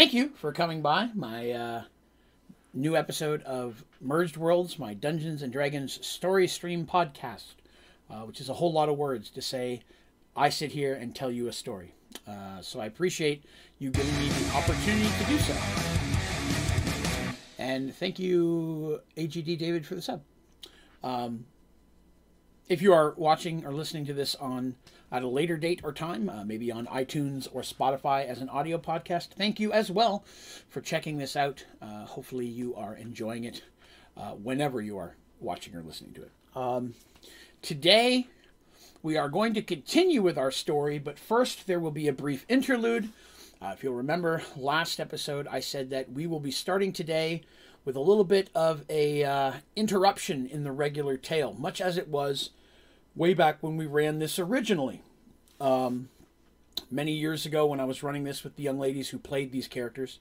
thank you for coming by my uh, new episode of Merged Worlds, my Dungeons and Dragons story stream podcast, uh, which is a whole lot of words to say. I sit here and tell you a story. Uh, so I appreciate you giving me the opportunity to do so. And thank you, AGD David, for the sub. Um, if you are watching or listening to this on at a later date or time, uh, maybe on iTunes or Spotify as an audio podcast, thank you as well for checking this out. Uh, hopefully, you are enjoying it uh, whenever you are watching or listening to it. Um, today, we are going to continue with our story, but first, there will be a brief interlude. Uh, if you'll remember last episode, I said that we will be starting today with a little bit of a uh, interruption in the regular tale, much as it was way back when we ran this originally. Um, many years ago, when I was running this with the young ladies who played these characters,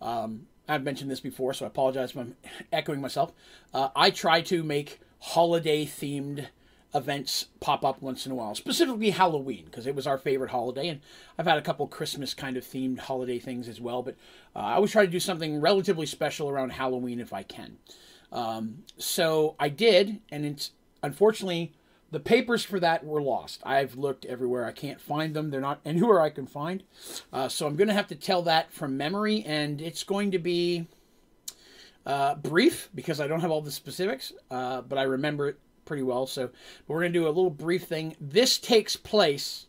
um, I've mentioned this before, so I apologize if I'm echoing myself. Uh, I try to make holiday themed events pop up once in a while, specifically Halloween, because it was our favorite holiday. And I've had a couple Christmas kind of themed holiday things as well, but uh, I always try to do something relatively special around Halloween if I can. Um, so I did, and it's unfortunately the papers for that were lost. I've looked everywhere. I can't find them. They're not anywhere I can find. Uh, so I'm going to have to tell that from memory, and it's going to be uh, brief because I don't have all the specifics, uh, but I remember it pretty well. So we're going to do a little brief thing. This takes place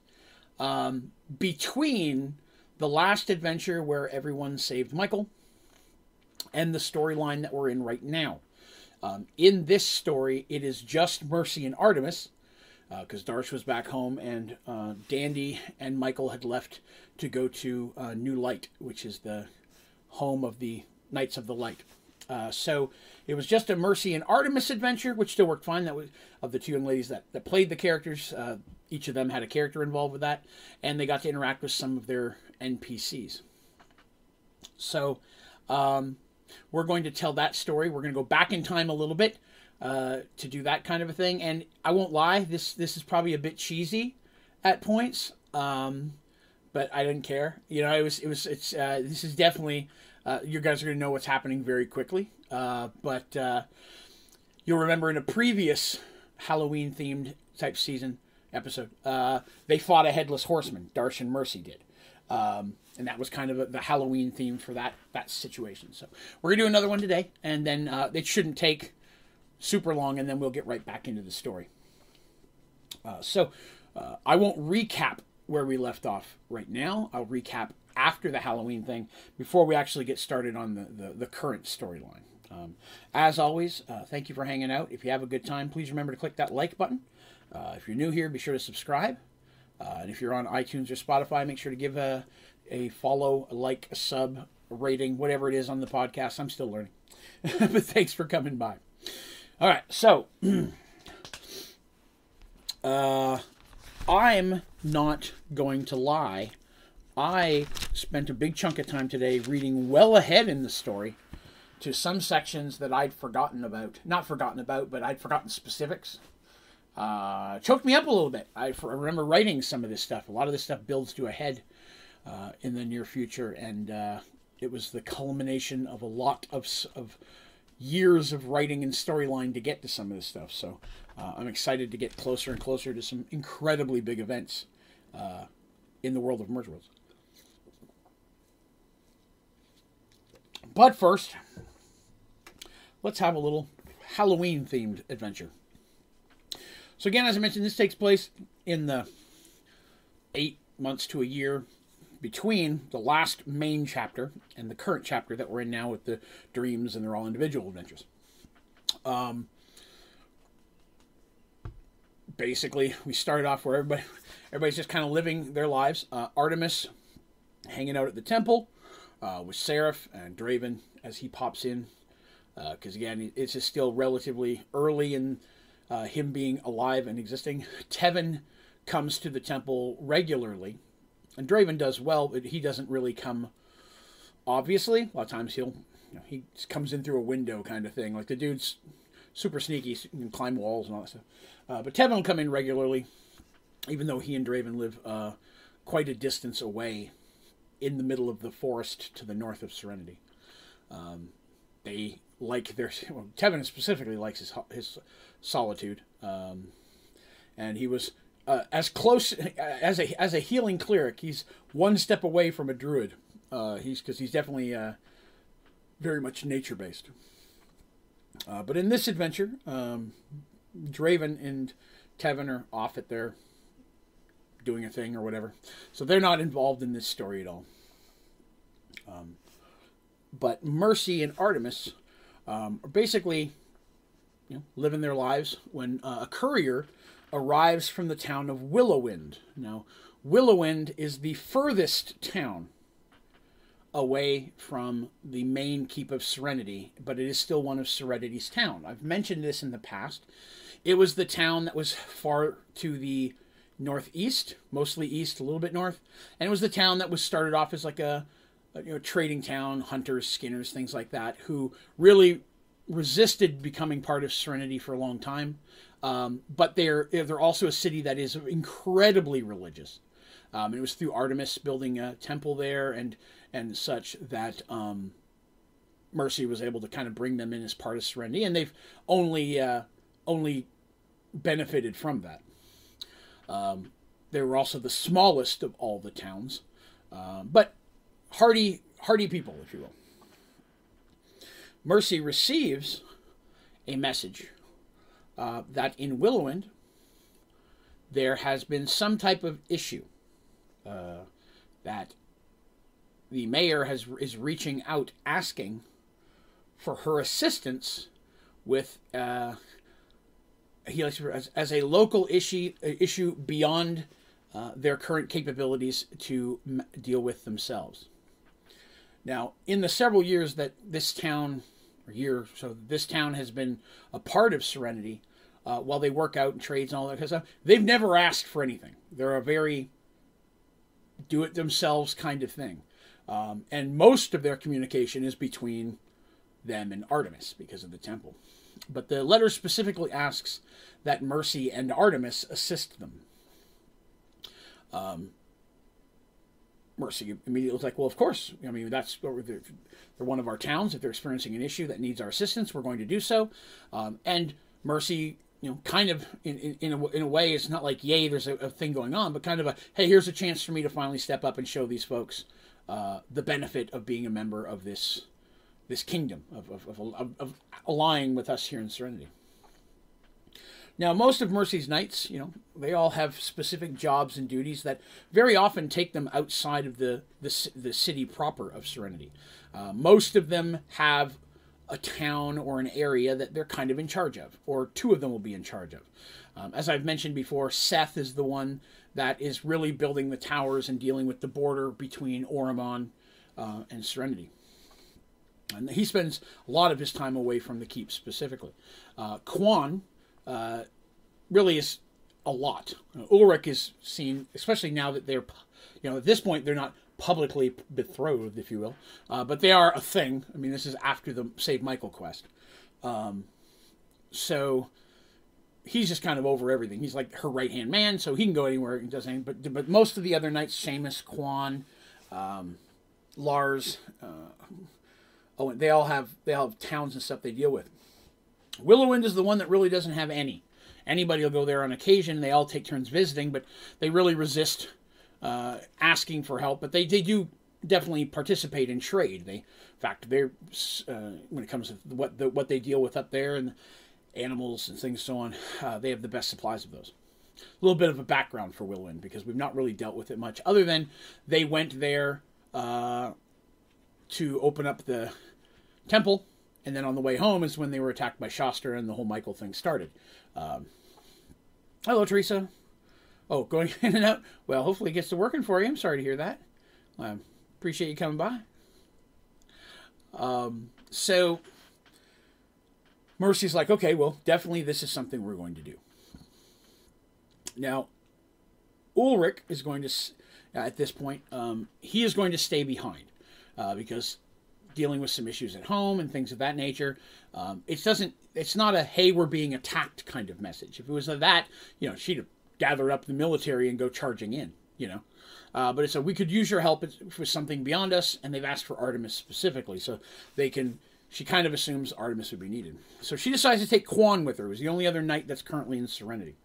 um, between the last adventure where everyone saved Michael and the storyline that we're in right now. Um, in this story, it is just Mercy and Artemis, because uh, Darsh was back home and uh, Dandy and Michael had left to go to uh, New Light, which is the home of the Knights of the Light. Uh, so it was just a Mercy and Artemis adventure, which still worked fine. That was of the two young ladies that, that played the characters. Uh, each of them had a character involved with that, and they got to interact with some of their NPCs. So um, we're going to tell that story. We're going to go back in time a little bit uh, to do that kind of a thing. And I won't lie, this this is probably a bit cheesy at points, um, but I didn't care. You know, it was it was it's uh, this is definitely uh, you guys are to know what's happening very quickly. Uh, but uh, you'll remember in a previous Halloween themed type season episode, uh, they fought a headless horseman. Darsh and Mercy did. Um, and that was kind of a, the Halloween theme for that that situation. So we're gonna do another one today, and then uh, it shouldn't take super long, and then we'll get right back into the story. Uh, so uh, I won't recap where we left off right now. I'll recap after the Halloween thing before we actually get started on the, the, the current storyline. Um, as always, uh, thank you for hanging out. If you have a good time, please remember to click that like button. Uh, if you're new here, be sure to subscribe. Uh, and if you're on iTunes or Spotify, make sure to give a, a follow, a like, a sub, a rating, whatever it is on the podcast. I'm still learning. but thanks for coming by. All right, so uh, I'm not going to lie. I spent a big chunk of time today reading well ahead in the story to some sections that I'd forgotten about. Not forgotten about, but I'd forgotten specifics. Uh, choked me up a little bit. I, I remember writing some of this stuff. A lot of this stuff builds to a head uh, in the near future, and uh, it was the culmination of a lot of, of years of writing and storyline to get to some of this stuff. So uh, I'm excited to get closer and closer to some incredibly big events uh, in the world of Merged Worlds. But first, let's have a little Halloween themed adventure. So, again, as I mentioned, this takes place in the eight months to a year between the last main chapter and the current chapter that we're in now with the dreams and they're all individual adventures. Um, basically, we started off where everybody everybody's just kind of living their lives. Uh, Artemis hanging out at the temple uh, with Seraph and Draven as he pops in, because uh, again, it's just still relatively early in uh, him being alive and existing. Tevin comes to the temple regularly and Draven does well, but he doesn't really come. Obviously, a lot of times he'll you know, he comes in through a window kind of thing. Like the dude's super sneaky, can climb walls and all that stuff. Uh, but Tevin will come in regularly, even though he and Draven live uh, quite a distance away in the middle of the forest to the north of Serenity. Um, they like their well, Tevin specifically likes his his solitude, um, and he was uh, as close as a as a healing cleric. He's one step away from a druid. Uh, he's because he's definitely uh, very much nature based. Uh, but in this adventure, um, Draven and Tevin are off at their doing a thing or whatever, so they're not involved in this story at all. Um, but Mercy and Artemis um, are basically you know, living their lives when uh, a courier arrives from the town of Willowwind. Now, Willowwind is the furthest town away from the main keep of Serenity, but it is still one of Serenity's town. I've mentioned this in the past. It was the town that was far to the northeast, mostly east, a little bit north, and it was the town that was started off as like a, a you know trading town, hunters, skinners, things like that, who really resisted becoming part of Serenity for a long time. Um, but they're they're also a city that is incredibly religious. Um, it was through Artemis building a temple there and and such that um, Mercy was able to kind of bring them in as part of Serenity, and they've only uh, only benefited from that. Um, they were also the smallest of all the towns, uh, but hardy hardy people, if you will. Mercy receives a message uh, that in Willowwind there has been some type of issue uh, that the mayor has is reaching out asking for her assistance with uh, he likes as, as a local issue issue beyond uh, their current capabilities to m- deal with themselves. Now, in the several years that this town or year so this town has been a part of Serenity. Uh, while they work out and trades and all that kind of stuff, they've never asked for anything. They're a very do it themselves kind of thing. Um, and most of their communication is between them and Artemis because of the temple. But the letter specifically asks that Mercy and Artemis assist them. Um, Mercy immediately was like, well, of course. I mean, that's they're, one of our towns. If they're experiencing an issue that needs our assistance, we're going to do so. Um, and Mercy, you know, kind of in, in, in, a, in a way, it's not like, yay, there's a, a, thing going on, but kind of a, hey, here's a chance for me to finally step up and show these folks uh, the benefit of being a member of this this kingdom, of, of, of, of allying with us here in Serenity. Now, most of Mercy's knights, you know, they all have specific jobs and duties that very often take them outside of the the, the city proper of Serenity. Uh, most of them have a town or an area that they're kind of in charge of, or two of them will be in charge of. Um, as I've mentioned before, Seth is the one that is really building the towers and dealing with the border between Oromon uh, and Serenity. And he spends a lot of his time away from the keep specifically. Uh, Quan uh, really is a lot. Uh, Ulrich is seen, especially now that they're, you know, at this point they're not publicly betrothed, if you will, uh, but they are a thing. I mean, this is after the Save Michael quest. Um, so he's just kind of over everything. He's like her right hand man, so he can go anywhere and does anything. But but most of the other knights, Seamus, Quan, um, Lars, uh, oh, they all have they all have towns and stuff they deal with. Willowwind is the one that really doesn't have any. Anybody will go there on occasion. They all take turns visiting, but they really resist uh, asking for help. But they, they do definitely participate in trade. They, in fact, they're uh, when it comes to what the, what they deal with up there and animals and things so on, uh, they have the best supplies of those. A little bit of a background for Willowwind because we've not really dealt with it much, other than they went there uh, to open up the temple and then on the way home is when they were attacked by Shastra and the whole Michael thing started. Um, hello, Teresa. Oh, going in and out. Well, hopefully it gets to working for you. I'm sorry to hear that. Um, appreciate you coming by. Um, so Mercy's like, okay, well, definitely this is something we're going to do. Now, Ulrich is going to, at this point, um, he is going to stay behind uh, because dealing with some issues at home and things of that nature. Um, it doesn't. It's not a "Hey, we're being attacked" kind of message. If it was that, you know, she'd gather up the military and go charging in. you know. Uh, but it's a we could use your help for something beyond us, and they've asked for Artemis specifically, so they can. She kind of assumes Artemis would be needed, so she decides to take Quan with her. Who's the only other knight that's currently in Serenity.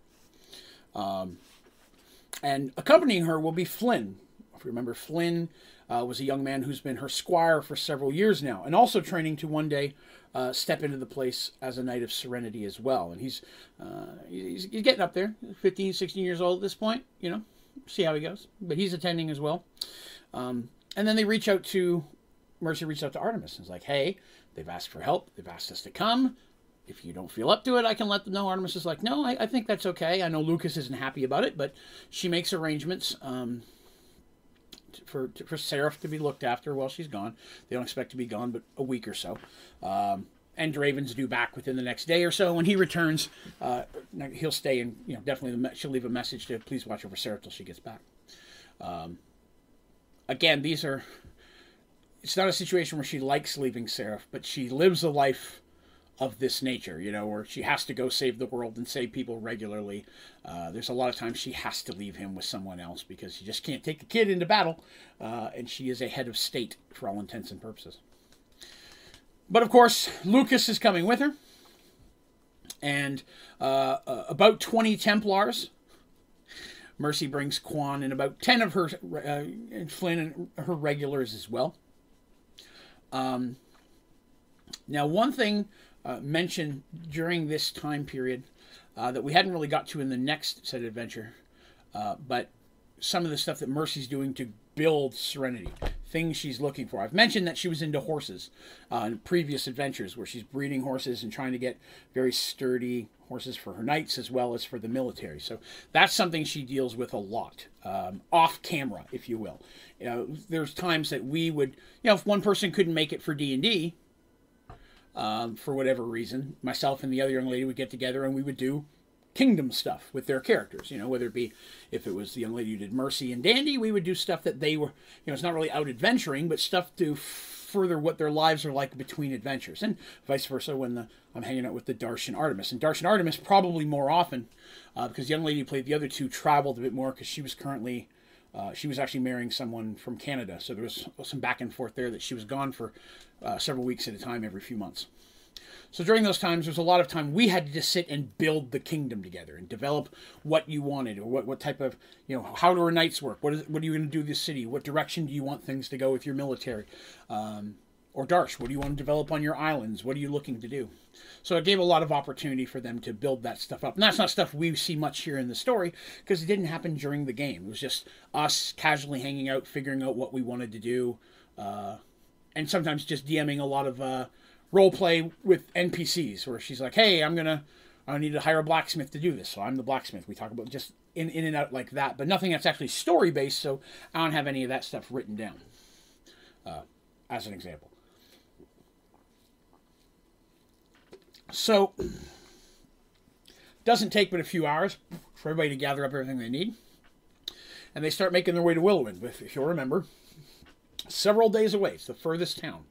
Um, and accompanying her will be Flynn. If you remember, Flynn uh, was a young man who's been her squire for several years now, and also training to one day uh, step into the place as a knight of serenity as well. And he's, uh, he's, he's getting up there, 15, 16 years old at this point, you know, see how he goes. But he's attending as well. Um, and then they reach out to, Mercy reached out to Artemis and is like, hey, they've asked for help. They've asked us to come. If you don't feel up to it, I can let them know. Artemis is like, no, I, I think that's okay. I know Lucas isn't happy about it, but she makes arrangements. Um, for for Seraph to be looked after while she's gone. They don't expect to be gone, but a week or so. Um, and Draven's due back within the next day or so. When he returns, uh, he'll stay and you know definitely she'll leave a message to please watch over Seraph till she gets back. Um, again, these are. It's not a situation where she likes leaving Seraph, but she lives a life of this nature, you know, where she has to go save the world and save people regularly. Uh, there's a lot of times she has to leave him with someone else because she just can't take the kid into battle, uh, and she is a head of state for all intents and purposes. But of course, Lucas is coming with her, and uh, uh about 20 Templars. Mercy brings Quan and about 10 of her, uh, and Flynn and her regulars as well. Um, now, one thing uh, mention during this time period uh, that we hadn't really got to in the next set of adventure, uh, but some of the stuff that Mercy's doing to build Serenity, things she's looking for. I've mentioned that she was into horses uh, in previous adventures where she's breeding horses and trying to get very sturdy horses for her knights as well as for the military. So that's something she deals with a lot, um, off camera, if you will. You know, there's times that we would, you know, if one person couldn't make it for D and D, um, for whatever reason, myself and the other young lady would get together and we would do kingdom stuff with their characters. You know, whether it be if it was the young lady who did Mercy and Dandy, we would do stuff that they were, you know, it's not really out adventuring, but stuff to further what their lives are like between adventures, and vice versa when the, I'm hanging out with the Darsh and Artemis. And Darsh and Artemis probably more often, uh, because the young lady who played the other two traveled a bit more because she was currently. Uh, she was actually marrying someone from Canada, so there was some back and forth there that she was gone for uh, several weeks at a time every few months. So during those times, there was a lot of time we had to just sit and build the kingdom together and develop what you wanted or what, what type of, you know, how do our knights work? What, is, what are you going to do this city? What direction do you want things to go with your military? Um, or Darsh, what do you want to develop on your islands? What are you looking to do? So it gave a lot of opportunity for them to build that stuff up. And that's not stuff we see much here in the story because it didn't happen during the game. It was just us casually hanging out, figuring out what we wanted to do. Uh, and sometimes just DMing a lot of uh, role play with NPCs, where she's like, "Hey, I'm gonna, I need to hire a blacksmith to do this, so I'm the blacksmith." We talk about just in in and out like that, but nothing that's actually story based. So I don't have any of that stuff written down. Uh, as an example. So doesn't take but a few hours for everybody to gather up everything they need. And they start making their way to Willowwind, if you'll remember several days away. It's the furthest town.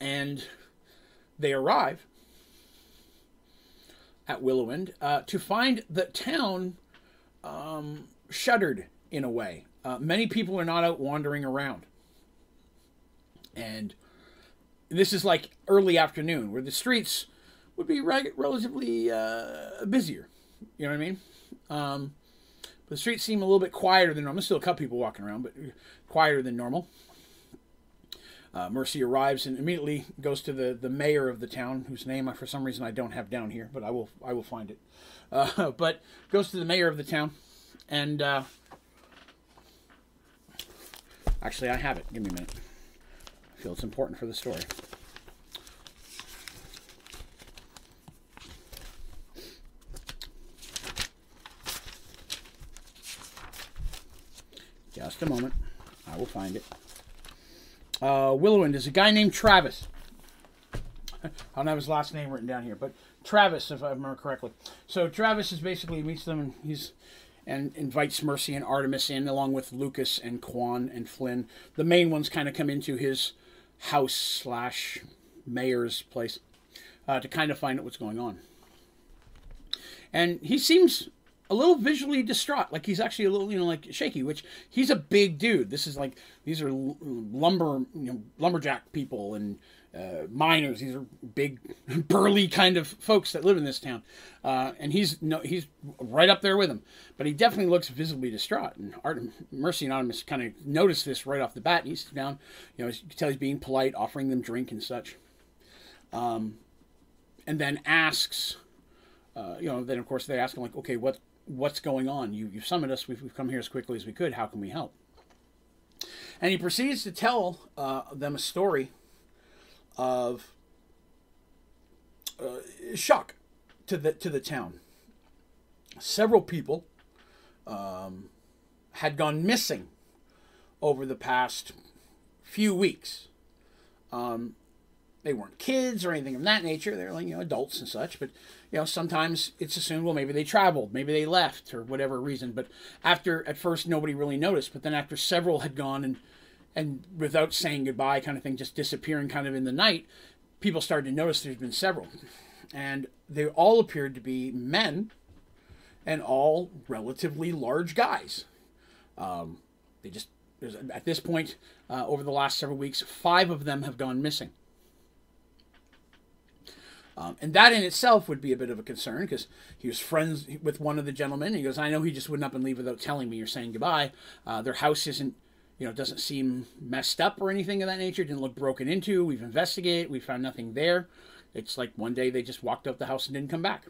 And they arrive at Willowwind uh, to find the town um, shuttered in a way. Uh, many people are not out wandering around. And this is like early afternoon, where the streets would be re- relatively uh, busier. You know what I mean? Um, the streets seem a little bit quieter than normal. There's still a couple people walking around, but quieter than normal. Uh, Mercy arrives and immediately goes to the, the mayor of the town, whose name I, for some reason I don't have down here, but I will I will find it. Uh, but goes to the mayor of the town, and uh, actually I have it. Give me a minute. Feel it's important for the story. Just a moment. I will find it. Uh, Willowwind is a guy named Travis. I don't have his last name written down here, but Travis, if I remember correctly. So Travis is basically meets them and he's and invites Mercy and Artemis in along with Lucas and Quan and Flynn. The main ones kind of come into his house slash mayor's place uh, to kind of find out what's going on. And he seems a little visually distraught, like he's actually a little, you know, like shaky. Which he's a big dude. This is like these are lumber, you know, lumberjack people and uh, miners. These are big, burly kind of folks that live in this town, uh, and he's no, he's right up there with them. But he definitely looks visibly distraught. And Art, Mercy Artemis kind of notice this right off the bat. And He's down, you know, you can tell he's being polite, offering them drink and such. Um, and then asks, uh, you know, then of course they ask him like, okay, what what's going on? You you've summoned us. We've, we've come here as quickly as we could. How can we help? And he proceeds to tell uh, them a story of uh, shock to the to the town. Several people um, had gone missing over the past few weeks. Um, they weren't kids or anything of that nature. They're like you know adults and such. But you know sometimes it's assumed well maybe they traveled, maybe they left or whatever reason. But after at first nobody really noticed. But then after several had gone and and without saying goodbye, kind of thing, just disappearing kind of in the night, people started to notice there's been several. And they all appeared to be men and all relatively large guys. Um, they just, at this point, uh, over the last several weeks, five of them have gone missing. Um, and that in itself would be a bit of a concern because he was friends with one of the gentlemen. He goes, I know he just wouldn't up and leave without telling me or saying goodbye. Uh, their house isn't you know, it doesn't seem messed up or anything of that nature. didn't look broken into. We've investigated. We found nothing there. It's like one day they just walked out the house and didn't come back.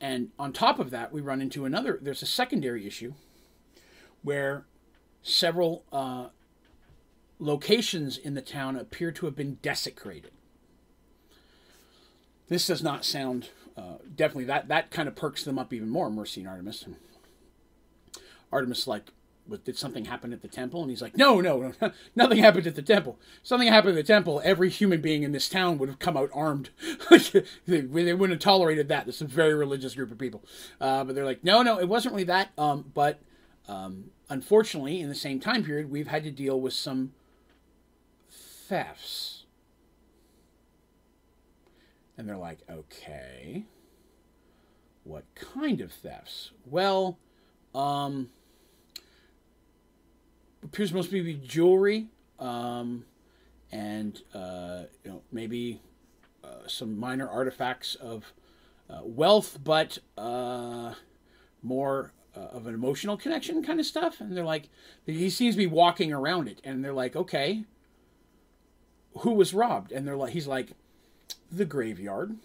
And on top of that, we run into another. There's a secondary issue where several uh, locations in the town appear to have been desecrated. This does not sound uh, definitely that that kind of perks them up even more, Mercy and Artemis. Artemis like, did something happen at the temple? And he's like, no, no, no, nothing happened at the temple. Something happened at the temple. Every human being in this town would have come out armed. they, they, wouldn't have tolerated that. This is a very religious group of people. Uh, but they're like, no, no, it wasn't really that. Um, but um, unfortunately, in the same time period, we've had to deal with some thefts. And they're like, okay, what kind of thefts? Well, um, appears mostly to be jewelry, um, and uh, you know maybe uh, some minor artifacts of uh, wealth, but uh, more uh, of an emotional connection kind of stuff. And they're like, he seems to be walking around it, and they're like, okay, who was robbed? And they're like, he's like, the graveyard. And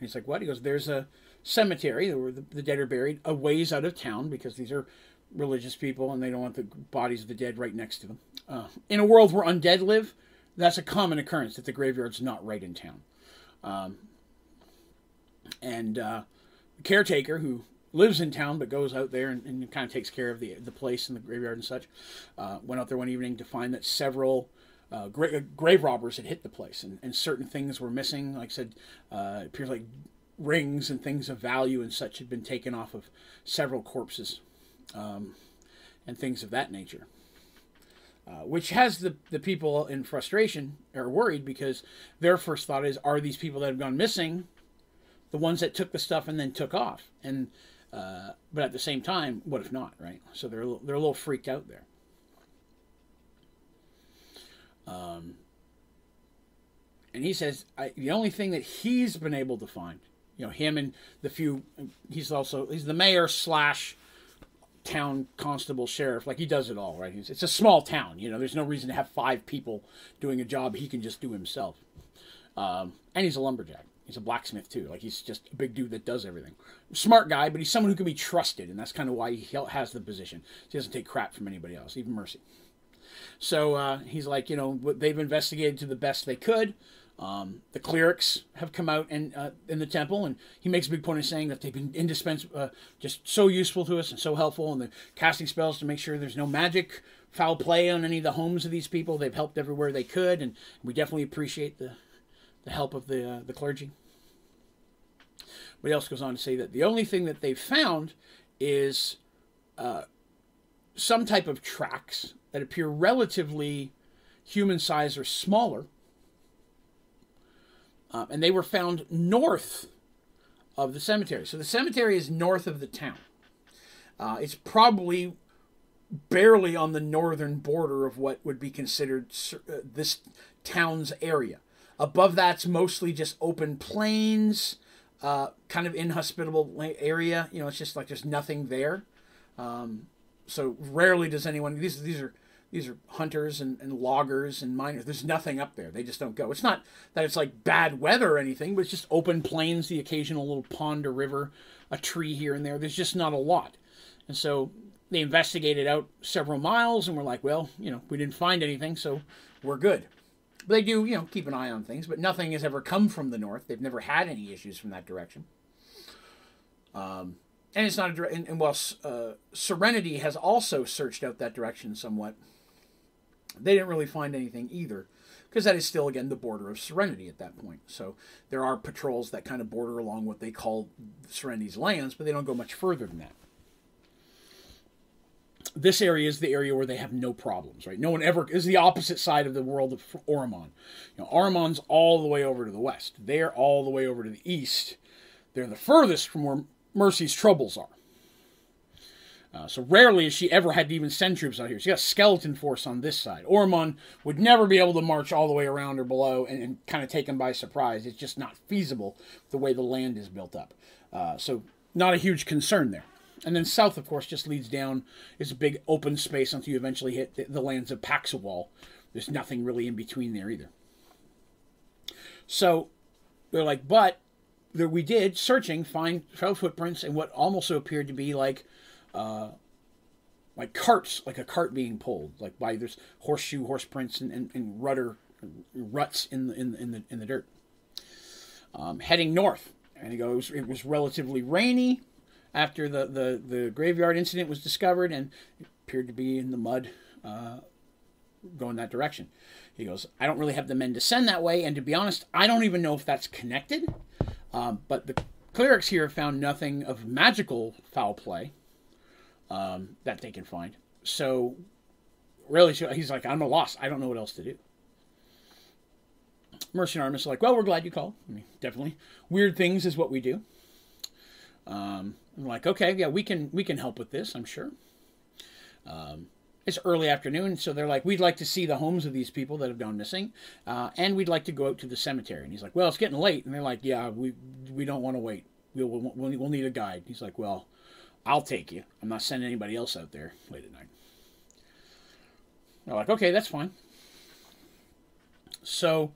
he's like, what? He goes, there's a cemetery where the, the dead are buried a ways out of town because these are religious people and they don't want the bodies of the dead right next to them. Uh, in a world where undead live, that's a common occurrence that the graveyard's not right in town. Um, and uh, the caretaker, who lives in town but goes out there and, and, kind of takes care of the the place and the graveyard and such, uh, went out there one evening to find that several uh, gra- grave robbers had hit the place and, and certain things were missing. Like I said, uh, it appears like rings and things of value and such had been taken off of several corpses um, and things of that nature. Uh, which has the, the people in frustration or worried because their first thought is, are these people that have gone missing the ones that took the stuff and then took off? And uh, but at the same time, what if not, right? So they're a they're a little freaked out there. Um, and he says the only thing that he's been able to find, you know, him and the few, he's also he's the mayor slash town constable sheriff like he does it all right? It's a small town you know there's no reason to have five people doing a job he can just do himself. Um, and he's a lumberjack. He's a blacksmith too. Like he's just a big dude that does everything. Smart guy but he's someone who can be trusted and that's kind of why he has the position. He doesn't take crap from anybody else even mercy. So uh, he's like you know they've investigated to the best they could um, the clerics have come out and uh, in the temple, and he makes a big point of saying that they've been indispensable, uh, just so useful to us and so helpful. And the casting spells to make sure there's no magic foul play on any of the homes of these people. They've helped everywhere they could, and we definitely appreciate the the help of the uh, the clergy. But he also goes on to say that the only thing that they've found is uh, some type of tracks that appear relatively human size or smaller um, and they were found north of the cemetery. So the cemetery is north of the town. Uh, it's probably barely on the northern border of what would be considered uh, this town's area. Above that's mostly just open plains, uh, kind of inhospitable area. You know, it's just like there's nothing there. Um, so rarely does anyone. These these are these are hunters and, and loggers and miners. There's nothing up there. They just don't go. It's not that it's like bad weather or anything, but it's just open plains, the occasional little pond or river, a tree here and there. There's just not a lot. And so they investigated out several miles and were like, well, you know, we didn't find anything, so we're good. But they do, you know, keep an eye on things, but nothing has ever come from the north. They've never had any issues from that direction. Um, and it's not a direct. And, and while uh, Serenity has also searched out that direction somewhat, they didn't really find anything either, because that is still again the border of Serenity at that point. So there are patrols that kind of border along what they call Serenity's lands, but they don't go much further than that. This area is the area where they have no problems, right? No one ever is the opposite side of the world of Oromon. You know, Ormon's all the way over to the west. They're all the way over to the east. They're the furthest from where Mercy's troubles are. Uh, so rarely has she ever had to even send troops out here. She got skeleton force on this side. Ormond would never be able to march all the way around or below and, and kind of take them by surprise. It's just not feasible the way the land is built up. Uh, so not a huge concern there. And then south, of course, just leads down. It's a big open space until you eventually hit the, the lands of Paxawal. There's nothing really in between there either. So they're like, but there we did searching find trail footprints and what almost appeared to be like uh, like carts, like a cart being pulled, like by there's horseshoe, horse prints, and, and, and rudder ruts in the in, the, in the in the dirt. Um, heading north, and he goes. It was relatively rainy after the, the the graveyard incident was discovered, and appeared to be in the mud, uh, going that direction. He goes, I don't really have the men to send that way, and to be honest, I don't even know if that's connected. Um, but the clerics here have found nothing of magical foul play um, that they can find. So, really, he's like, I'm a loss. I don't know what else to do. Mercy and Artemis are like, well, we're glad you called. I mean, definitely. Weird things is what we do. Um, I'm like, okay, yeah, we can we can help with this. I'm sure. Um, it's early afternoon, so they're like, we'd like to see the homes of these people that have gone missing, uh, and we'd like to go out to the cemetery. And he's like, well, it's getting late, and they're like, yeah, we we don't want to wait. We'll, we'll we'll need a guide. He's like, well, I'll take you. I'm not sending anybody else out there late at night. They're like, okay, that's fine. So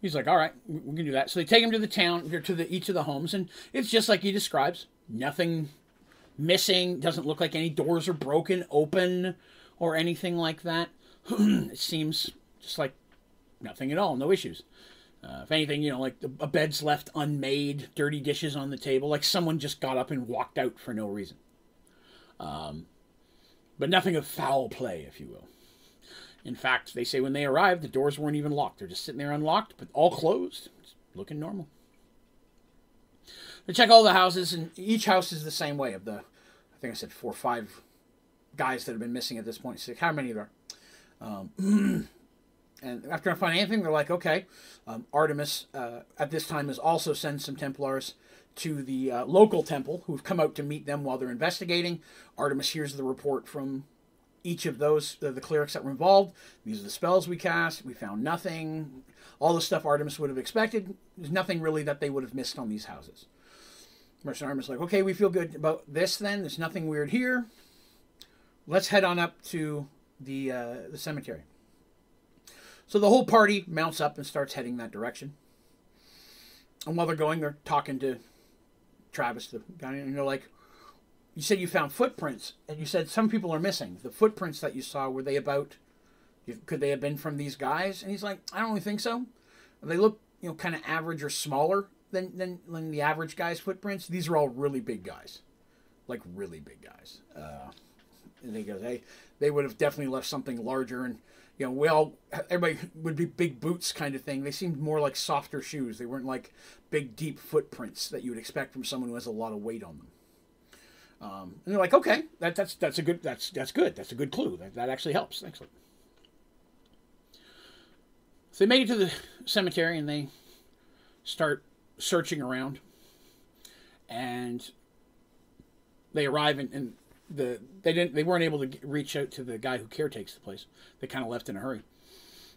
he's like, all right, we can do that. So they take him to the town, to the each of the homes, and it's just like he describes. Nothing missing. Doesn't look like any doors are broken open or anything like that. it seems just like nothing at all. No issues. Uh, if anything, you know, like a bed's left unmade, dirty dishes on the table, like someone just got up and walked out for no reason. Um, but nothing of foul play, if you will. In fact, they say when they arrived, the doors weren't even locked. They're just sitting there unlocked, but all closed, it's looking normal. They check all the houses, and each house is the same way. Of the, I think I said four or five guys that have been missing at this point. So how many there? Um, And after I find anything, they're like, okay, um, Artemis uh, at this time has also sent some Templars to the uh, local temple who've come out to meet them while they're investigating. Artemis hears the report from each of those, uh, the clerics that were involved. These are the spells we cast. We found nothing. All the stuff Artemis would have expected. There's nothing really that they would have missed on these houses. Mercy and Artemis like, okay, we feel good about this then. There's nothing weird here. Let's head on up to the uh, the cemetery. So the whole party mounts up and starts heading that direction. And while they're going, they're talking to Travis, the guy, and they're like, You said you found footprints, and you said some people are missing. The footprints that you saw, were they about, could they have been from these guys? And he's like, I don't really think so. They look, you know, kind of average or smaller than, than, than the average guy's footprints. These are all really big guys. Like, really big guys. Uh, and he goes, Hey, they would have definitely left something larger and you know, we all everybody would be big boots kind of thing. They seemed more like softer shoes. They weren't like big deep footprints that you would expect from someone who has a lot of weight on them. Um, and they're like, okay, that, that's that's a good that's that's good. That's a good clue. That that actually helps. Excellent. So they make it to the cemetery and they start searching around. and they arrive and the they didn't they weren't able to reach out to the guy who caretakes the place. They kind of left in a hurry.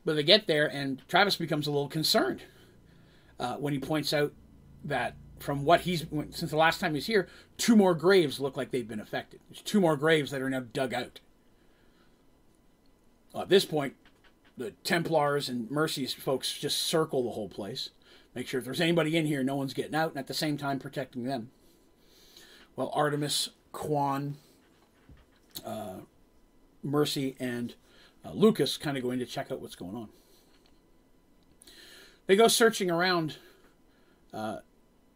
But they get there, and Travis becomes a little concerned uh, when he points out that from what he's since the last time he's here, two more graves look like they've been affected. There's two more graves that are now dug out. Uh, at this point, the Templars and Mercy's folks just circle the whole place, make sure if there's anybody in here, no one's getting out, and at the same time protecting them. Well, Artemis, Quan, uh, Mercy, and uh, Lucas kind of going to check out what's going on. They go searching around, uh,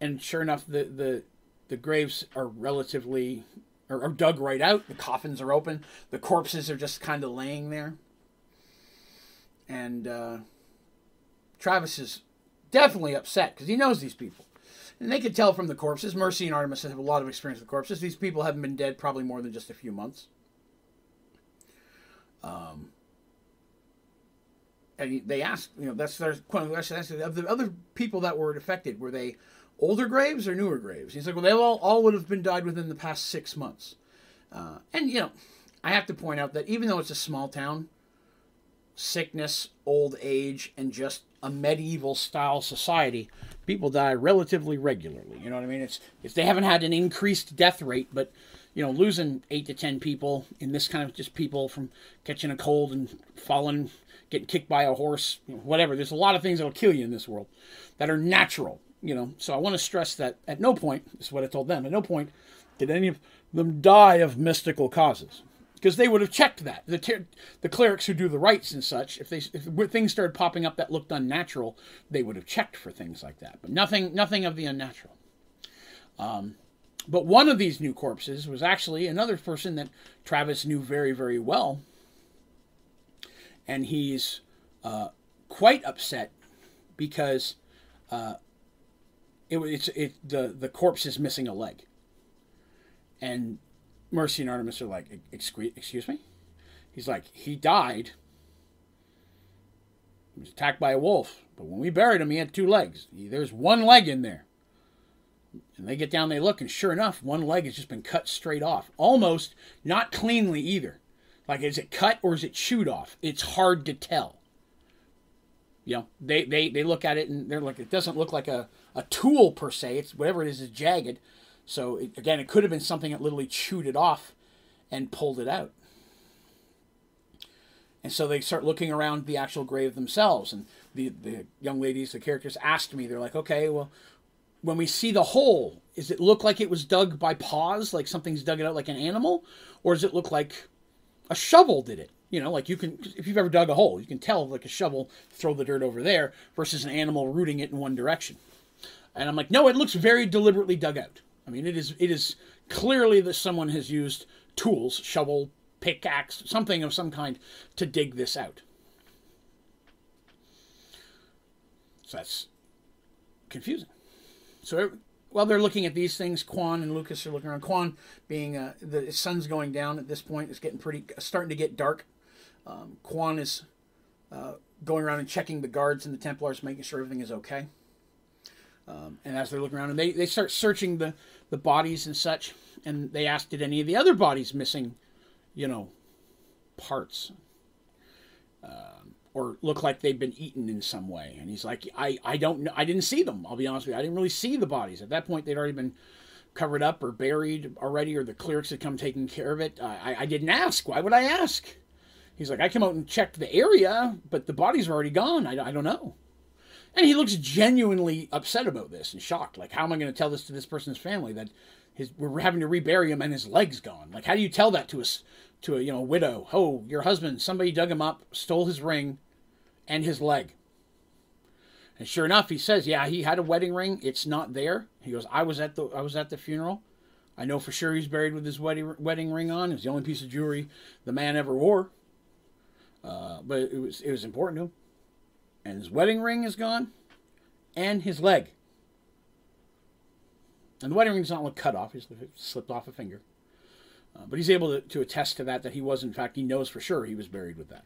and sure enough, the, the the graves are relatively are, are dug right out. The coffins are open. The corpses are just kind of laying there. And uh, Travis is definitely upset because he knows these people. And they could tell from the corpses. Mercy and Artemis have a lot of experience with corpses. These people haven't been dead probably more than just a few months. Um, and they asked, you know, that's their question. Of the other people that were affected, were they older graves or newer graves? He's like, well, they all, all would have been died within the past six months. Uh, and, you know, I have to point out that even though it's a small town, sickness, old age, and just a medieval style society, people die relatively regularly. You know what I mean? It's, it's they haven't had an increased death rate, but you know, losing eight to ten people in this kind of just people from catching a cold and falling, getting kicked by a horse, you know, whatever. There's a lot of things that'll kill you in this world that are natural. You know, so I want to stress that at no point, this is what I told them, at no point did any of them die of mystical causes because they would have checked that. The, ter- the clerics who do the rites and such, if they if things started popping up that looked unnatural, they would have checked for things like that. But nothing, nothing of the unnatural. Um, but one of these new corpses was actually another person that Travis knew very, very well, and he's uh, quite upset because uh, it, it's it the the corpse is missing a leg, and Mercy and Artemis are like, excuse me? He's like, he died. He was attacked by a wolf. But when we buried him, he had two legs. There's one leg in there. And they get down, they look, and sure enough, one leg has just been cut straight off. Almost not cleanly either. Like, is it cut or is it chewed off? It's hard to tell. You know, they, they, they look at it and they're like, it doesn't look like a, a tool per se. It's whatever it is is jagged. So it, again, it could have been something that literally chewed it off and pulled it out. And so they start looking around the actual grave themselves. And the, the young ladies, the characters, asked me, they're like, okay, well, when we see the hole, does it look like it was dug by paws, like something's dug it out like an animal? Or does it look like a shovel did it? You know, like you can, if you've ever dug a hole, you can tell like a shovel, throw the dirt over there versus an animal rooting it in one direction. And I'm like, no, it looks very deliberately dug out. I mean, it is it is clearly that someone has used tools, shovel, pickaxe, something of some kind to dig this out. So that's confusing. So while they're looking at these things, Quan and Lucas are looking around. Quan, being uh, the sun's going down at this point, it's getting pretty starting to get dark. Um, Quan is uh, going around and checking the guards and the Templars, making sure everything is okay. Um, and as they're looking around, and they, they start searching the, the bodies and such, and they asked, did any of the other bodies missing, you know, parts? Um, or look like they've been eaten in some way. And he's like, I, I don't know. I didn't see them. I'll be honest with you. I didn't really see the bodies. At that point, they'd already been covered up or buried already, or the clerics had come taking care of it. I, I didn't ask. Why would I ask? He's like, I came out and checked the area, but the bodies are already gone. I, I don't know. And he looks genuinely upset about this and shocked. Like, how am I going to tell this to this person's family that his we're having to rebury him and his leg's gone? Like, how do you tell that to us to a you know widow? Oh, your husband, somebody dug him up, stole his ring, and his leg. And sure enough, he says, "Yeah, he had a wedding ring. It's not there." He goes, "I was at the I was at the funeral. I know for sure he's buried with his wedding wedding ring on. It was the only piece of jewelry the man ever wore. Uh, but it was it was important to him and his wedding ring is gone, and his leg. And the wedding ring's not like cut off; it slipped off a finger. Uh, but he's able to, to attest to that that he was, in fact, he knows for sure he was buried with that.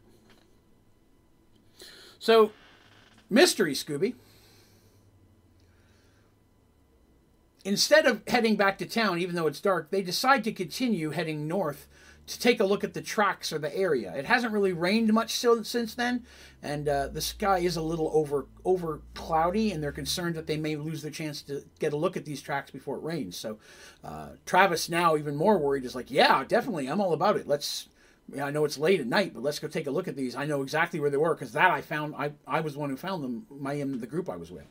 So, mystery, Scooby. instead of heading back to town, even though it's dark, they decide to continue heading north to take a look at the tracks or the area. It hasn't really rained much since then, and uh, the sky is a little over over cloudy, and they're concerned that they may lose their chance to get a look at these tracks before it rains. So uh, Travis now even more worried is like, yeah, definitely, I'm all about it. Let's. I know it's late at night, but let's go take a look at these. I know exactly where they were because that I found. I I was the one who found them. My in the group I was with.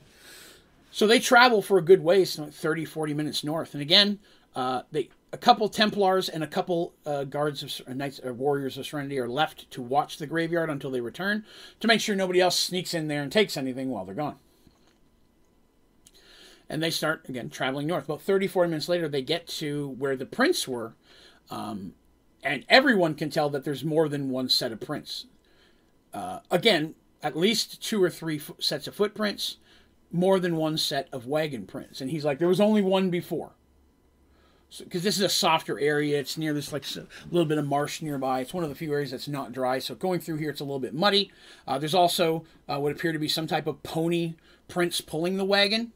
So they travel for a good ways, 30, 40 minutes north, and again, uh, they a couple Templars and a couple uh, guards of uh, knights or uh, warriors of Serenity are left to watch the graveyard until they return to make sure nobody else sneaks in there and takes anything while they're gone. And they start again traveling north. About 30, 40 minutes later, they get to where the prints were, um, and everyone can tell that there's more than one set of prints. Uh, again, at least two or three sets of footprints, more than one set of wagon prints. And he's like, there was only one before because so, this is a softer area. It's near this like a little bit of marsh nearby. It's one of the few areas that's not dry. So going through here, it's a little bit muddy. Uh, there's also uh, what appear to be some type of pony prints pulling the wagon.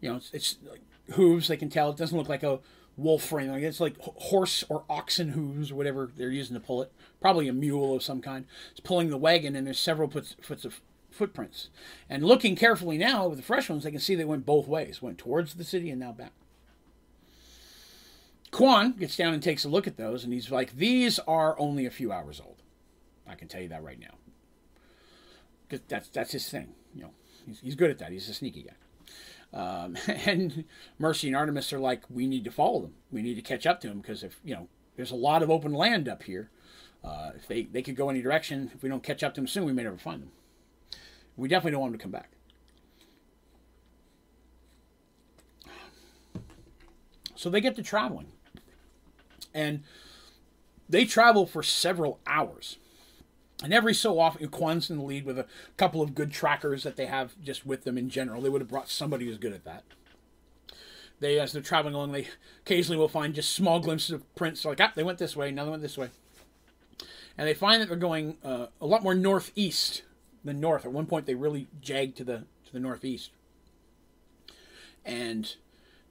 You know, it's, it's like hooves. They can tell it doesn't look like a wolf or anything. It's like horse or oxen hooves or whatever they're using to pull it. Probably a mule of some kind. It's pulling the wagon, and there's several foot of footprints. And looking carefully now with the fresh ones, they can see they went both ways. Went towards the city and now back. Quan gets down and takes a look at those, and he's like, "These are only a few hours old. I can tell you that right now. Because that's that's his thing. You know, he's, he's good at that. He's a sneaky guy." Um, and Mercy and Artemis are like, "We need to follow them. We need to catch up to them because if you know, there's a lot of open land up here. Uh, if they they could go any direction, if we don't catch up to them soon, we may never find them. We definitely don't want them to come back." So they get to traveling and they travel for several hours. And every so often, Quan's in the lead with a couple of good trackers that they have just with them in general. They would have brought somebody who's good at that. They, as they're traveling along, they occasionally will find just small glimpses of prints. Like, ah, they went this way, now they went this way. And they find that they're going uh, a lot more northeast than north. At one point, they really jagged to the to the northeast. And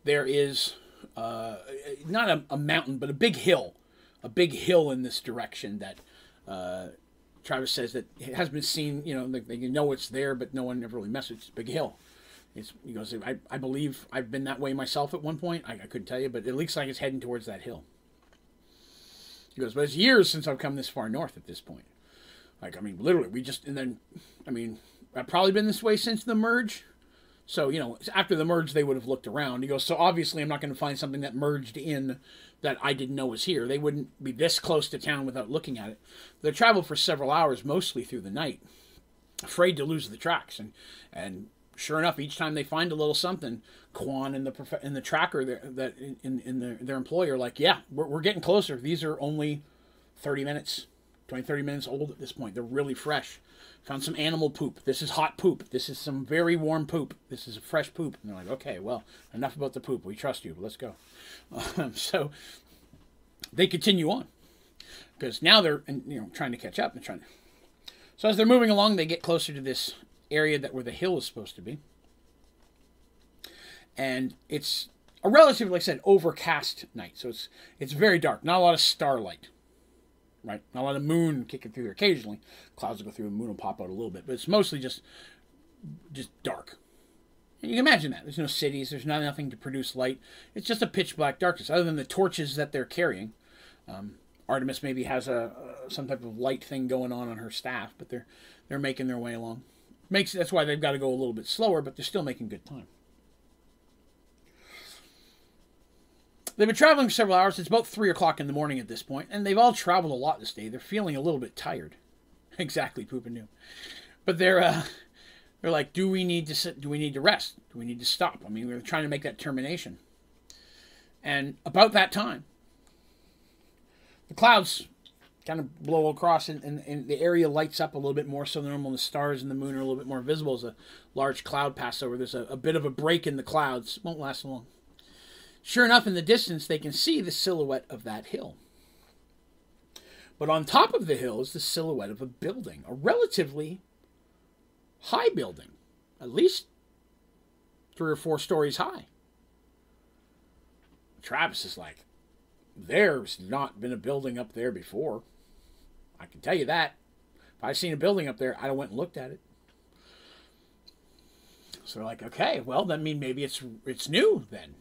there is uh, not a, a, mountain, but a big hill, a big hill in this direction that uh, Travis says that it has been seen. You know, they, they know it's there, but no one ever really messes. It's a big hill. It's, he goes, I, I believe I've been that way myself at one point. I, I couldn't tell you, but it looks like it's heading towards that hill. He goes, but it's years since I've come this far north at this point. Like, I mean, literally, we just, and then, I mean, I've probably been this way since the merge. So, you know, after the merge, they would have looked around. He goes, So obviously, I'm not going to find something that merged in that I didn't know was here. They wouldn't be this close to town without looking at it. They traveled for several hours, mostly through the night, afraid to lose the tracks. And, and sure enough, each time they find a little something, Quan and the and the tracker that in, in the, their employer like, yeah, we're, we're getting closer. These are only 30 minutes, 20, 30 minutes old at this point. They're really fresh. Found some animal poop. This is hot poop. This is some very warm poop. This is a fresh poop. And they're like, okay, well, enough about the poop. We trust you. Let's go. Um, so they continue on because now they're you know trying to catch up and trying to. So as they're moving along, they get closer to this area that where the hill is supposed to be, and it's a relatively, like I said, overcast night. So it's it's very dark. Not a lot of starlight right? Not a lot of moon kicking through there. Occasionally, clouds will go through, and moon will pop out a little bit, but it's mostly just just dark. And you can imagine that. There's no cities. There's not nothing to produce light. It's just a pitch black darkness, other than the torches that they're carrying. Um, Artemis maybe has a some type of light thing going on on her staff, but they're they're making their way along. Makes that's why they've got to go a little bit slower, but they're still making good time. They've been traveling for several hours. It's about three o'clock in the morning at this point, and they've all traveled a lot this day. They're feeling a little bit tired. exactly, poop and new. But they're uh, they're like, do we need to sit? Do we need to rest? Do we need to stop? I mean, we're trying to make that termination. And about that time, the clouds kind of blow across, and, and, and, the area lights up a little bit more so than normal. The stars and the moon are a little bit more visible as a large cloud passes over. There's a, a bit of a break in the clouds. Won't last long. Sure enough, in the distance, they can see the silhouette of that hill. But on top of the hill is the silhouette of a building, a relatively high building, at least three or four stories high. Travis is like, there's not been a building up there before. I can tell you that. If I'd seen a building up there, I'd have went and looked at it. So they're like, okay, well, that mean maybe it's it's new then.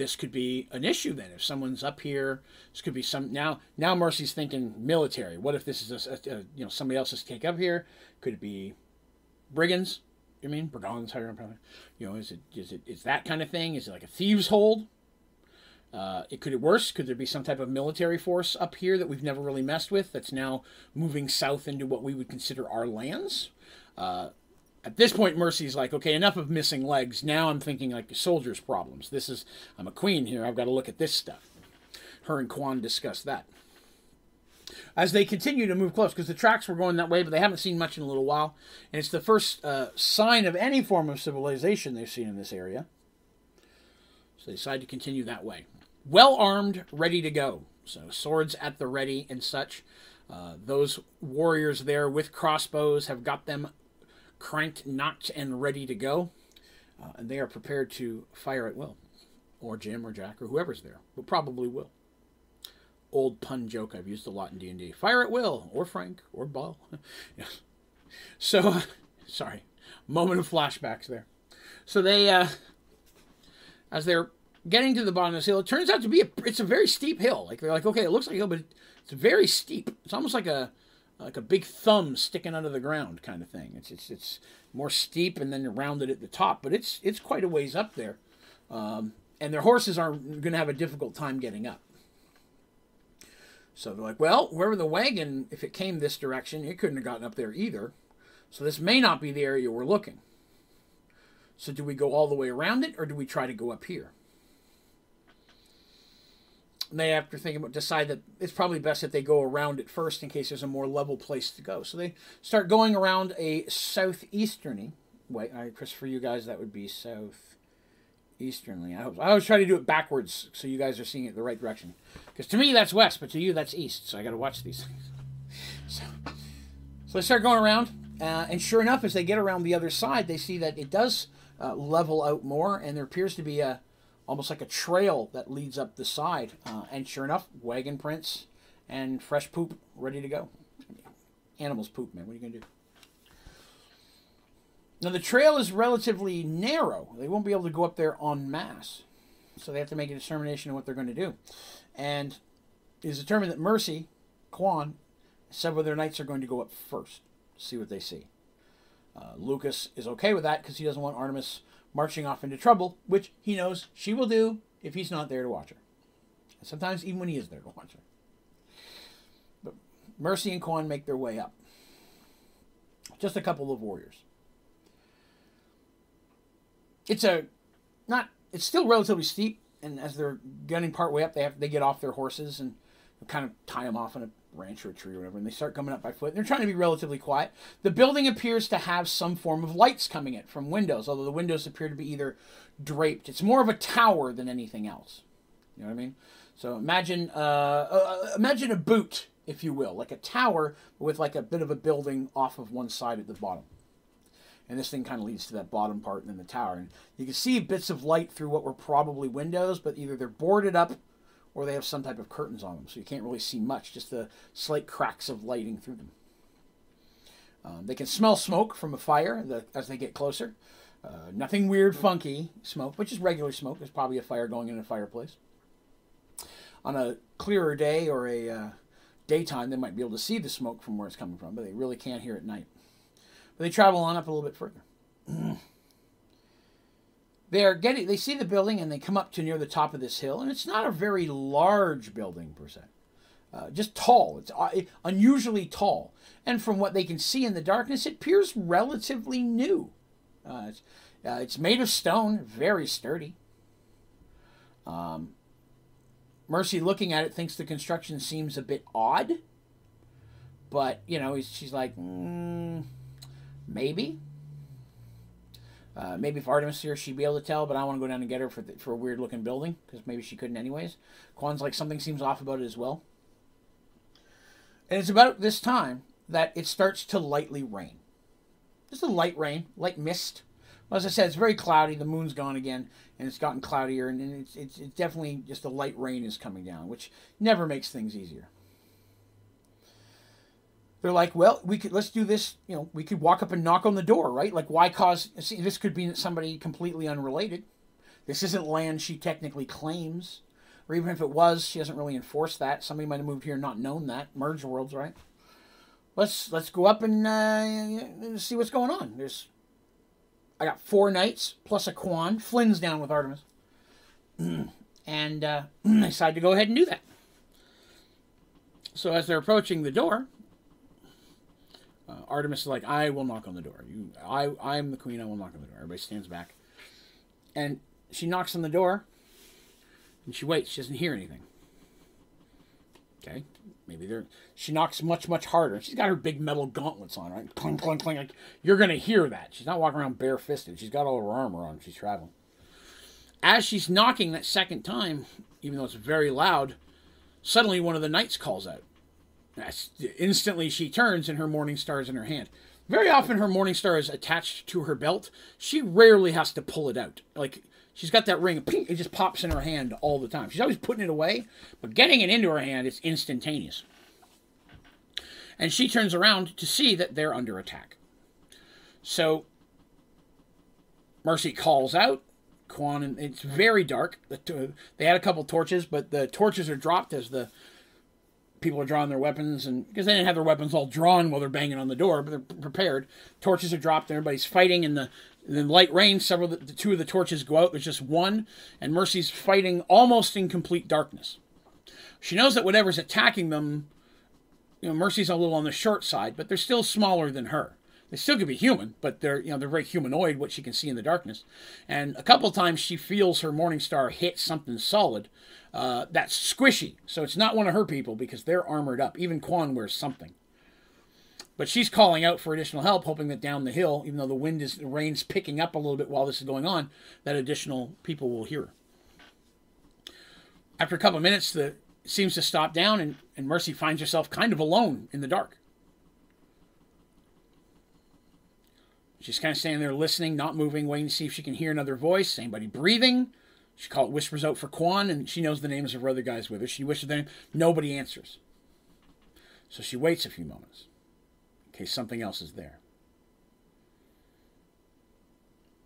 This could be an issue then. If someone's up here, this could be some now. Now Mercy's thinking military. What if this is a, a, a you know somebody else's take up here? Could it be brigands? You mean brigands? How you You know, is it is it is that kind of thing? Is it like a thieves' hold? Uh, it could it worse? Could there be some type of military force up here that we've never really messed with that's now moving south into what we would consider our lands? Uh, at this point, Mercy's like, okay, enough of missing legs. Now I'm thinking like soldiers' problems. This is I'm a queen here. I've got to look at this stuff. Her and Quan discuss that as they continue to move close because the tracks were going that way, but they haven't seen much in a little while, and it's the first uh, sign of any form of civilization they've seen in this area. So they decide to continue that way well armed, ready to go. So swords at the ready and such. Uh, those warriors there with crossbows have got them cranked, knocked, and ready to go. Uh, and they are prepared to fire at will. Or Jim or Jack or whoever's there, but probably will. Old pun joke I've used a lot in D&D. Fire at will, or Frank, or Ball. yes. So, sorry, moment of flashbacks there. So they, uh, as they're getting to the bottom of this hill, it turns out to be a it's a very steep hill. Like they're like, okay, it looks like a hill, but it's very steep. It's almost like a like a big thumb sticking under the ground kind of thing. It's it's it's more steep and then rounded at the top, but it's it's quite a ways up there. Um, and their horses are going to have a difficult time getting up. So they're like, well, wherever the wagon, if it came this direction, it couldn't have gotten up there either. So this may not be the area we're looking. So do we go all the way around it, or do we try to go up here? They after thinking about decide that it's probably best if they go around it first in case there's a more level place to go. So they start going around a southeasterny way. I Chris, for you guys, that would be southeasternly. I. I always try to do it backwards so you guys are seeing it the right direction. Because to me that's west, but to you that's east. So I got to watch these things. So, so they start going around, uh, and sure enough, as they get around the other side, they see that it does uh, level out more, and there appears to be a almost like a trail that leads up the side. Uh, and sure enough, wagon prints and fresh poop ready to go. Animals poop, man. What are you going to do? Now, the trail is relatively narrow. They won't be able to go up there en masse. So they have to make a determination of what they're going to do. And it is determined that Mercy, Quan, several of their knights are going to go up first see what they see. Uh, Lucas is okay with that because he doesn't want Artemis marching off into trouble, which he knows she will do if he's not there to watch her. Sometimes even when he is there to watch her. But Mercy and Quan make their way up. Just a couple of warriors. It's a not it's still relatively steep, and as they're getting part way up, they have they get off their horses and kind of tie them off in a branch or a tree or whatever, and they start coming up by foot. They're trying to be relatively quiet. The building appears to have some form of lights coming in from windows, although the windows appear to be either draped. It's more of a tower than anything else. You know what I mean? So imagine, uh, uh, imagine a boot, if you will, like a tower with like a bit of a building off of one side at the bottom. And this thing kind of leads to that bottom part and then the tower. And you can see bits of light through what were probably windows, but either they're boarded up or they have some type of curtains on them, so you can't really see much, just the slight cracks of lighting through them. Um, they can smell smoke from a fire the, as they get closer. Uh, nothing weird, funky smoke, but just regular smoke. There's probably a fire going in a fireplace. On a clearer day or a uh, daytime, they might be able to see the smoke from where it's coming from, but they really can't hear at night. But they travel on up a little bit further. They're getting they see the building and they come up to near the top of this hill, and it's not a very large building per se. Uh, just tall. It's uh, unusually tall. And from what they can see in the darkness, it appears relatively new. Uh, it's, uh, it's, made of stone, very sturdy. Um, Mercy, looking at it, thinks the construction seems a bit odd. But, you know, she's like, mm, maybe. Uh, maybe if Artemis here, she'd be able to tell, but I want to go down and get her for, the, for a weird looking building because maybe she couldn't anyways. Quan's like something seems off about it as well. And it's about this time that it starts to lightly rain. Just a light rain, light mist, Well, as I said, it's very cloudy. The moon's gone again, and it's gotten cloudier, and, and it's, it's it's definitely just a light rain is coming down, which never makes things easier. They're like, well, we could let's do this. You know, we could walk up and knock on the door, right? Like, why cause? See, this could be somebody completely unrelated. This isn't land she technically claims, or even if it was, she hasn't really enforced that. Somebody might have moved here and not known that. Merge worlds, right? Let's let's go up and uh, see what's going on. There's, I got four knights plus a Quan. Flynn's down with Artemis, and uh, I to go ahead and do that. So as they're approaching the door, uh, Artemis is like, "I will knock on the door. You, I, I'm the queen. I will knock on the door." Everybody stands back, and she knocks on the door, and she waits. She doesn't hear anything. Okay, maybe there. She knocks much, much harder. She's got her big metal gauntlets on, right? Clink, clink, clink. Like, you're gonna hear that. She's not walking around barefisted. She's got all her armor on. She's traveling. As she's knocking that second time, even though it's very loud, suddenly one of the knights calls out. Instantly, she turns and her morning star is in her hand. Very often, her morning star is attached to her belt. She rarely has to pull it out. Like she's got that ring, it just pops in her hand all the time. She's always putting it away, but getting it into her hand is instantaneous. And she turns around to see that they're under attack. So Mercy calls out. Quan, and it's very dark. They had a couple torches, but the torches are dropped as the people are drawing their weapons, and because they didn't have their weapons all drawn while they're banging on the door, but they're prepared. Torches are dropped, and everybody's fighting. and the in the light rain, several the, the two of the torches go out. There's just one, and Mercy's fighting almost in complete darkness. She knows that whatever's attacking them, you know, Mercy's a little on the short side, but they're still smaller than her. They still could be human, but they're you know they're very humanoid, what she can see in the darkness. And a couple times she feels her morning star hit something solid, uh, that's squishy. So it's not one of her people because they're armored up. Even Quan wears something. But she's calling out for additional help, hoping that down the hill, even though the wind is the rain's picking up a little bit while this is going on, that additional people will hear her. After a couple of minutes, the seems to stop down, and, and Mercy finds herself kind of alone in the dark. She's kind of standing there listening, not moving, waiting to see if she can hear another voice. Anybody breathing? She calls, whispers out for Quan, and she knows the names of her other guys with her. She whispers them. Nobody answers. So she waits a few moments in case something else is there.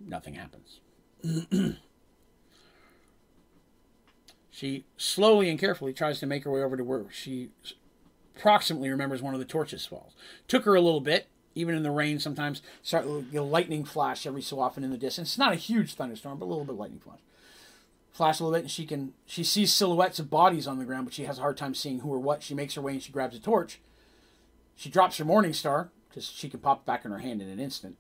Nothing happens. she slowly and carefully tries to make her way over to where she approximately remembers one of the torches falls. Took her a little bit, even in the rain. Sometimes start know, lightning flash every so often in the distance. It's not a huge thunderstorm, but a little bit lightning flash flash a little bit and she can she sees silhouettes of bodies on the ground but she has a hard time seeing who or what. She makes her way and she grabs a torch. She drops her morning star because she can pop it back in her hand in an instant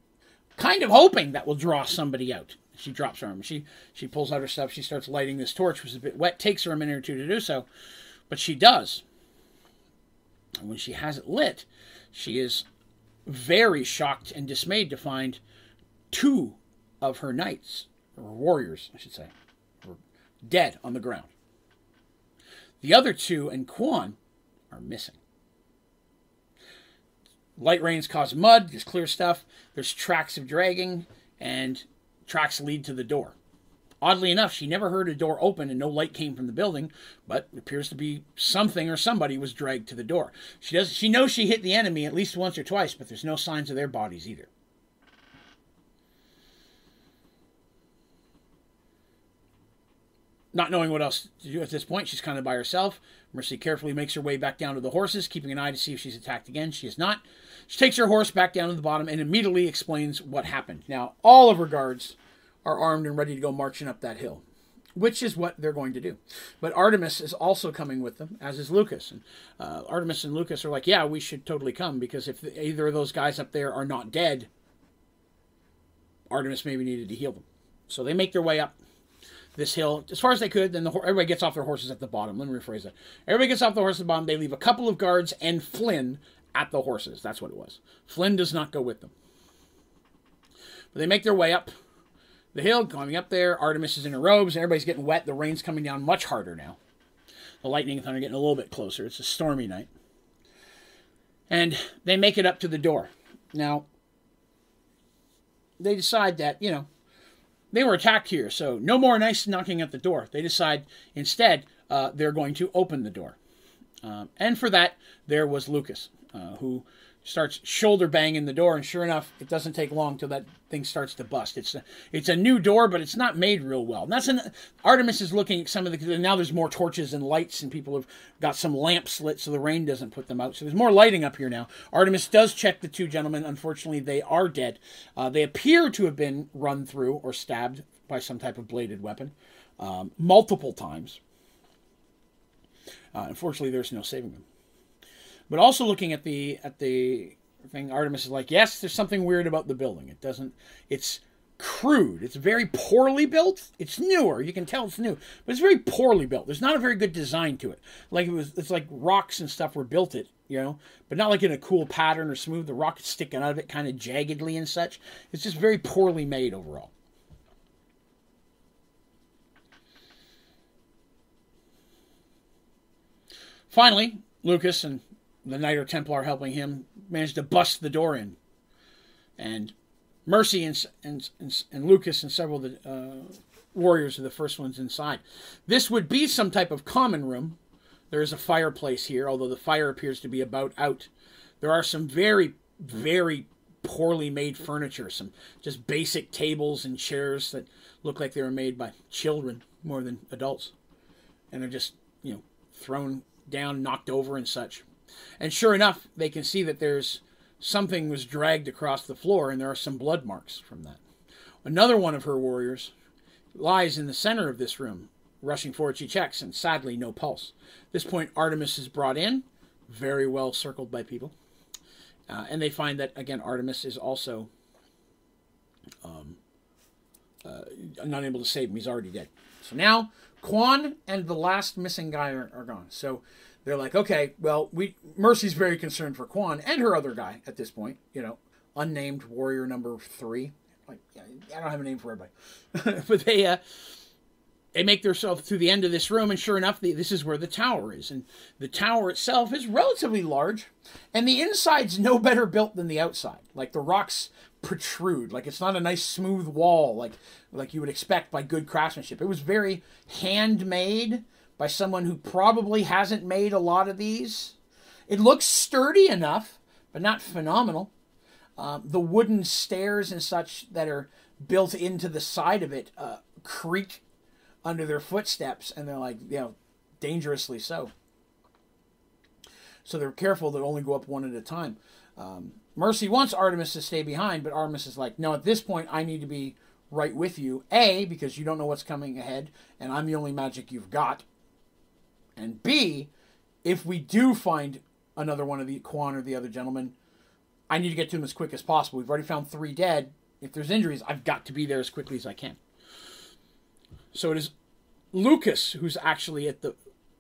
kind of hoping that will draw somebody out. She drops her arm. She she pulls out her stuff. She starts lighting this torch which is a bit wet. Takes her a minute or two to do so but she does. And when she has it lit she is very shocked and dismayed to find two of her knights or warriors i should say dead on the ground. The other two and Quan are missing. Light rains cause mud, there's clear stuff, there's tracks of dragging, and tracks lead to the door. Oddly enough, she never heard a door open and no light came from the building, but it appears to be something or somebody was dragged to the door. She does she knows she hit the enemy at least once or twice, but there's no signs of their bodies either. Not knowing what else to do at this point, she's kind of by herself. Mercy carefully makes her way back down to the horses, keeping an eye to see if she's attacked again. She is not. She takes her horse back down to the bottom and immediately explains what happened. Now, all of her guards are armed and ready to go marching up that hill, which is what they're going to do. But Artemis is also coming with them, as is Lucas. And uh, Artemis and Lucas are like, yeah, we should totally come because if either of those guys up there are not dead, Artemis maybe needed to heal them. So they make their way up this hill as far as they could. Then the, everybody gets off their horses at the bottom. Let me rephrase that. Everybody gets off the horses at the bottom. They leave a couple of guards and Flynn at the horses. That's what it was. Flynn does not go with them. But they make their way up the hill, climbing up there. Artemis is in her robes. Everybody's getting wet. The rain's coming down much harder now. The lightning and thunder getting a little bit closer. It's a stormy night. And they make it up to the door. Now, they decide that, you know, they were attacked here, so no more nice knocking at the door. They decide instead uh, they're going to open the door. Um, and for that, there was Lucas, uh, who starts shoulder banging the door, and sure enough, it doesn't take long till that thing starts to bust. It's a, it's a new door, but it's not made real well. And that's an Artemis is looking at some of the now there's more torches and lights, and people have got some lamps lit so the rain doesn't put them out. So there's more lighting up here now. Artemis does check the two gentlemen. Unfortunately, they are dead. Uh, they appear to have been run through or stabbed by some type of bladed weapon um, multiple times. Uh, unfortunately, there's no saving them. But also looking at the at the thing, Artemis is like, yes, there's something weird about the building. It doesn't. It's crude. It's very poorly built. It's newer. You can tell it's new, but it's very poorly built. There's not a very good design to it. Like it was, it's like rocks and stuff were built it, you know, but not like in a cool pattern or smooth. The rock is sticking out of it kind of jaggedly and such. It's just very poorly made overall. Finally, Lucas and the Knight or Templar helping him managed to bust the door in. And Mercy and, and, and, and Lucas and several of the uh, warriors are the first ones inside. This would be some type of common room. There is a fireplace here, although the fire appears to be about out. There are some very, very poorly made furniture, some just basic tables and chairs that look like they were made by children more than adults. And they're just, you know, thrown down, knocked over, and such. And sure enough, they can see that there's something was dragged across the floor, and there are some blood marks from that. Another one of her warriors lies in the center of this room. Rushing forward, she checks, and sadly, no pulse. At this point, Artemis is brought in, very well circled by people. Uh, and they find that, again, Artemis is also um, uh, not able to save him. He's already dead. So now, Quan and the last missing guy are, are gone. So they're like, okay, well, we Mercy's very concerned for Quan and her other guy at this point. You know, unnamed warrior number three. Like, I don't have a name for everybody, but they uh, they make themselves through the end of this room, and sure enough, the, this is where the tower is. And the tower itself is relatively large, and the inside's no better built than the outside. Like the rocks protrude, like it's not a nice smooth wall, like like you would expect by good craftsmanship. It was very handmade by someone who probably hasn't made a lot of these. It looks sturdy enough, but not phenomenal. Um, the wooden stairs and such that are built into the side of it uh, creak under their footsteps, and they're like, you know, dangerously so. So they're careful to only go up one at a time. Um, Mercy wants Artemis to stay behind, but Artemis is like, no, at this point, I need to be right with you. A, because you don't know what's coming ahead, and I'm the only magic you've got. And B, if we do find another one of the Quan or the other gentlemen, I need to get to them as quick as possible. We've already found three dead. If there's injuries, I've got to be there as quickly as I can. So it is Lucas who's actually at the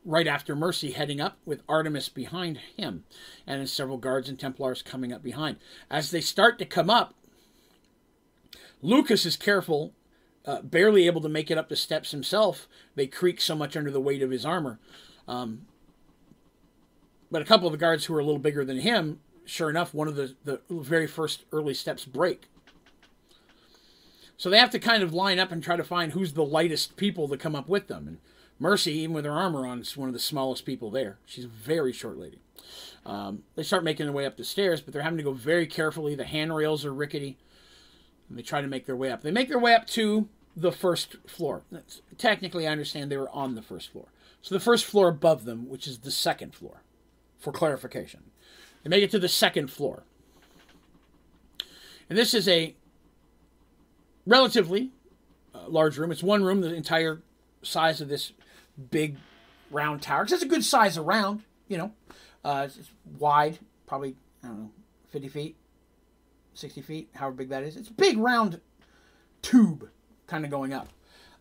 right after Mercy heading up with Artemis behind him and several guards and Templars coming up behind. As they start to come up, Lucas is careful uh, barely able to make it up the steps himself. They creak so much under the weight of his armor. Um, but a couple of the guards who are a little bigger than him, sure enough, one of the, the very first early steps break. So they have to kind of line up and try to find who's the lightest people to come up with them. And Mercy, even with her armor on, is one of the smallest people there. She's a very short lady. Um, they start making their way up the stairs, but they're having to go very carefully. The handrails are rickety. And they try to make their way up. They make their way up to the first floor. That's, technically, I understand they were on the first floor. So the first floor above them, which is the second floor, for clarification. They make it to the second floor. And this is a relatively uh, large room. It's one room, the entire size of this big round tower. It's a good size around, you know. Uh, it's wide, probably, I don't know, 50 feet, 60 feet, however big that is. It's a big round tube kind of going up.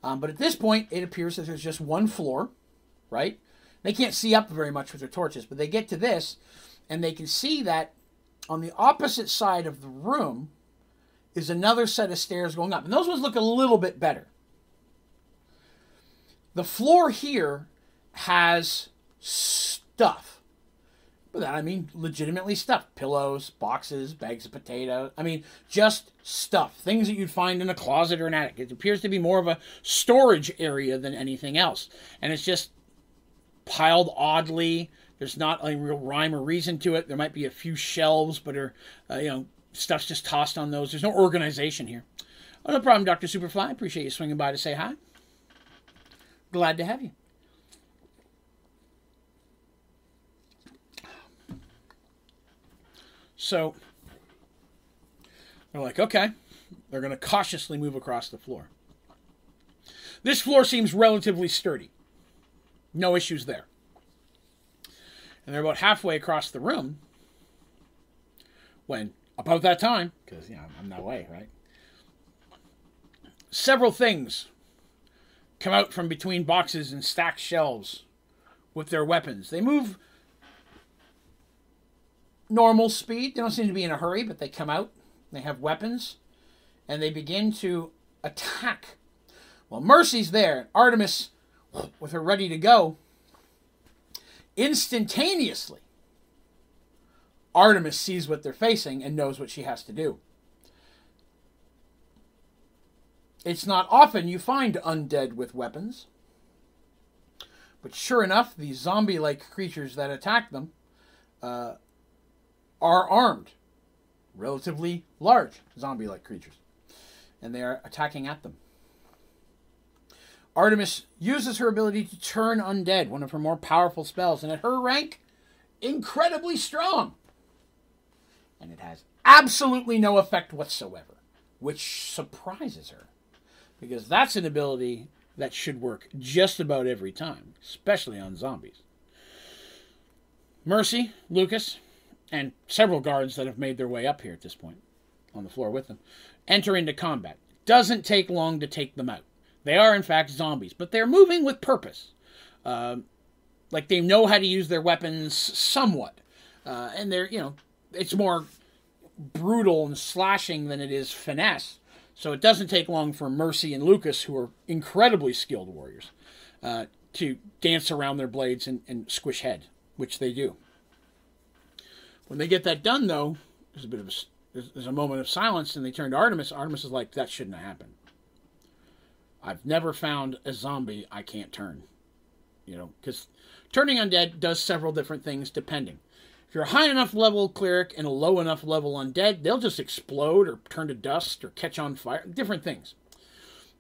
Um, but at this point, it appears that there's just one floor, right? They can't see up very much with their torches, but they get to this, and they can see that on the opposite side of the room is another set of stairs going up. And those ones look a little bit better. The floor here has stuff. But that, I mean, legitimately stuff. Pillows, boxes, bags of potatoes. I mean, just stuff. Things that you'd find in a closet or an attic. It appears to be more of a storage area than anything else. And it's just piled oddly. There's not a real rhyme or reason to it. There might be a few shelves, but are, uh, you know, stuff's just tossed on those. There's no organization here. Oh, no problem, Dr. Superfly. Appreciate you swinging by to say hi. Glad to have you. So they're like, okay. They're going to cautiously move across the floor. This floor seems relatively sturdy. No issues there. And they're about halfway across the room when, about that time, because you know, I'm that way, right? Several things come out from between boxes and stacked shelves with their weapons. They move normal speed. They don't seem to be in a hurry, but they come out. They have weapons, and they begin to attack. Well, Mercy's there. Artemis, with her ready to go, instantaneously, Artemis sees what they're facing and knows what she has to do. It's not often you find undead with weapons. But sure enough, these zombie like creatures that attack them uh, are armed. Relatively large zombie like creatures. And they are attacking at them. Artemis uses her ability to turn undead, one of her more powerful spells, and at her rank, incredibly strong. And it has absolutely no effect whatsoever, which surprises her. Because that's an ability that should work just about every time, especially on zombies. Mercy, Lucas, and several guards that have made their way up here at this point on the floor with them enter into combat. Doesn't take long to take them out. They are, in fact, zombies, but they're moving with purpose. Uh, like they know how to use their weapons somewhat. Uh, and they're, you know, it's more brutal and slashing than it is finesse. So it doesn't take long for Mercy and Lucas, who are incredibly skilled warriors, uh, to dance around their blades and, and squish head, which they do. When they get that done, though, there's a bit of a, there's, there's a moment of silence, and they turn to Artemis. Artemis is like, "That shouldn't have happened. I've never found a zombie I can't turn. You know, because turning undead does several different things depending. If you're a high enough level cleric and a low enough level undead, they'll just explode or turn to dust or catch on fire. Different things.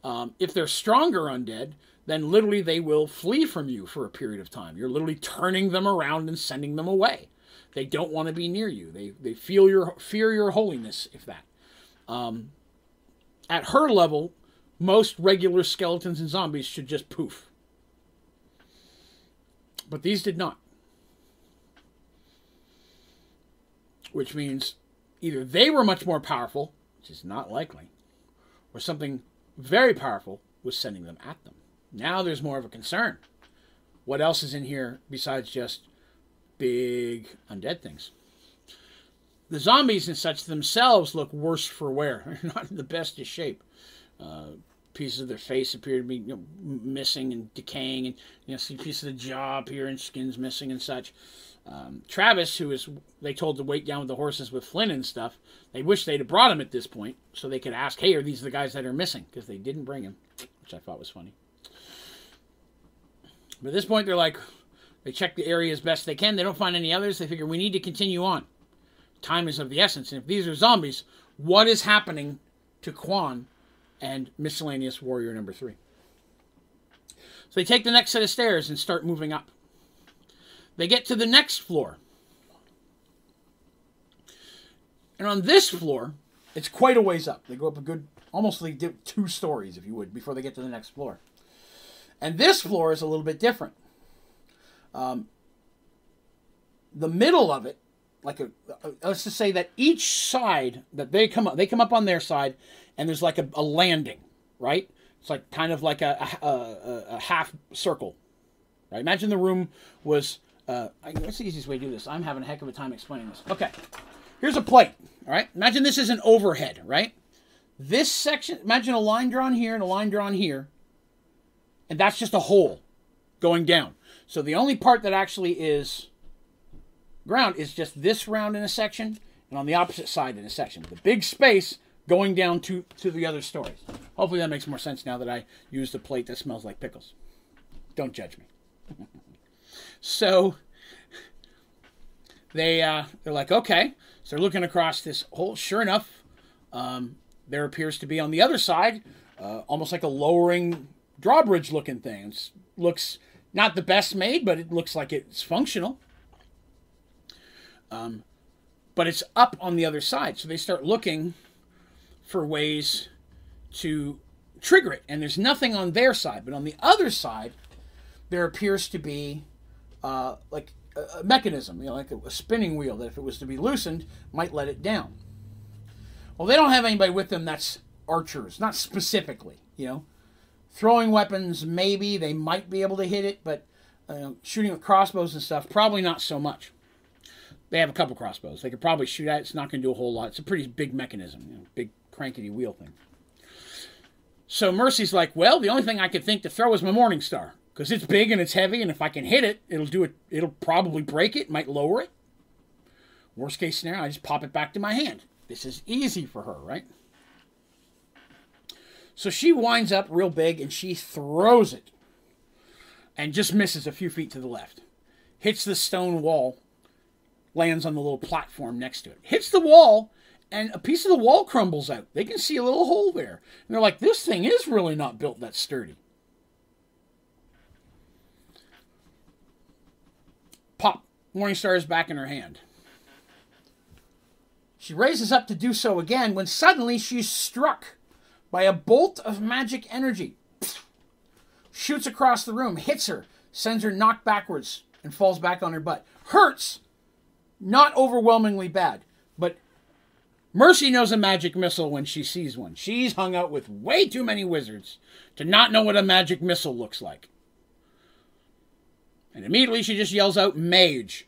Um, if they're stronger undead, then literally they will flee from you for a period of time. You're literally turning them around and sending them away. They don't want to be near you. They they feel your fear your holiness, if that. Um, at her level, most regular skeletons and zombies should just poof. But these did not. Which means either they were much more powerful, which is not likely, or something very powerful was sending them at them. Now there's more of a concern. What else is in here besides just big undead things? The zombies and such themselves look worse for wear. They're not in the best of shape. Uh, pieces of their face appear to be you know, missing and decaying, and you know, see pieces of the jaw appear and skin's missing and such. Um, Travis, who is they told to wait down with the horses with Flynn and stuff, they wish they'd have brought him at this point so they could ask, "Hey, are these the guys that are missing?" Because they didn't bring him, which I thought was funny. But at this point, they're like, they check the area as best they can. They don't find any others. They figure we need to continue on. Time is of the essence, and if these are zombies, what is happening to Quan and miscellaneous warrior number three? So they take the next set of stairs and start moving up. They get to the next floor. And on this floor, it's quite a ways up. They go up a good, almost like two stories, if you would, before they get to the next floor. And this floor is a little bit different. Um, the middle of it, like a, let's just say that each side that they come up, they come up on their side, and there's like a, a landing, right? It's like kind of like a, a, a half circle, right? Imagine the room was uh, the easiest way to do this? I'm having a heck of a time explaining this. Okay, here's a plate. All right, imagine this is an overhead, right? This section, imagine a line drawn here and a line drawn here, and that's just a hole going down. So the only part that actually is ground is just this round in a section and on the opposite side in a section. The big space going down to, to the other stories. Hopefully that makes more sense now that I used a plate that smells like pickles. Don't judge me. so they uh, they're like, okay. So they're looking across this hole. Sure enough, um, there appears to be on the other side, uh, almost like a lowering drawbridge looking thing. It looks not the best made, but it looks like it's functional. Um, but it's up on the other side. So they start looking for ways to trigger it. And there's nothing on their side. But on the other side, there appears to be uh, like a, mechanism, you know, like a spinning wheel that if it was to be loosened, might let it down. Well, they don't have anybody with them that's archers, not specifically, you know. Throwing weapons, maybe they might be able to hit it, but uh, shooting with crossbows and stuff, probably not so much. They have a couple crossbows. They could probably shoot at it. It's not going to do a whole lot. It's a pretty big mechanism, you know, big crankety wheel thing. So Mercy's like, well, the only thing I could think to throw is my Morning Star because it's big and it's heavy, and if I can hit it, it'll do it. It'll probably break it, might lower it. Worst case scenario, I just pop it back to my hand. This is easy for her, right? So she winds up real big and she throws it and just misses a few feet to the left. Hits the stone wall, lands on the little platform next to it. Hits the wall, and a piece of the wall crumbles out. They can see a little hole there. And they're like, this thing is really not built that sturdy. Pop. Morningstar is back in her hand. She raises up to do so again when suddenly she's struck by a bolt of magic energy. Shoots across the room, hits her, sends her knocked backwards, and falls back on her butt. Hurts! Not overwhelmingly bad, but Mercy knows a magic missile when she sees one. She's hung out with way too many wizards to not know what a magic missile looks like. And immediately she just yells out, Mage.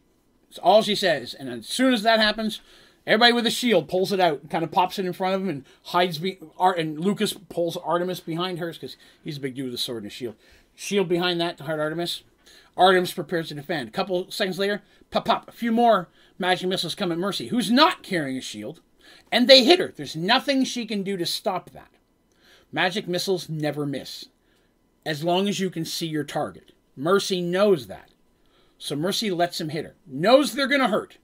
That's all she says. And as soon as that happens, everybody with a shield pulls it out kind of pops it in front of him and hides. Be- Art and Lucas pulls Artemis behind hers because he's a big dude with a sword and a shield. Shield behind that to hide Artemis. Artemis prepares to defend. A couple seconds later, pop pop, a few more magic missiles come at Mercy, who's not carrying a shield, and they hit her. There's nothing she can do to stop that. Magic missiles never miss, as long as you can see your target. Mercy knows that. So Mercy lets him hit her. Knows they're going to hurt.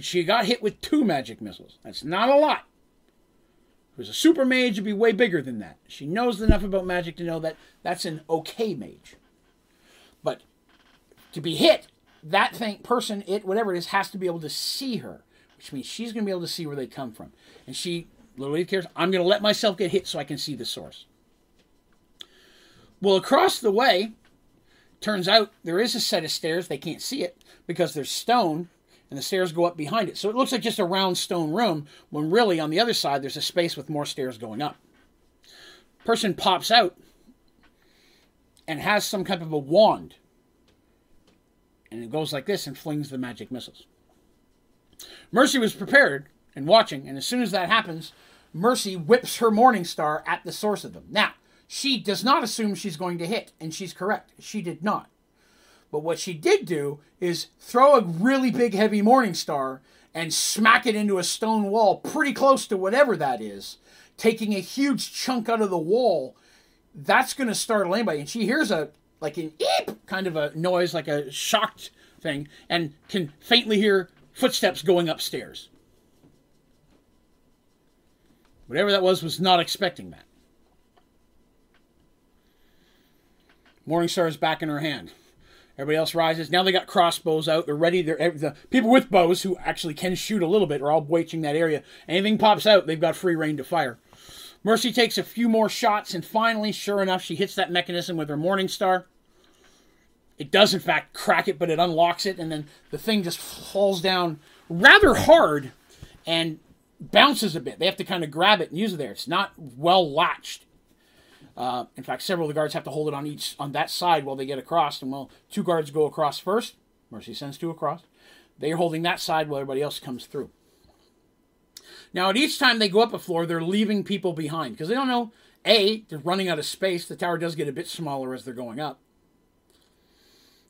But she got hit with two magic missiles. That's not a lot. If it was a super mage, it'd be way bigger than that. She knows enough about magic to know that that's an okay mage. But to be hit, that thing, person, it, whatever it is, has to be able to see her, which means she's going to be able to see where they come from. And she literally cares, I'm going to let myself get hit so I can see the source. Well, across the way, Turns out there is a set of stairs. They can't see it because there's stone and the stairs go up behind it. So it looks like just a round stone room when really on the other side there's a space with more stairs going up. Person pops out and has some kind of a wand. And it goes like this and flings the magic missiles. Mercy was prepared and watching, and as soon as that happens, Mercy whips her Morning Star at the source of them. Now, she does not assume she's going to hit, and she's correct. She did not. But what she did do is throw a really big, heavy Morning Star and smack it into a stone wall pretty close to whatever that is, taking a huge chunk out of the wall. That's going to startle anybody. And she hears a, like an eep kind of a noise, like a shocked thing, and can faintly hear footsteps going upstairs. Whatever that was, was not expecting that. Morningstar is back in her hand. Everybody else rises. Now they got crossbows out. They're ready. They're the people with bows who actually can shoot a little bit are all watching that area. Anything pops out, they've got free rein to fire. Mercy takes a few more shots, and finally, sure enough, she hits that mechanism with her Morning Star. It does, in fact, crack it, but it unlocks it, and then the thing just falls down rather hard and bounces a bit. They have to kind of grab it and use it there. It's not well latched. Uh, in fact, several of the guards have to hold it on each on that side while they get across. And well, two guards go across first. Mercy sends two across. They are holding that side while everybody else comes through. Now, at each time they go up a floor, they're leaving people behind because they don't know. A, they're running out of space. The tower does get a bit smaller as they're going up.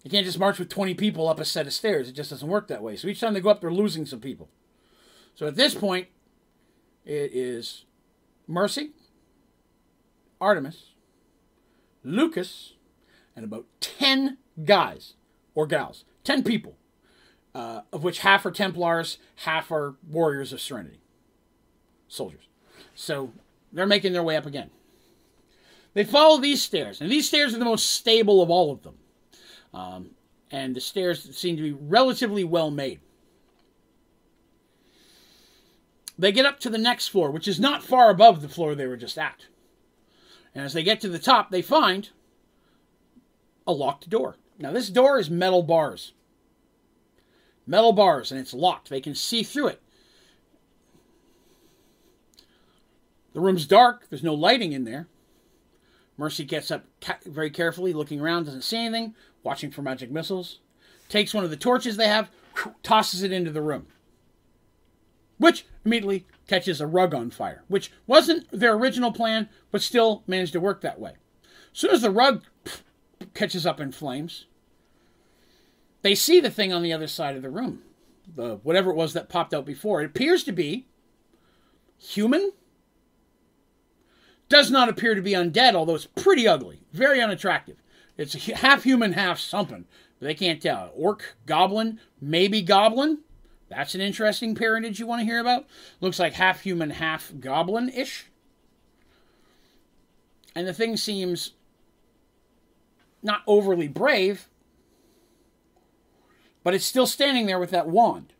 You can't just march with 20 people up a set of stairs. It just doesn't work that way. So each time they go up, they're losing some people. So at this point, it is Mercy, Artemis, Lucas, and about 10 guys or gals, 10 people, uh, of which half are Templars, half are Warriors of Serenity, soldiers. So they're making their way up again. They follow these stairs, and these stairs are the most stable of all of them. Um, and the stairs seem to be relatively well made. They get up to the next floor, which is not far above the floor they were just at. And as they get to the top, they find a locked door. Now, this door is metal bars. Metal bars, and it's locked. They can see through it. The room's dark, there's no lighting in there. Mercy gets up very carefully, looking around, doesn't see anything, watching for magic missiles. Takes one of the torches they have, tosses it into the room which immediately catches a rug on fire, which wasn't their original plan, but still managed to work that way. As soon as the rug catches up in flames, they see the thing on the other side of the room, the whatever it was that popped out before. It appears to be human. Does not appear to be undead, although it's pretty ugly, very unattractive. It's half human, half something. They can't tell. Orc, goblin, maybe goblin. That's an interesting parentage you want to hear about. Looks like half human, half goblin ish. And the thing seems not overly brave, but it's still standing there with that wand.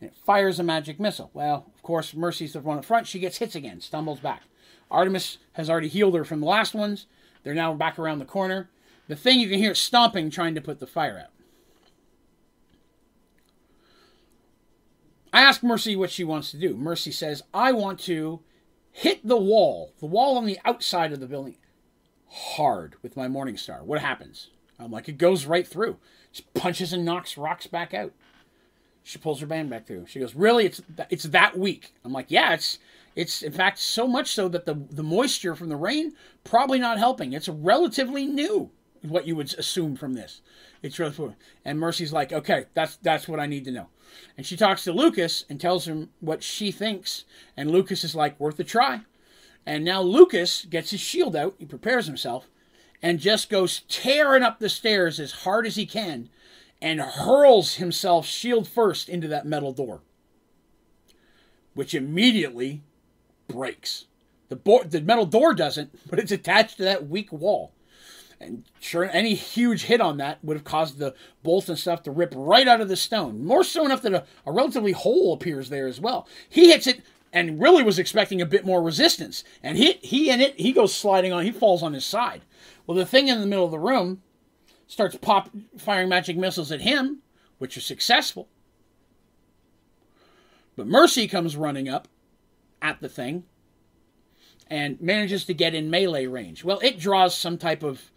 And it fires a magic missile. Well, of course, Mercy's the one up front. She gets hits again, stumbles back. Artemis has already healed her from the last ones. They're now back around the corner. The thing you can hear stomping, trying to put the fire out. I ask Mercy what she wants to do. Mercy says, I want to hit the wall, the wall on the outside of the building, hard with my Morning Star. What happens? I'm like, it goes right through. She punches and knocks rocks back out. She pulls her band back through. She goes, "Really? It's it's that weak?" I'm like, "Yeah, it's it's in fact so much so that the the moisture from the rain probably not helping. It's relatively new, what you would assume from this. It's really and Mercy's like, "Okay, that's that's what I need to know." And she talks to Lucas and tells him what she thinks. And Lucas is like, worth a try. And now Lucas gets his shield out, he prepares himself, and just goes tearing up the stairs as hard as he can and hurls himself shield first into that metal door, which immediately breaks. The, bo- the metal door doesn't, but it's attached to that weak wall. And sure, any huge hit on that would have caused the bolts and stuff to rip right out of the stone. More so enough that a, a relatively hole appears there as well. He hits it and really was expecting a bit more resistance. And he, he and it, he goes sliding on, he falls on his side. Well, the thing in the middle of the room starts pop firing magic missiles at him, which are successful. But Mercy comes running up at the thing and manages to get in melee range. Well, it draws some type of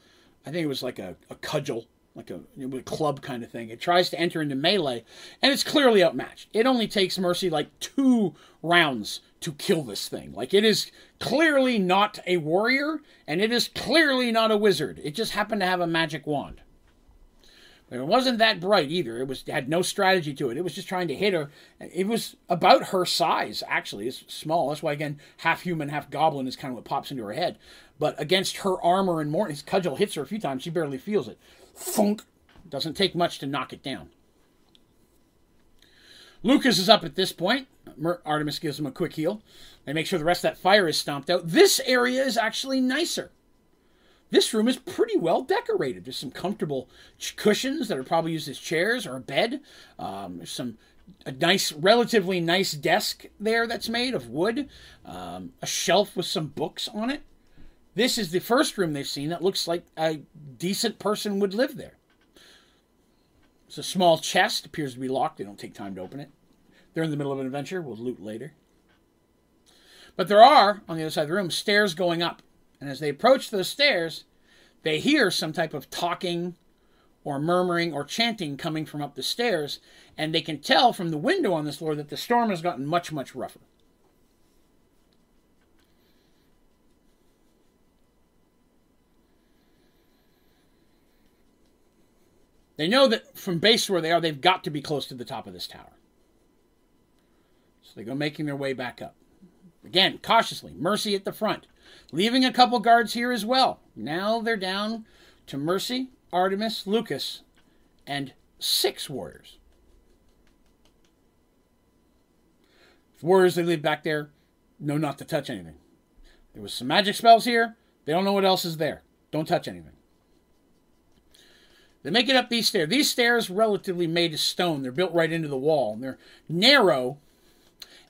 I think it was like a, a cudgel, like a, a club kind of thing. It tries to enter into melee, and it's clearly outmatched. It only takes Mercy like two rounds to kill this thing. Like it is clearly not a warrior, and it is clearly not a wizard. It just happened to have a magic wand. But it wasn't that bright either. It was had no strategy to it. It was just trying to hit her. It was about her size, actually. It's small. That's why again, half human, half goblin is kind of what pops into her head. But against her armor and more, his cudgel hits her a few times. She barely feels it. Funk. Doesn't take much to knock it down. Lucas is up at this point. Artemis gives him a quick heal. They make sure the rest of that fire is stomped out. This area is actually nicer. This room is pretty well decorated. There's some comfortable cushions that are probably used as chairs or a bed. Um, there's some a nice, relatively nice desk there that's made of wood. Um, a shelf with some books on it. This is the first room they've seen that looks like a decent person would live there. It's a small chest, appears to be locked. They don't take time to open it. They're in the middle of an adventure. We'll loot later. But there are, on the other side of the room, stairs going up. And as they approach those stairs, they hear some type of talking or murmuring or chanting coming from up the stairs. And they can tell from the window on this floor that the storm has gotten much, much rougher. They know that from base where they are, they've got to be close to the top of this tower. So they go making their way back up. Again, cautiously, Mercy at the front, leaving a couple guards here as well. Now they're down to Mercy, Artemis, Lucas, and six warriors. warriors they leave back there know not to touch anything. There was some magic spells here. They don't know what else is there. Don't touch anything. They make it up these stairs. These stairs relatively made of stone. They're built right into the wall. And they're narrow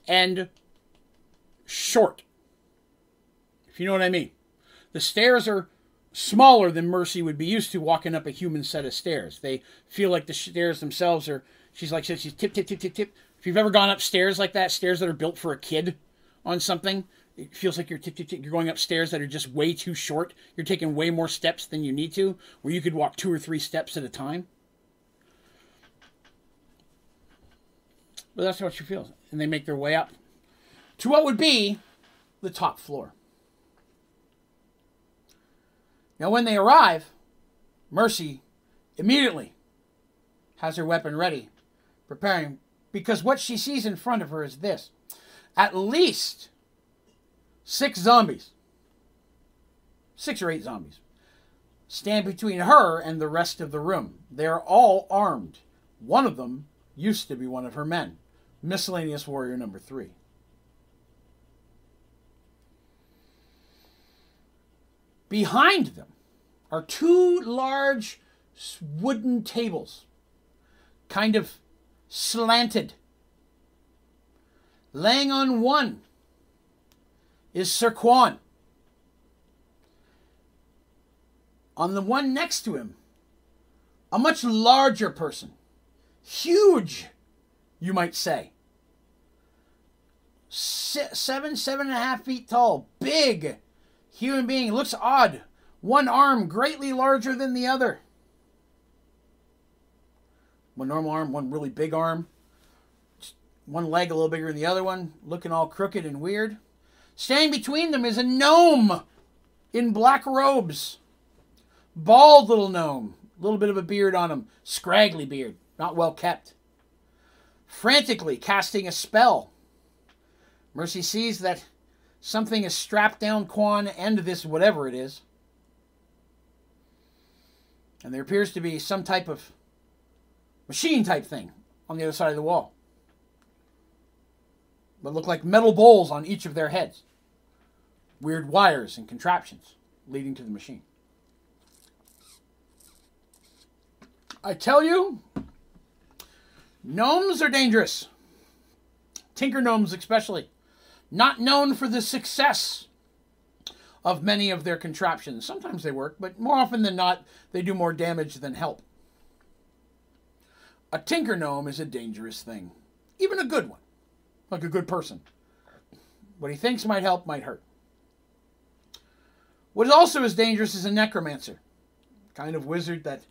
and short. If you know what I mean. The stairs are smaller than Mercy would be used to walking up a human set of stairs. They feel like the stairs themselves are she's like she's tip tip tip tip tip. If you've ever gone upstairs like that, stairs that are built for a kid on something, it feels like you're t- t- t- you're going upstairs that are just way too short. You're taking way more steps than you need to, where you could walk two or three steps at a time. But that's what she feels. and they make their way up to what would be the top floor. Now, when they arrive, Mercy immediately has her weapon ready, preparing, because what she sees in front of her is this at least six zombies, six or eight zombies, stand between her and the rest of the room. They're all armed. One of them used to be one of her men, miscellaneous warrior number three. Behind them are two large wooden tables, kind of slanted. Laying on one is Sir Quan. On the one next to him, a much larger person. Huge, you might say. seven, seven and a half feet tall. Big human being. Looks odd. One arm greatly larger than the other. One normal arm, one really big arm. One leg a little bigger than the other one, looking all crooked and weird. Standing between them is a gnome in black robes. Bald little gnome, a little bit of a beard on him, scraggly beard, not well kept. Frantically casting a spell. Mercy sees that something is strapped down Quan and this whatever it is. And there appears to be some type of machine type thing on the other side of the wall that look like metal bowls on each of their heads. Weird wires and contraptions leading to the machine. I tell you, gnomes are dangerous. Tinker gnomes, especially. Not known for the success of many of their contraptions. Sometimes they work, but more often than not, they do more damage than help. A tinker gnome is a dangerous thing, even a good one like a good person. What he thinks might help might hurt. What is also as dangerous is a necromancer, kind of wizard that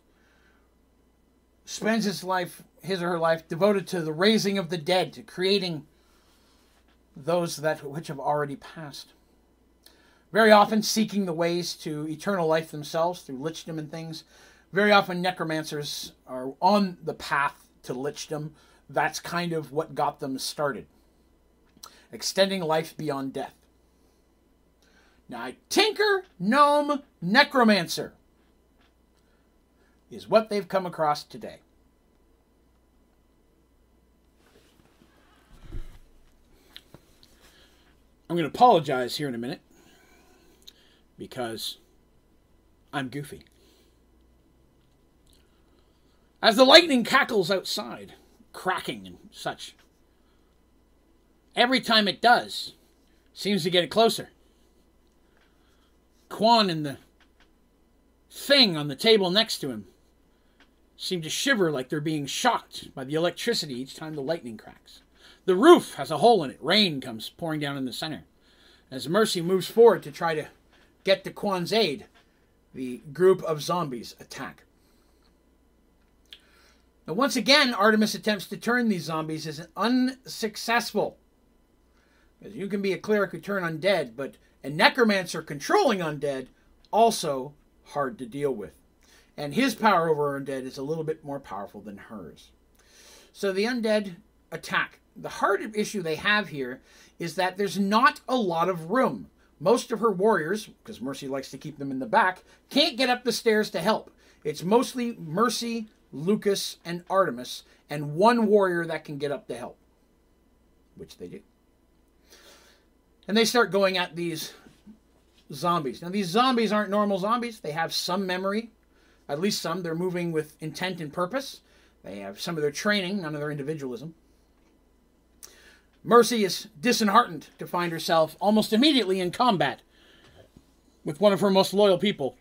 spends his life, his or her life, devoted to the raising of the dead, to creating those that which have already passed. Very often seeking the ways to eternal life themselves through lichdom and things. Very often necromancers are on the path to lichdom. That's kind of what got them started extending life beyond death. Now, Tinker, Gnome, Necromancer is what they've come across today. I'm going to apologize here in a minute because I'm goofy. As the lightning cackles outside, cracking and such, Every time it does, seems to get it closer. Quan and the thing on the table next to him seem to shiver like they're being shocked by the electricity each time the lightning cracks. The roof has a hole in it. Rain comes pouring down in the center. As Mercy moves forward to try to get to Quan's aid, the group of zombies attack. Now, once again, Artemis attempts to turn these zombies as unsuccessful. You can be a cleric who turn undead, but a necromancer controlling undead, also hard to deal with. And his power over undead is a little bit more powerful than hers. So the undead attack. The hard issue they have here is that there's not a lot of room. Most of her warriors, because Mercy likes to keep them in the back, can't get up the stairs to help. It's mostly Mercy, Lucas, and Artemis, and one warrior that can get up to help, which they do. And they start going at these zombies. Now, these zombies aren't normal zombies. They have some memory, at least some. They're moving with intent and purpose. They have some of their training, none of their individualism. Mercy is disheartened to find herself almost immediately in combat with one of her most loyal people,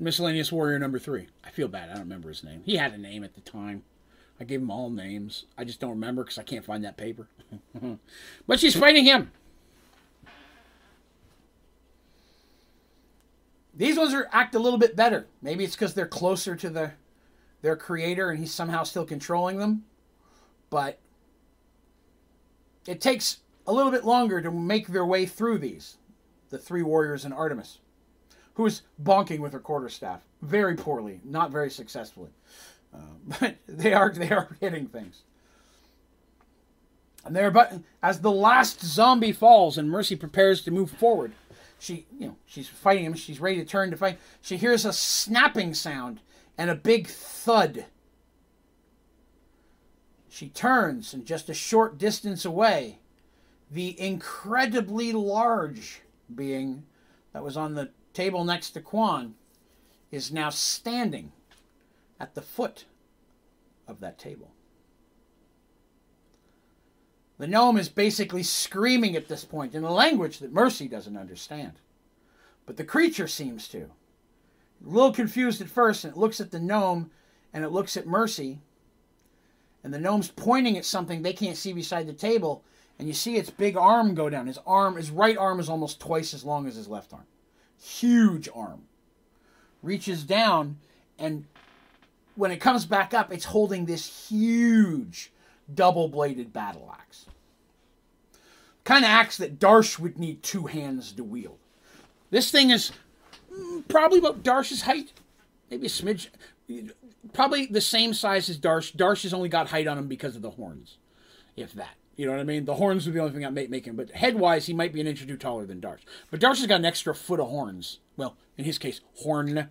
Miscellaneous Warrior number three. I feel bad. I don't remember his name. He had a name at the time. I gave him all names. I just don't remember because I can't find that paper. but she's fighting him. These ones are act a little bit better. Maybe it's because they're closer to the their creator and he's somehow still controlling them. But it takes a little bit longer to make their way through these. The three warriors and Artemis, who is bonking with her quarterstaff very poorly, not very successfully. Uh, but they are they are hitting things. And they're but as the last zombie falls and Mercy prepares to move forward, she you know she's fighting him. She's ready to turn to fight. She hears a snapping sound and a big thud. She turns, and just a short distance away, the incredibly large being that was on the table next to Quan is now standing at the foot of that table. The gnome is basically screaming at this point in a language that Mercy doesn't understand. But the creature seems to. A little confused at first, and it looks at the gnome and it looks at Mercy. And the gnome's pointing at something they can't see beside the table, and you see its big arm go down. His arm, his right arm is almost twice as long as his left arm. Huge arm. Reaches down, and when it comes back up, it's holding this huge double bladed battle axe. Kind of axe that Darsh would need two hands to wield. This thing is probably about Darsh's height, maybe a smidge, probably the same size as Darsh. Darsh has only got height on him because of the horns, if that. You know what I mean? The horns would be the only thing I'm making, but head wise, he might be an inch or two taller than Darsh. But Darsh has got an extra foot of horns. Well, in his case, horn.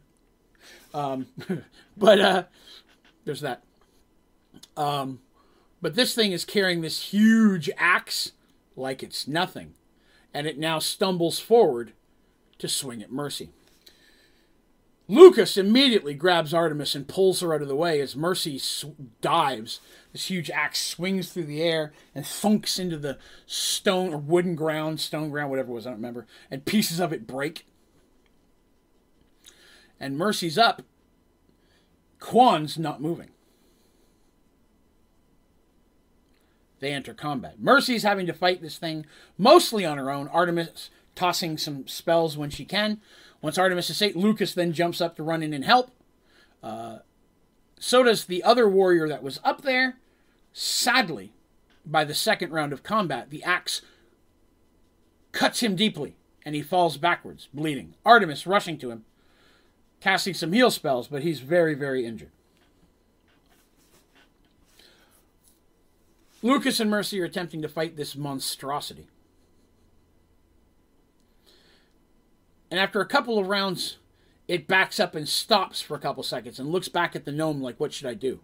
Um, but uh, there's that. Um, but this thing is carrying this huge axe like it's nothing, and it now stumbles forward to swing at Mercy. Lucas immediately grabs Artemis and pulls her out of the way as Mercy sw- dives. This huge axe swings through the air and thunks into the stone or wooden ground, stone ground, whatever it was, I don't remember, and pieces of it break. And Mercy's up. Quan's not moving. They enter combat. Mercy's having to fight this thing mostly on her own. Artemis tossing some spells when she can. Once Artemis is safe, Lucas then jumps up to run in and help. Uh, so does the other warrior that was up there. Sadly, by the second round of combat, the axe cuts him deeply and he falls backwards, bleeding. Artemis rushing to him, casting some heal spells, but he's very, very injured. Lucas and Mercy are attempting to fight this monstrosity. And after a couple of rounds, it backs up and stops for a couple seconds and looks back at the gnome like, what should I do?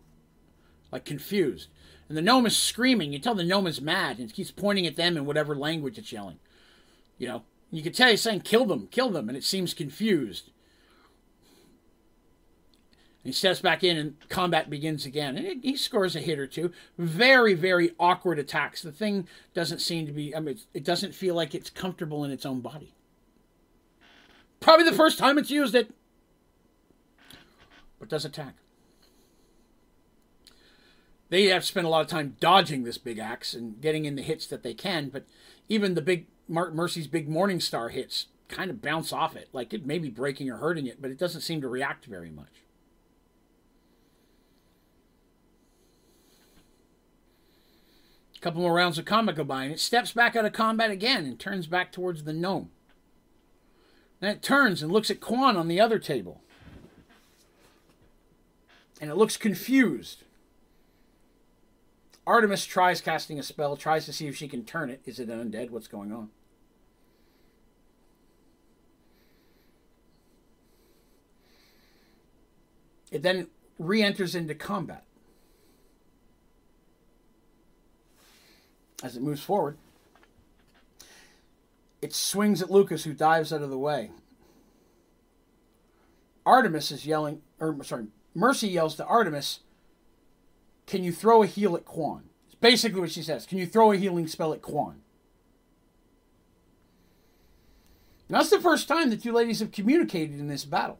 Like confused. And the gnome is screaming. You tell the gnome is mad and keeps pointing at them in whatever language it's yelling. You know, you can tell he's saying, kill them, kill them, and it seems confused. He steps back in and combat begins again. And he scores a hit or two. Very, very awkward attacks. The thing doesn't seem to be, I mean, it doesn't feel like it's comfortable in its own body. Probably the first time it's used it. But does attack. They have spent a lot of time dodging this big axe and getting in the hits that they can, but even the big Mark Mercy's big Morning Star hits kind of bounce off it. Like it may be breaking or hurting it, but it doesn't seem to react very much. A couple more rounds of combat go by, and it steps back out of combat again and turns back towards the gnome. Then it turns and looks at Quan on the other table. and it looks confused. Artemis tries casting a spell, tries to see if she can turn it. Is it an undead? What's going on? It then re enters into combat. As it moves forward, it swings at Lucas, who dives out of the way. Artemis is yelling, or sorry, Mercy yells to Artemis, Can you throw a heal at Quan? It's basically what she says. Can you throw a healing spell at Quan? And that's the first time the two ladies have communicated in this battle.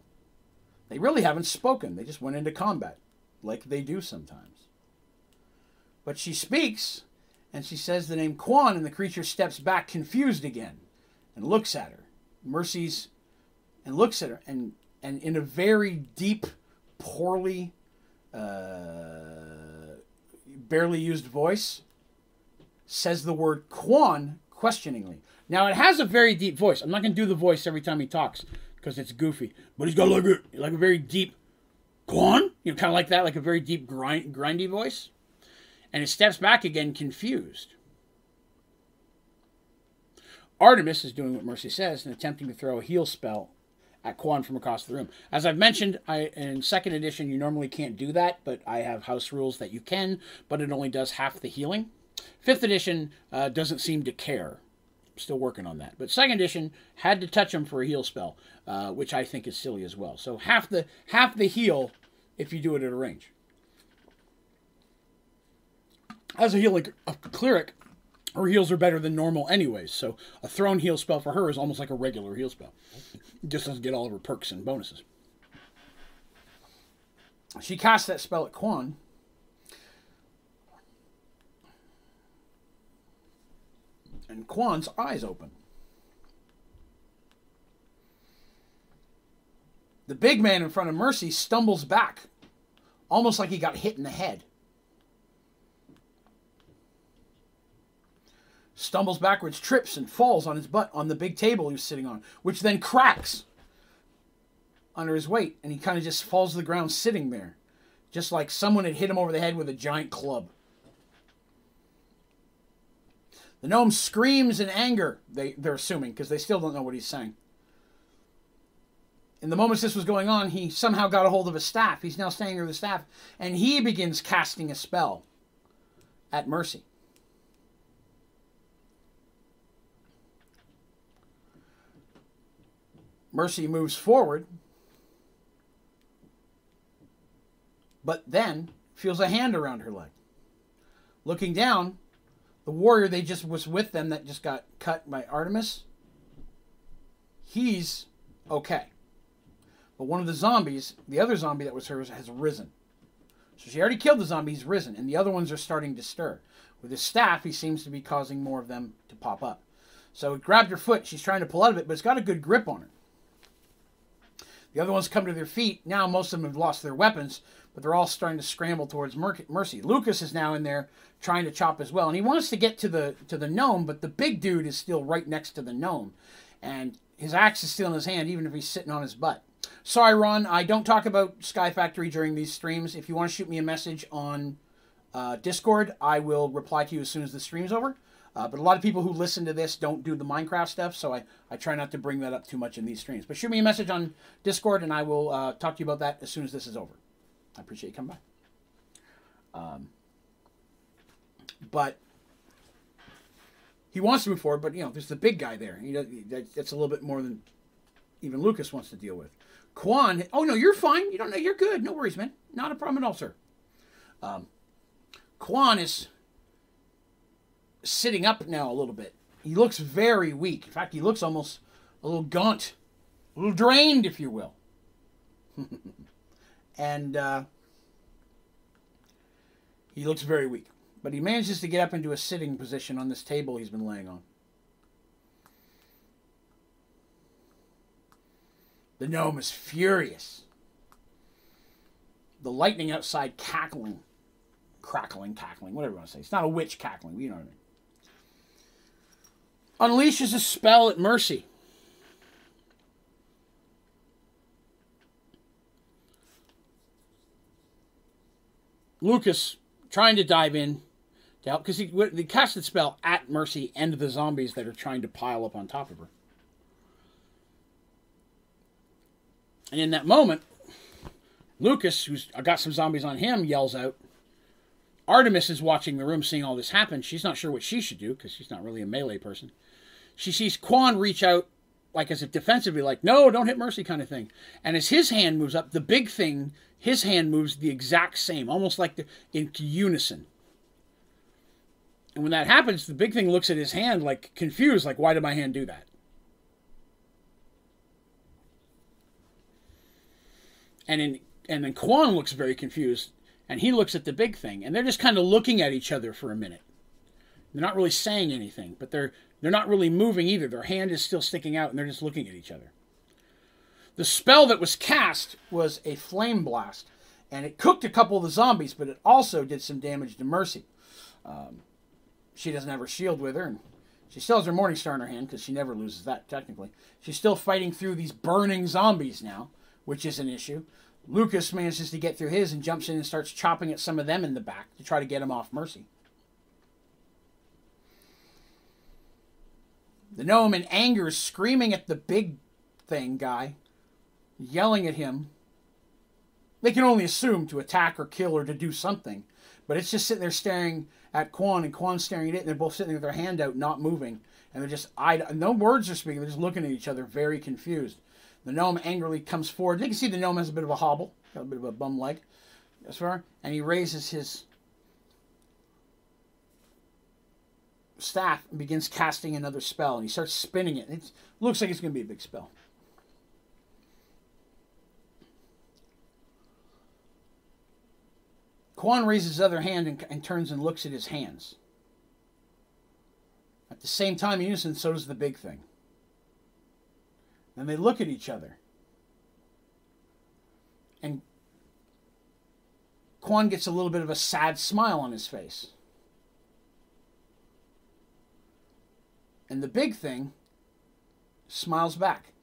They really haven't spoken. They just went into combat, like they do sometimes. But she speaks, and she says the name Quan, and the creature steps back, confused again, and looks at her. Mercy's, and looks at her, and and in a very deep, poorly, uh, barely used voice, says the word Quan questioningly. Now it has a very deep voice. I'm not going to do the voice every time he talks because it's goofy, but he's got like a like a very deep Quan, you know, kind of like that, like a very deep grind, grindy voice. And it steps back again, confused. Artemis is doing what Mercy says and attempting to throw a heal spell at Quan from across the room. As I've mentioned, I in second edition you normally can't do that, but I have house rules that you can, but it only does half the healing. Fifth edition uh, doesn't seem to care. Still working on that. But second edition had to touch him for a heal spell, uh, which I think is silly as well. So half the half the heal if you do it at a range. As a healing a cleric, her heals are better than normal anyways. So a thrown heal spell for her is almost like a regular heal spell. Just doesn't get all of her perks and bonuses. She casts that spell at Quan. And Quan's eyes open. The big man in front of Mercy stumbles back, almost like he got hit in the head. Stumbles backwards, trips, and falls on his butt on the big table he was sitting on, which then cracks under his weight, and he kind of just falls to the ground sitting there, just like someone had hit him over the head with a giant club. The gnome screams in anger, they, they're assuming, because they still don't know what he's saying. In the moments this was going on, he somehow got a hold of a staff. He's now standing with the staff, and he begins casting a spell at Mercy. Mercy moves forward, but then feels a hand around her leg. Looking down, the warrior they just was with them that just got cut by Artemis, he's okay. But one of the zombies, the other zombie that was hers, has risen. So she already killed the zombie, he's risen, and the other ones are starting to stir. With his staff, he seems to be causing more of them to pop up. So it grabbed her foot. She's trying to pull out of it, but it's got a good grip on her. The other ones come to their feet. Now most of them have lost their weapons, but they're all starting to scramble towards Mercy. Lucas is now in there trying to chop as well, and he wants to get to the to the gnome, but the big dude is still right next to the gnome, and his axe is still in his hand, even if he's sitting on his butt. Sorry, Ron, I don't talk about Sky Factory during these streams. If you want to shoot me a message on uh, Discord, I will reply to you as soon as the stream's over. Uh, but a lot of people who listen to this don't do the Minecraft stuff, so I, I try not to bring that up too much in these streams. But shoot me a message on Discord, and I will uh, talk to you about that as soon as this is over. I appreciate you coming by. Um, but he wants to move forward, but you know, there's the big guy there. That's a little bit more than even Lucas wants to deal with. Quan, oh no, you're fine. You don't know, you're good. No worries, man. Not a problem at all, sir. Um, Quan is sitting up now a little bit. He looks very weak. In fact, he looks almost a little gaunt, a little drained, if you will. and uh, he looks very weak. But he manages to get up into a sitting position on this table he's been laying on. The gnome is furious. The lightning outside cackling, crackling, cackling, whatever you want to say. It's not a witch cackling, you know what I mean unleashes a spell at Mercy. Lucas trying to dive in to help because he, he casted spell at Mercy and the zombies that are trying to pile up on top of her. And in that moment, Lucas, who's got some zombies on him, yells out. Artemis is watching the room, seeing all this happen. She's not sure what she should do because she's not really a melee person. She sees Quan reach out, like as if defensively, like, no, don't hit Mercy kind of thing. And as his hand moves up, the big thing, his hand moves the exact same, almost like the, in unison. And when that happens, the big thing looks at his hand like confused, like, why did my hand do that? And in and then Quan looks very confused, and he looks at the big thing, and they're just kind of looking at each other for a minute. They're not really saying anything, but they're they're not really moving either. Their hand is still sticking out, and they're just looking at each other. The spell that was cast was a flame blast, and it cooked a couple of the zombies, but it also did some damage to Mercy. Um, she doesn't have her shield with her, and she still has her Morning Star in her hand because she never loses that technically. She's still fighting through these burning zombies now, which is an issue. Lucas manages to get through his and jumps in and starts chopping at some of them in the back to try to get him off Mercy. The gnome in anger is screaming at the big thing guy, yelling at him. They can only assume to attack or kill or to do something, but it's just sitting there staring at Quan and Quan staring at it, and they're both sitting there with their hand out, not moving, and they're just I no words are speaking. They're just looking at each other, very confused. The gnome angrily comes forward. You can see the gnome has a bit of a hobble, got a bit of a bum leg, as far, and he raises his staff and begins casting another spell. And he starts spinning it. It looks like it's going to be a big spell. Quan raises his other hand and, and, turns and looks at his hands. At the same time, in unison, so does the big thing. Then they look at each other. And Quan gets a little bit of a sad smile on his face. And the big thing smiles back.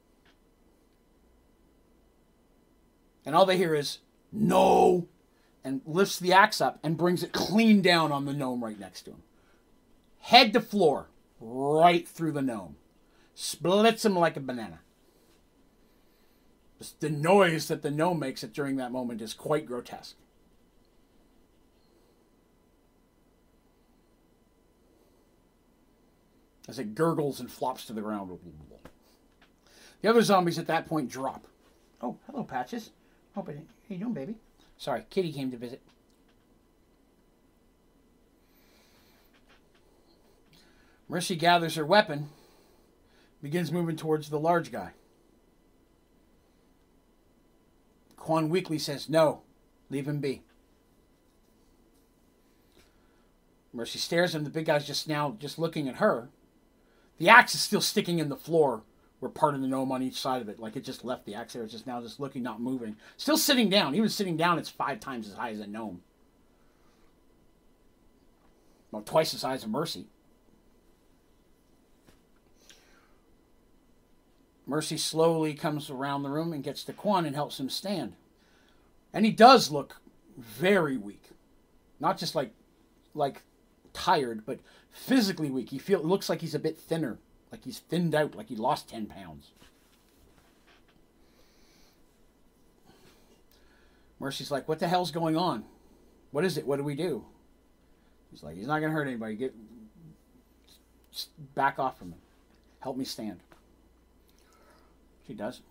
And all they hear is, no, and lifts the axe up and brings it clean down on the gnome right next to him. Head to floor, right through the gnome. Splits him like a banana. The noise that the gnome makes it during that moment is quite grotesque. As it gurgles and flops to the ground. The other zombies at that point drop. Oh, hello, Patches. Hope it, how you doing, baby? Sorry, Kitty came to visit. Mercy gathers her weapon, begins moving towards the large guy. Quan Weakly says, No, leave him be. Mercy stares at him. The big guy's just now just looking at her. The axe is still sticking in the floor where part of the gnome on each side of it. Like it just left the axe there. It's just now just looking, not moving. Still sitting down. Even sitting down, it's five times as high as a gnome. Well, twice the size of Mercy. Mercy slowly comes around the room and gets to Quan and helps him stand. And he does look very weak. Not just like like tired, but physically weak. He feel looks like he's a bit thinner, like he's thinned out, like he lost 10 pounds. Mercy's like, "What the hell's going on? What is it? What do we do?" He's like, "He's not to hurt anybody. Get back off from him. Help me stand." She does.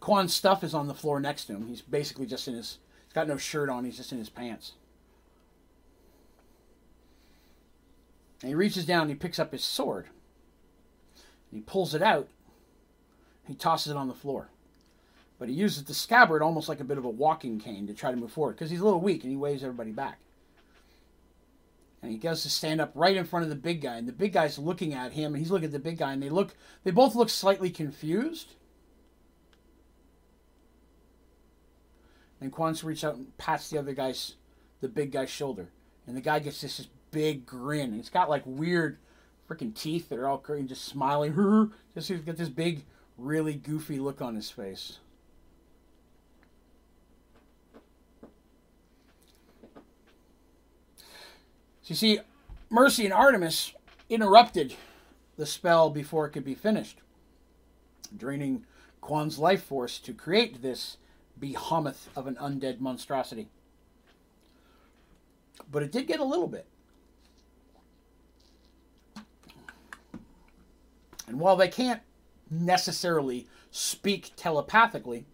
Quan's stuff is on the floor next to him. He's basically just in his. He's got no shirt on. He's just in his pants. And he reaches down and he picks up his sword. And he pulls it out. He tosses it on the floor. But he uses the scabbard almost like a bit of a walking cane to try to move forward because he's a little weak and he waves everybody back. And he goes to stand up right in front of the big guy, and the big guy's looking at him, and he's looking at the big guy, and they look, they both look slightly confused. And Quan's reaches out and pats the other guy's, the big guy's shoulder, and the guy gets this, this big grin. He's got like weird freaking teeth that are all crazy, just smiling. Just he's got this big, really goofy look on his face. So you see, Mercy and Artemis interrupted the spell before it could be finished, draining Quan's life force to create this behemoth of an undead monstrosity. But it did get a little bit. And while they can't necessarily speak telepathically,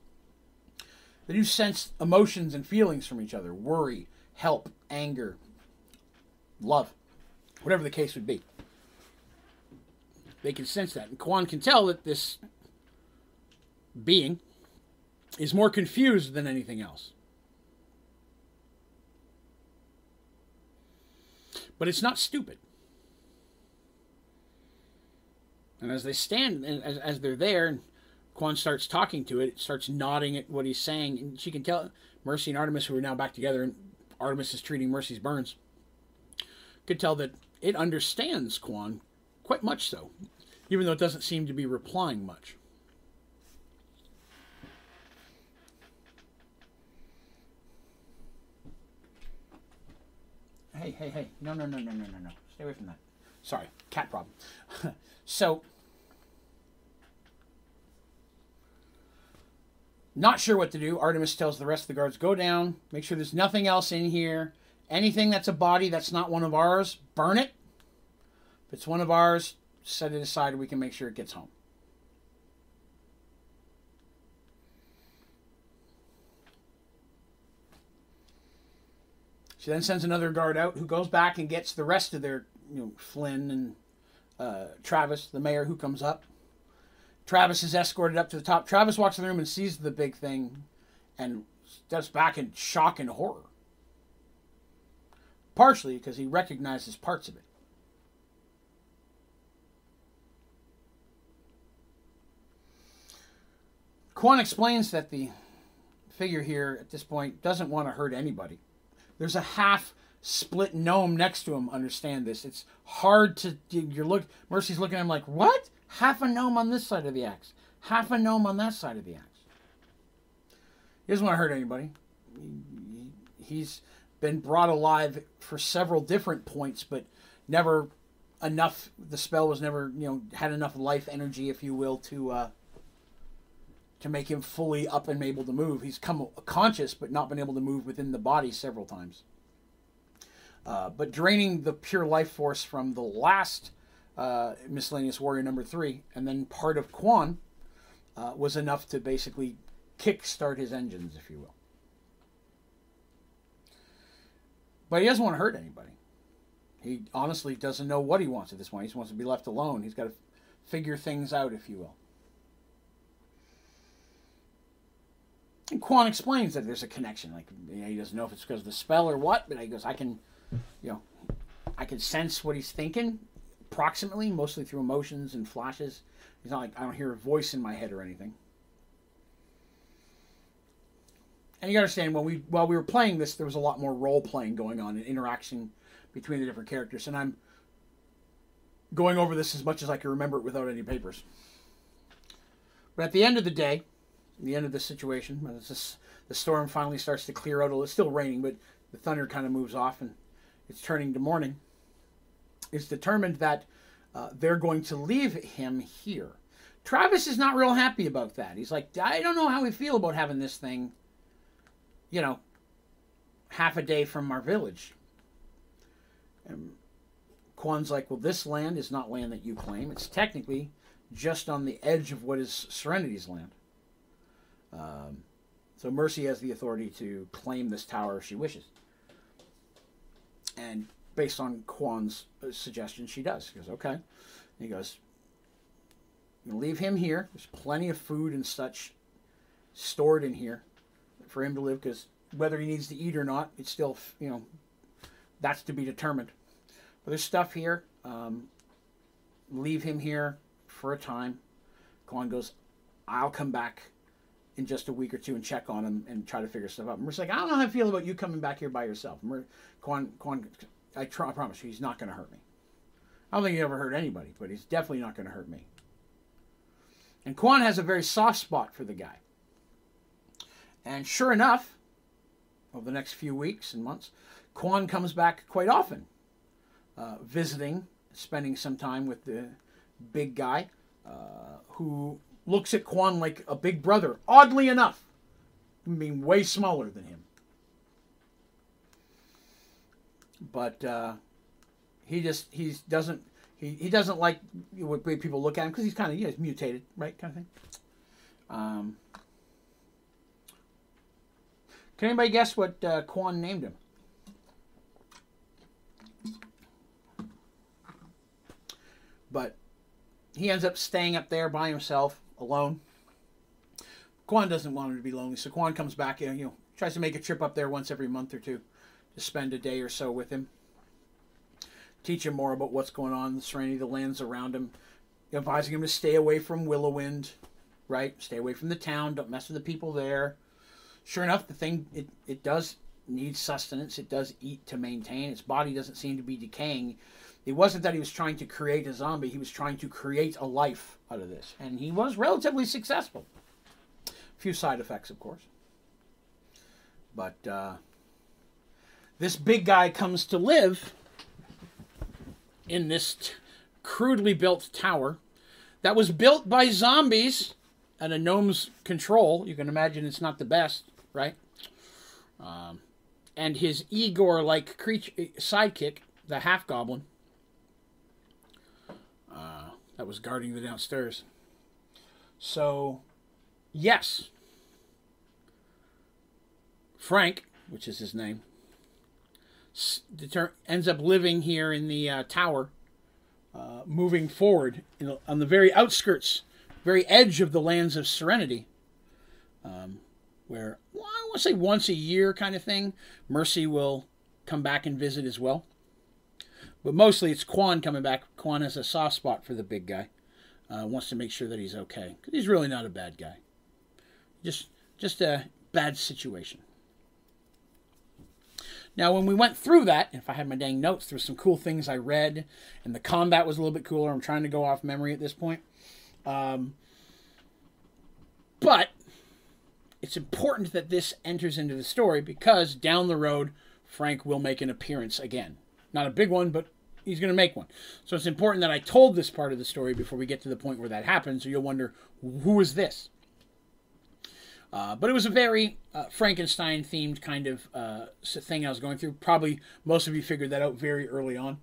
they do sense emotions and feelings from each other worry, help, anger, love, whatever the case would be. They can sense that. And Quan can tell that this being is more confused than anything else. But it's not stupid. And as they stand, and as, as they're there, and Quan starts talking to it, it starts nodding at what he's saying, and she can tell Mercy and Artemis, who are now back together, and Artemis is treating Mercy's burns, could tell that it understands Quan quite much so, even though it doesn't seem to be replying much. Hey, hey, hey. No, no, no, no, no, no, no. Stay away from that. Sorry, cat problem. so, not sure what to do. Artemis tells the rest of the guards go down, make sure there's nothing else in here. Anything that's a body that's not one of ours, burn it. If it's one of ours, set it aside we can make sure it gets home. She then sends another guard out who goes back and gets the rest of their, you know, Flynn and uh, Travis, the mayor, who comes up. Travis is escorted up to the top. Travis walks in the room and sees the big thing and steps back in shock and horror. Partially because he recognizes parts of it. Quan explains that the figure here at this point doesn't want to hurt anybody. There's a half split gnome next to him. Understand this? It's hard to. You're look. Mercy's looking at him like, what? Half a gnome on this side of the axe. Half a gnome on that side of the axe. He doesn't want to hurt anybody. He's been brought alive for several different points, but never enough. The spell was never, you know, had enough life energy, if you will, to uh, to make him fully up and able to move. He's come conscious, but not been able to move within the body several times. Uh, but draining the pure life force from the last uh, miscellaneous warrior number three, and then part of Quan, uh, was enough to basically kick-start his engines, if you will. But he doesn't want to hurt anybody. He honestly doesn't know what he wants at this point. He just wants to be left alone. He's got to figure things out, if you will. And Quan explains that there's a connection. Like you know, he doesn't know if it's because of the spell or what, but he goes, I can, you know, I can sense what he's thinking, approximately, mostly through emotions and flashes. It's not like I don't hear a voice in my head or anything. And you understand when we while we were playing this, there was a lot more role playing going on and interaction between the different characters, and I'm going over this as much as I can remember it without any papers. But at the end of the day, the end of the situation. Just, the storm finally starts to clear out. It's still raining, but the thunder kind of moves off and it's turning to morning. It's determined that uh, they're going to leave him here. Travis is not real happy about that. He's like, I don't know how we feel about having this thing, you know, half a day from our village. And Quan's like, well, this land is not land that you claim. It's technically just on the edge of what is Serenity's land. Um, so Mercy has the authority to claim this tower if she wishes. And based on Quan's uh, suggestion, she does. He goes, okay. he goes, leave him here. There's plenty of food and such stored in here for him to live because whether he needs to eat or not, it's still, you know, that's to be determined. But there's stuff here. Um, leave him here for a time. Quan goes, I'll come back in just a week or two and check on him and try to figure stuff out. Mercy's like, I don't know how I feel about you coming back here by yourself. Mer- Quan, Quan, I, try, I promise you, he's not going to hurt me. I don't think he ever hurt anybody, but he's definitely not going to hurt me. And Quan has a very soft spot for the guy. And sure enough, over the next few weeks and months, Quan comes back quite often uh, visiting, spending some time with the big guy, uh, who looks at Quan like a big brother. Oddly enough, being way smaller than him. But uh, he just he doesn't he, he doesn't like what people look at him because he's kind of you know, mutated, right, kind of thing. Um, can anybody guess what uh, Quan named him? But he ends up staying up there by himself, alone. Quan doesn't want him to be lonely, so Quan comes back. And you know, tries to make a trip up there once every month or two to spend a day or so with him, teach him more about what's going on in the Serenity, the lands around him, advising him to stay away from Willowwind, right? Stay away from the town. Don't mess with the people there. Sure enough, the thing it it does need sustenance. It does eat to maintain. Its body doesn't seem to be decaying. It wasn't that he was trying to create a zombie. He was trying to create a life out of this, and he was relatively successful. A few side effects, of course, but uh, this big guy comes to live in this crudely built tower that was built by zombies and a gnome's control. You can imagine it's not the best, right? Um, and his Igor like creature sidekick, the half goblin, uh, that was guarding the downstairs. So, yes, Frank, which is his name, ends up living here in the uh, tower, uh, moving forward the, on the very outskirts, very edge of the lands of Serenity, um, where well, I want to say once a year kind of thing, Mercy will come back and visit as well. But mostly it's Quan coming back. Quan has a soft spot for the big guy. Uh, wants to make sure that he's okay he's really not a bad guy. Just just a bad situation. Now, when we went through that, if I had my dang notes, there were some cool things I read, and the combat was a little bit cooler. I'm trying to go off memory at this point. Um, but it's important that this enters into the story because down the road, Frank will make an appearance again. Not a big one, but he's going to make one. So it's important that I told this part of the story before we get to the point where that happens. So you'll wonder, who is this? Uh, but it was a very uh, Frankenstein themed kind of uh, thing I was going through. Probably most of you figured that out very early on.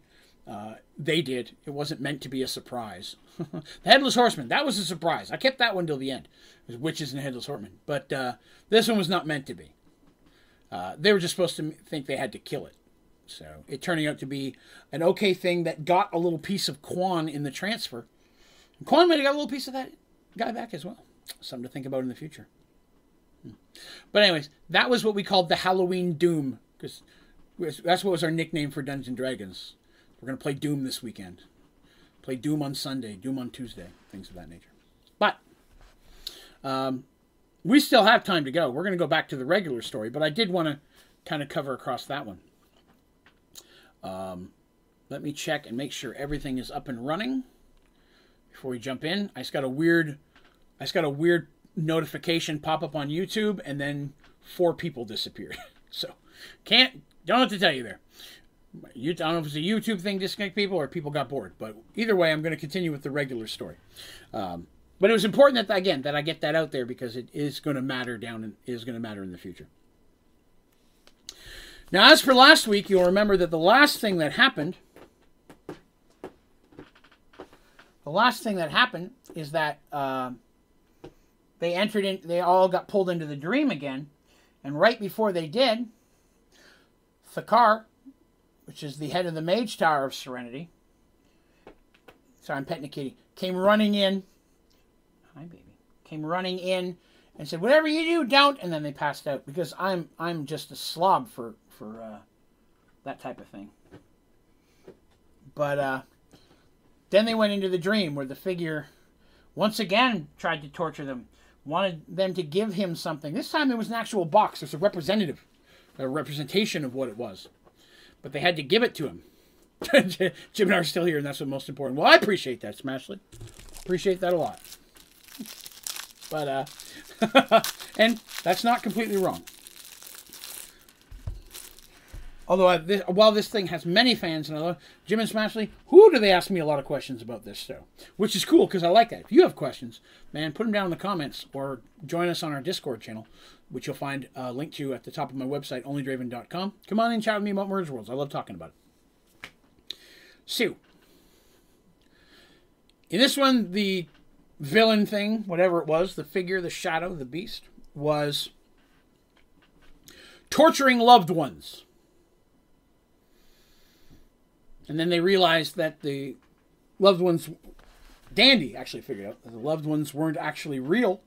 Uh, they did. It wasn't meant to be a surprise. the Headless Horseman, that was a surprise. I kept that one till the end. It was Witches and the Headless Horseman. But uh, this one was not meant to be. They were just supposed to think they had to kill it. So it turning out to be an okay thing that got a little piece of Quan in the transfer. Quan might have got a little piece of that guy back as well. Something to think about in the future. But anyways, that was what we called the Halloween Doom because that's what was our nickname for Dungeons and Dragons. We're gonna play Doom this weekend. Play Doom on Sunday, Doom on Tuesday, things of that nature. But um, we still have time to go. We're gonna go back to the regular story, but I did want to kind of cover across that one. Um, let me check and make sure everything is up and running before we jump in. I just got a weird, I just got a weird notification pop up on YouTube, and then four people disappeared. so can't don't what to tell you there. You, I don't know if it's a YouTube thing disconnect people or people got bored, but either way, I'm going to continue with the regular story. Um, but it was important that again that I get that out there because it is going to matter down and is going to matter in the future. Now, as for last week, you'll remember that the last thing that happened, the last thing that happened is that. Uh, they entered in, they all got pulled into the dream again. And right before they did, Thakar, which is the head of the Mage Tower of Serenity, sorry, I'm petting a kitty, came running in. Hi, baby. Came running in and said, "Whatever you do, don't." And then they passed out because I'm I'm just a slob for for uh, that type of thing. But uh, then they went into the dream where the figure once again tried to torture them wanted them to give him something. This time it was an actual box. There's a representative, a representation of what it was. But they had to give it to him. Jim and I are still here, and that's the most important. Well, I appreciate that, Smashley. Appreciate that a lot. But, uh, and that's not completely wrong. Although this, while this thing has many fans, and I love Jim and Smashley, who do they ask me a lot of questions about this show, which is cool because I like that. If you have questions, man, put them down in the comments or join us on our Discord channel, which you'll find uh, a link to at the top of my website, onlydraven.com. Come on and chat with me about Merged Worlds. I love talking about it. Sue. In this one, the villain thing, whatever it was, the figure, the shadow, the beast, was torturing loved ones. And then they realized that the loved ones, Dandy actually figured out that the loved ones weren't actually real.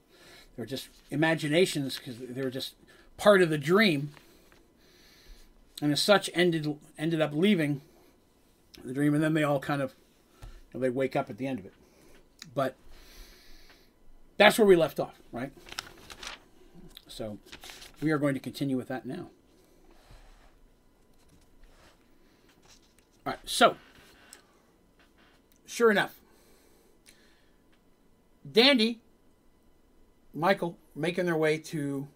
They were just imaginations because they were just part of the dream. And as such, ended ended up leaving the dream, and then they all kind of you know, they wake up at the end of it. But that's where we left off, right? So we are going to continue with that now. All right, so sure enough, Dandy, Michael making their way to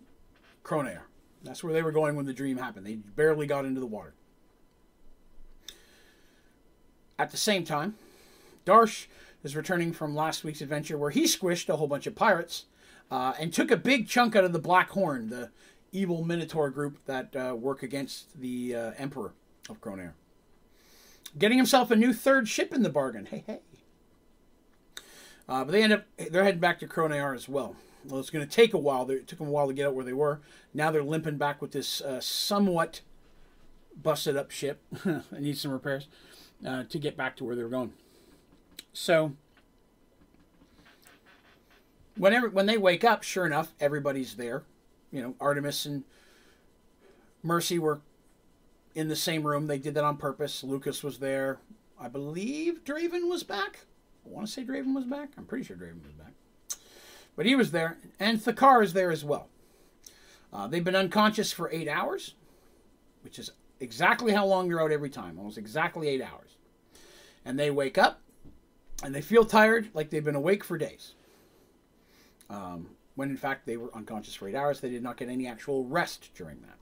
Cronair. That's where they were going when the dream happened. They barely got into the water. At the same time, Darsh is returning from last week's adventure where he squished a whole bunch of pirates uh, and took a big chunk out of the Black Horn, the evil Minotaur group that uh, work against the uh, Emperor of Cronair getting himself a new third ship in the bargain. Hey, hey. Uh, but they end up they're heading back to Cronair as well. Well, it's going to take a while. It took them a while to get out where they were. Now they're limping back with this uh, somewhat busted up ship. it needs some repairs uh, to get back to where they're going. So whenever when they wake up, sure enough, everybody's there. You know, Artemis and Mercy were in the same room. They did that on purpose. Lucas was there. I believe Draven was back. I want to say Draven was back. I'm pretty sure Draven was back. But he was there. And Thakar is there as well. Uh, they've been unconscious for eight hours, which is exactly how long they're out every time. Almost exactly eight hours. And they wake up and they feel tired like they've been awake for days. Um, when in fact they were unconscious for eight hours. They did not get any actual rest during that.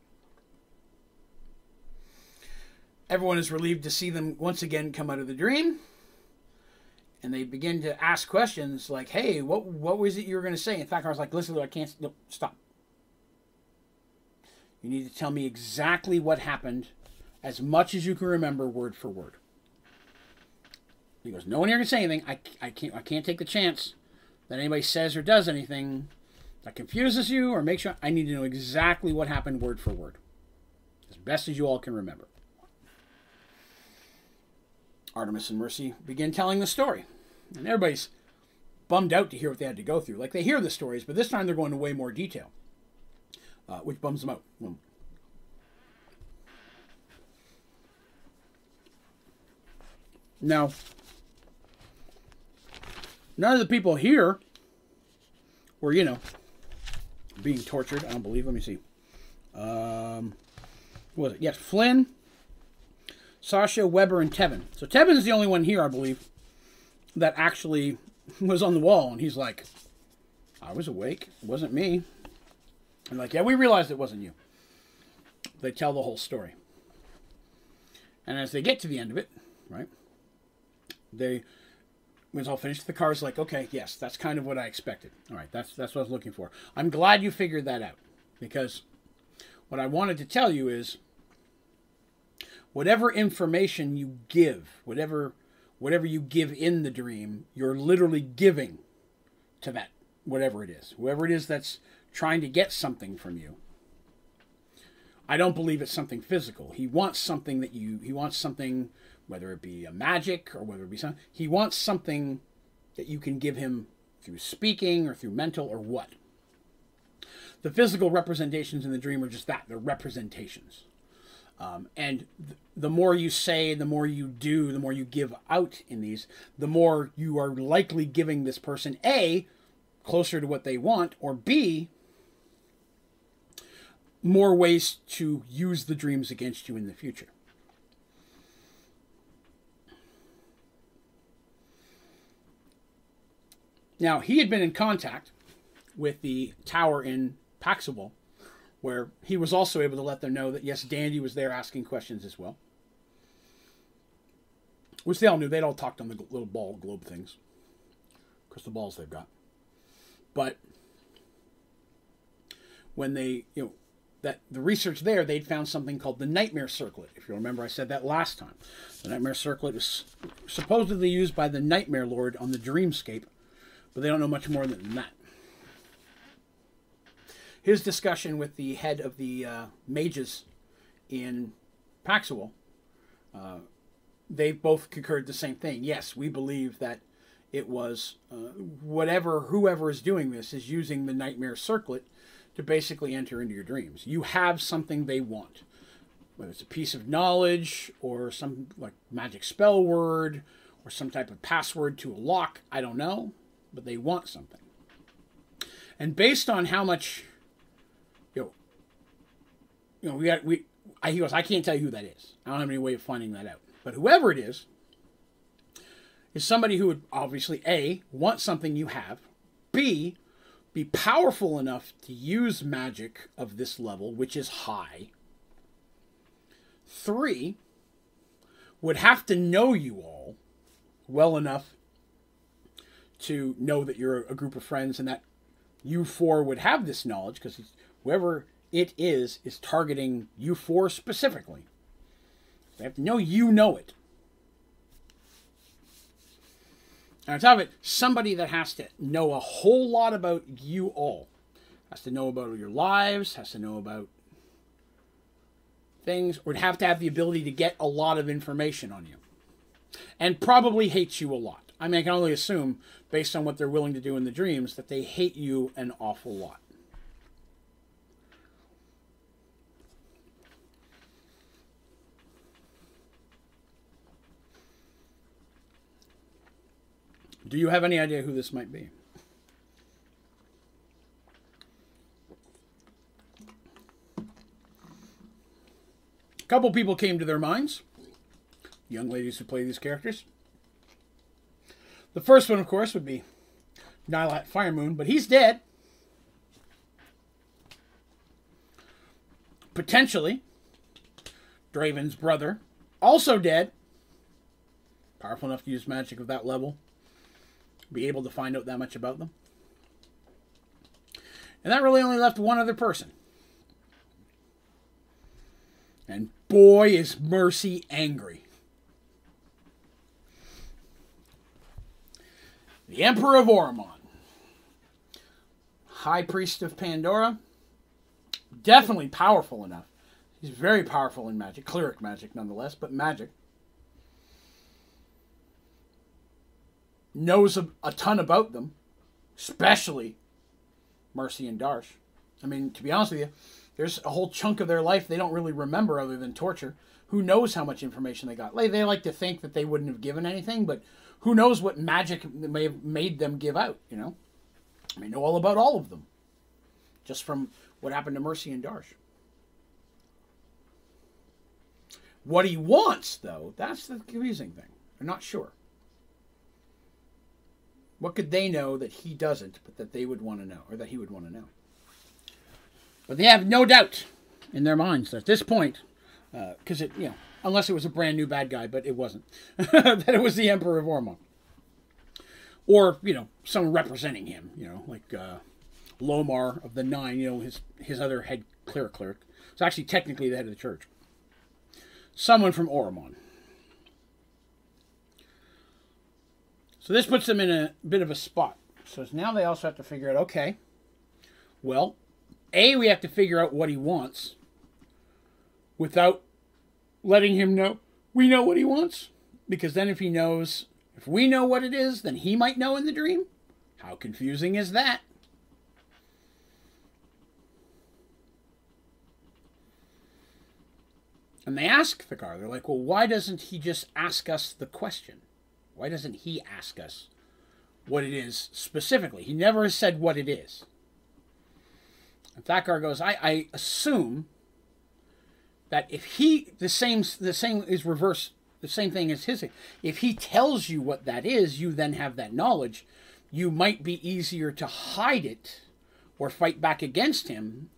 Everyone is relieved to see them once again come out of the dream. And they begin to ask questions like, hey, what, what was it you were going to say? In fact, I was like, listen, I can't, no, stop. You need to tell me exactly what happened, as much as you can remember, word for word. He goes, no one here can say anything. I, I, can't, I can't take the chance that anybody says or does anything that confuses you or makes you. I need to know exactly what happened, word for word, as best as you all can remember. Artemis and Mercy begin telling the story. And everybody's bummed out to hear what they had to go through. Like they hear the stories, but this time they're going into way more detail, uh, which bums them out. Now, none of the people here were, you know, being tortured. I don't believe. Let me see. Um, was it? Yes, Flynn, Sasha, Weber, and Tevin. So Tevin's the only one here, I believe, that actually was on the wall, and he's like, I was awake. It wasn't me. I'm like, yeah, we realized it wasn't you. They tell the whole story. And as they get to the end of it, right, they, when it's all finished, Thakar's like, okay, yes, that's kind of what I expected. All right, that's, that's what I was looking for. I'm glad you figured that out because what I wanted to tell you is whatever information you give, whatever whatever you give in the dream, you're literally giving to that whatever it is. Whoever it is that's trying to get something from you. I don't believe it's something physical. He wants something that you he wants something whether it be a magic or whether it be something he wants something that you can give him through speaking or through mental or what. The physical representations in the dream are just that, they're representations. Um, and th- the more you say, the more you do, the more you give out in these, the more you are likely giving this person A, closer to what they want, or B, more ways to use the dreams against you in the future. Now, he had been in contact with the tower in Paxable where he was also able to let them know that yes, Dandy was there asking questions as well. Which they all knew. They'd all talked on the little ball globe things. Crystal balls they've got. But when they, you know, that the research there, they'd found something called the nightmare circlet. If you remember, I said that last time. The nightmare circlet is supposedly used by the nightmare lord on the dreamscape, but they don't know much more than that. His discussion with the head of the uh, mages in Paxual, uh, they both concurred the same thing. Yes, we believe that it was uh, whatever, whoever is doing this is using the nightmare circlet to basically enter into your dreams. You have something they want, whether it's a piece of knowledge or some like magic spell word or some type of password to a lock. I don't know, but they want something. And based on how much, you know, we got we. I, he goes, I can't tell you who that is. I don't have any way of finding that out. But whoever it is, is somebody who would obviously a want something you have, b be powerful enough to use magic of this level, which is high. Three, would have to know you all well enough to know that you're a group of friends and that you four would have this knowledge because whoever it is is targeting you four specifically. They have to know you know it. And on top of it, somebody that has to know a whole lot about you all. Has to know about your lives, has to know about things, would have to have the ability to get a lot of information on you. And probably hates you a lot. I mean, I can only assume, based on what they're willing to do in the dreams, that they hate you an awful lot. Do you have any idea who this might be? A couple people came to their minds. Young ladies who play these characters. The first one, of course, would be Nylat Firemoon, but he's dead. Potentially, Draven's brother, also dead. Powerful enough to use magic of that level be able to find out that much about them. And that really only left one other person. And boy, is Mercy angry. The Emperor of Oromon, High Priest of Pandora, definitely powerful enough. He's very powerful in magic, cleric magic nonetheless, but magic. Knows a, a ton about them, especially Mercy and Darsh. I mean, to be honest with you, there's a whole chunk of their life they don't really remember other than torture. Who knows how much information they got? Like, they like to think that they wouldn't have given anything, but who knows what magic may have made them give out, you know? I know all about all of them. Just from what happened to Mercy and Darsh. What he wants, though, that's the confusing thing. I'm not sure. What could they know that he doesn't, but that they would want to know, or that he would want to know? But they have no doubt in their minds at this point, because uh, it, you know, unless it was a brand new bad guy, but it wasn't, that it was the Emperor of Oromon, or you know, someone representing him, you know, like uh, Lomar of the Nine, you know, his his other head cleric cleric. It's actually technically the head of the church. Someone from Oromon. So this puts them in a bit of a spot. So now they also have to figure out okay, well, A, we have to figure out what he wants without letting him know we know what he wants. Because then if he knows, if we know what it is, then he might know in the dream. How confusing is that? And they ask Thakar, they're like, well, why doesn't he just ask us the question? Why doesn't he ask us what it is specifically? He never has said what it is. And Thakar goes, I, I assume that if he the same the same is reverse the same thing as his if he tells you what that is, you then have that knowledge, you might be easier to hide it or fight back against him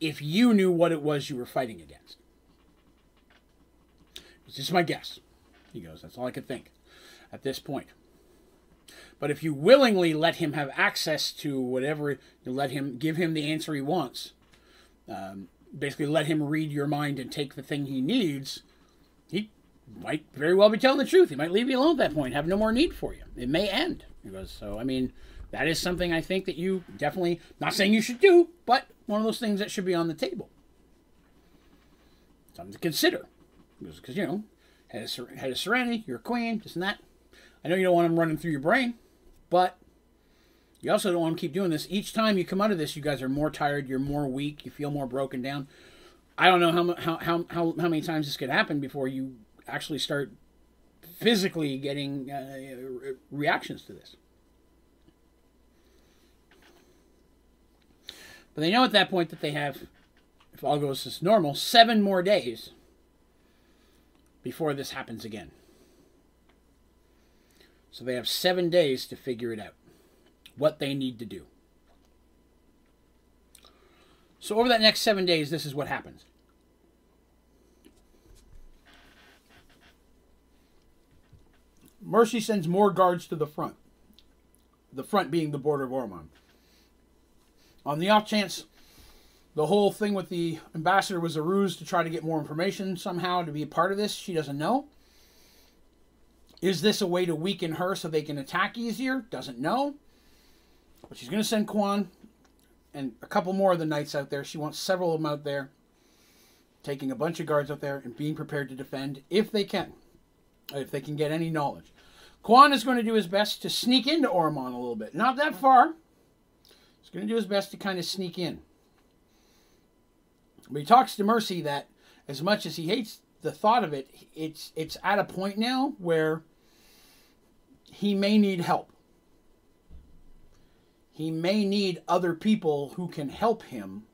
if you knew what it was you were fighting against. It's just my guess. He goes, That's all I could think at this point. But if you willingly let him have access to whatever, you let him give him the answer he wants, um, basically let him read your mind and take the thing he needs, he might very well be telling the truth. He might leave you alone at that point, have no more need for you. It may end. He goes, so I mean, that is something I think that you definitely, not saying you should do, but one of those things that should be on the table. Something to consider. Because, you know, head of, head of Serenity, you're a queen, this and that. I know you don't want them running through your brain, but you also don't want to keep doing this. Each time you come out of this, you guys are more tired, you're more weak, you feel more broken down. I don't know how, how, how, how, many times this could happen before you actually start physically getting uh, reactions to this. But they know at that point that they have, if all goes as normal, seven more days before this happens again. So they have seven days to figure it out, what they need to do. So over that next seven days, this is what happens. Mercy sends more guards to the front. The front being the border of Oromon. On the off chance the whole thing with the ambassador was a ruse to try to get more information somehow to be a part of this, she doesn't know. Is this a way to weaken her so they can attack easier? Doesn't know. But she's going to send Quan and a couple more of the knights out there. She wants several of them out there, taking a bunch of guards out there and being prepared to defend if they can, if they can get any knowledge. Quan is going to do his best to sneak into Oromon a little bit. Not that far, He's going to do his best to kind of sneak in. But he talks to Mercy that as much as he hates the thought of it, it's it's at a point now where he may need help. He may need other people who can help him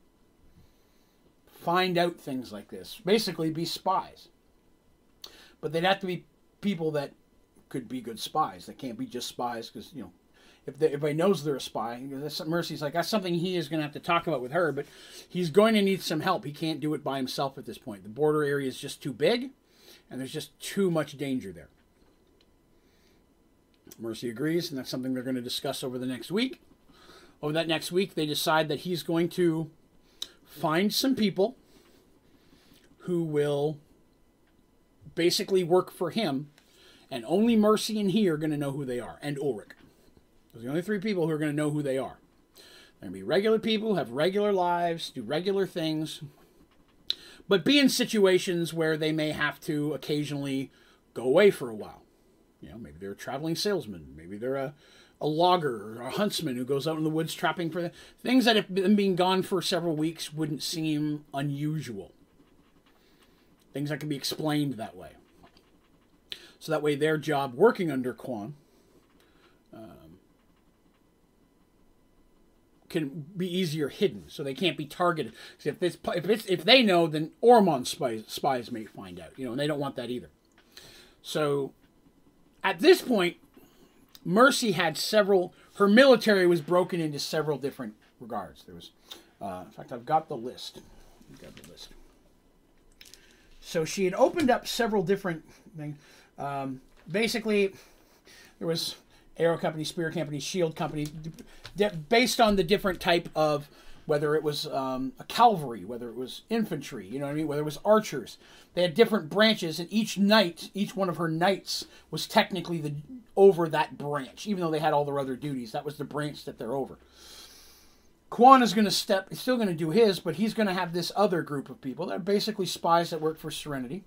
find out things like this. Basically, be spies. But they'd have to be people that could be good spies. They can't be just spies because, you know, if they, everybody knows they're a spy. Mercy's like that's something he is going to have to talk about with her, but he's going to need some help. He can't do it by himself at this point. The border area is just too big, and there's just too much danger there. Mercy agrees, and that's something they're going to discuss over the next week. Over that next week, they decide that he's going to find some people who will basically work for him, and only Mercy and he are going to know who they are, and Ulrich. Those are the only three people who are going to know who they are. They're going to be regular people have regular lives, do regular things, but be in situations where they may have to occasionally go away for a while. You know, maybe they're a traveling salesman, maybe they're a, a logger or a huntsman who goes out in the woods trapping for things that have been being gone for several weeks wouldn't seem unusual. Things that can be explained that way. So that way, their job working under Quan um, can be easier hidden, so they can't be targeted. If it's if it's if they know, then Oromon spies spies may find out, you know, and they don't want that either. So, at this point, Mercy had several. Her military was broken into several different regards. There was, uh, in fact, I've got the list. I've got the list. So she had opened up several different things. Um, basically, there was Arrow Company, Spear Company, Shield Company, based on the different type of whether it was um, a cavalry, whether it was infantry, you know what I mean, whether it was archers. They had different branches, and each knight, each one of her knights, was technically the over that branch, even though they had all their other duties. That was the branch that they're over. Quan is going to step, he's still going to do his, but he's going to have this other group of people that are basically spies that work for Serenity.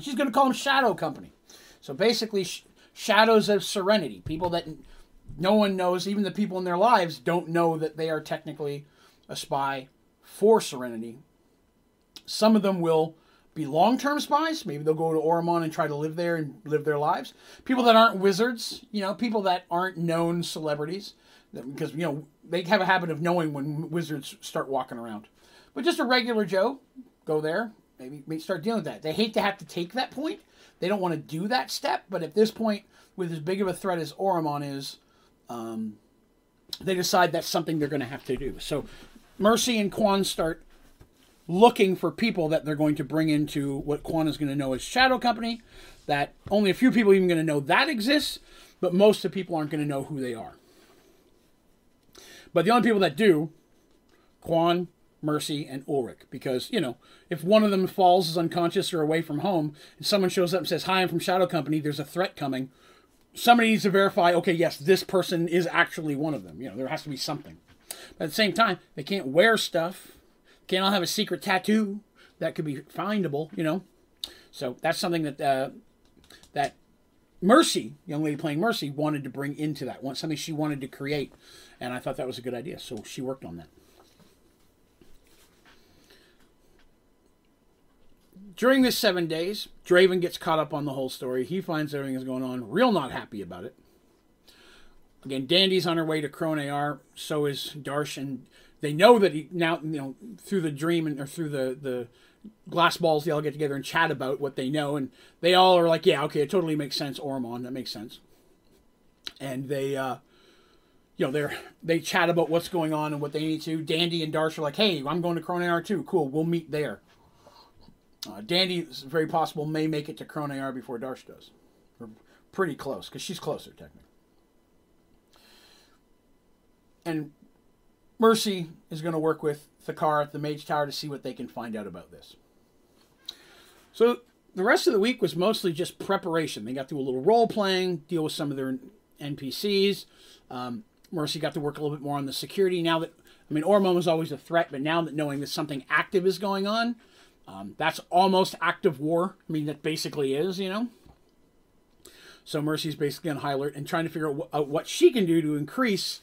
She's going to call them Shadow Company. So basically, shadows of serenity, people that no one knows, even the people in their lives don't know that they are technically a spy for Serenity. Some of them will be long term spies. Maybe they'll go to Oromon and try to live there and live their lives. People that aren't wizards, you know, people that aren't known celebrities, because, you know, they have a habit of knowing when wizards start walking around. But just a regular Joe, go there, maybe start dealing with that. They hate to have to take that point they don't want to do that step, but at this point, with as big of a threat as Oromon is, um, they decide that's something they're going to have to do. So Mercy and Quan start looking for people that they're going to bring into what Quan is going to know as Shadow Company. That only a few people even going to know that exists, but most of the people aren't going to know who they are. But the only people that do, Quan, Mercy, and Ulrich, because you know if one of them falls is unconscious or away from home, and someone shows up and says, "Hi, I'm from Shadow Company. There's a threat coming." Somebody needs to verify. Okay, yes, this person is actually one of them. You know, there has to be something. But at the same time, they can't wear stuff. Can't all have a secret tattoo that could be findable. You know, so that's something that uh, that Mercy, young lady playing Mercy, wanted to bring into that. Something she wanted to create, and I thought that was a good idea. So she worked on that. During this seven days, Draven gets caught up on the whole story. He finds everything is going on. Real not happy about it. Again, Dandy's on her way to Cronair. So is Darsh, and they know that he now you know through the dream and or through the the glass balls they all get together and chat about what they know, and they all are like, yeah, okay, it totally makes sense. Oromon, that makes sense. And they, uh, you know, they're they chat about what's going on and what they need to. Dandy and Darsh are like, hey, I'm going to Cronair too. Cool, we'll meet there. Uh, Dandy very possible may make it to Cronair before Darsh does. Or pretty close, because she's closer, technically. And Mercy is going to work with Thakar at the Mage Tower to see what they can find out about this. So the rest of the week was mostly just preparation. They got through a little role playing, deal with some of their NPCs. Um, Mercy got to work a little bit more on the security now that, I mean, Oromon was always a threat, but now that knowing that something active is going on, um, that's almost active war. I mean, that basically is, you know. So Mercy's basically on high alert and trying to figure out, out what she can do to increase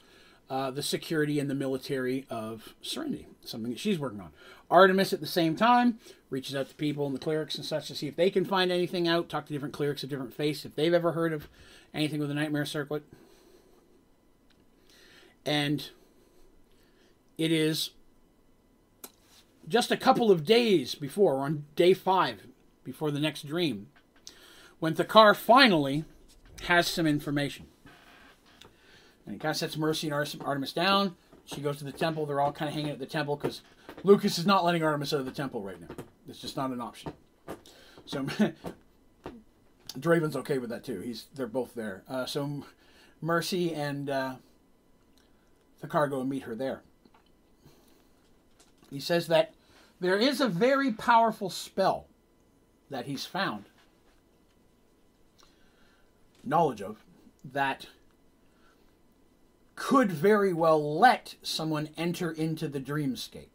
uh, the security and the military of Serenity, something that she's working on. Artemis, at the same time, reaches out to people and the clerics and such to see if they can find anything out, talk to different clerics of different faiths, if they've ever heard of anything with the Nightmare Circlet. And it is just a couple of days before, on day five, before the next dream, when Thakar finally has some information. And he kind of sets Mercy and Artemis down. She goes to the temple. They're all kind of hanging at the temple because Lucas is not letting Artemis out of the temple right now. It's just not an option. So Draven's okay with that too. He's they're both there. Uh, so Mercy and uh, Thakar go and meet her there. He says that there is a very powerful spell that he's found knowledge of that could very well let someone enter into the dreamscape.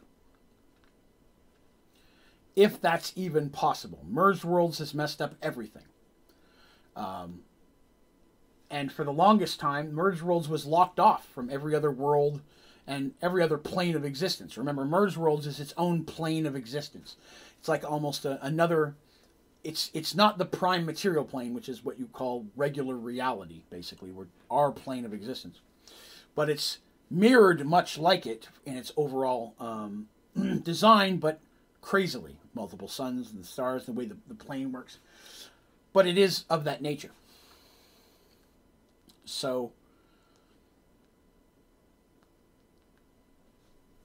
If that's even possible. Merged Worlds has messed up everything. Um, and for the longest time, Merged Worlds was locked off from every other world and every other plane of existence. Remember, Merged Worlds is its own plane of existence. It's like almost a, another. It's it's not the prime material plane, which is what you call regular reality, basically, or our plane of existence, but it's mirrored much like it in its overall um, design, but crazily multiple suns and stars, the way the, the plane works. But it is of that nature. So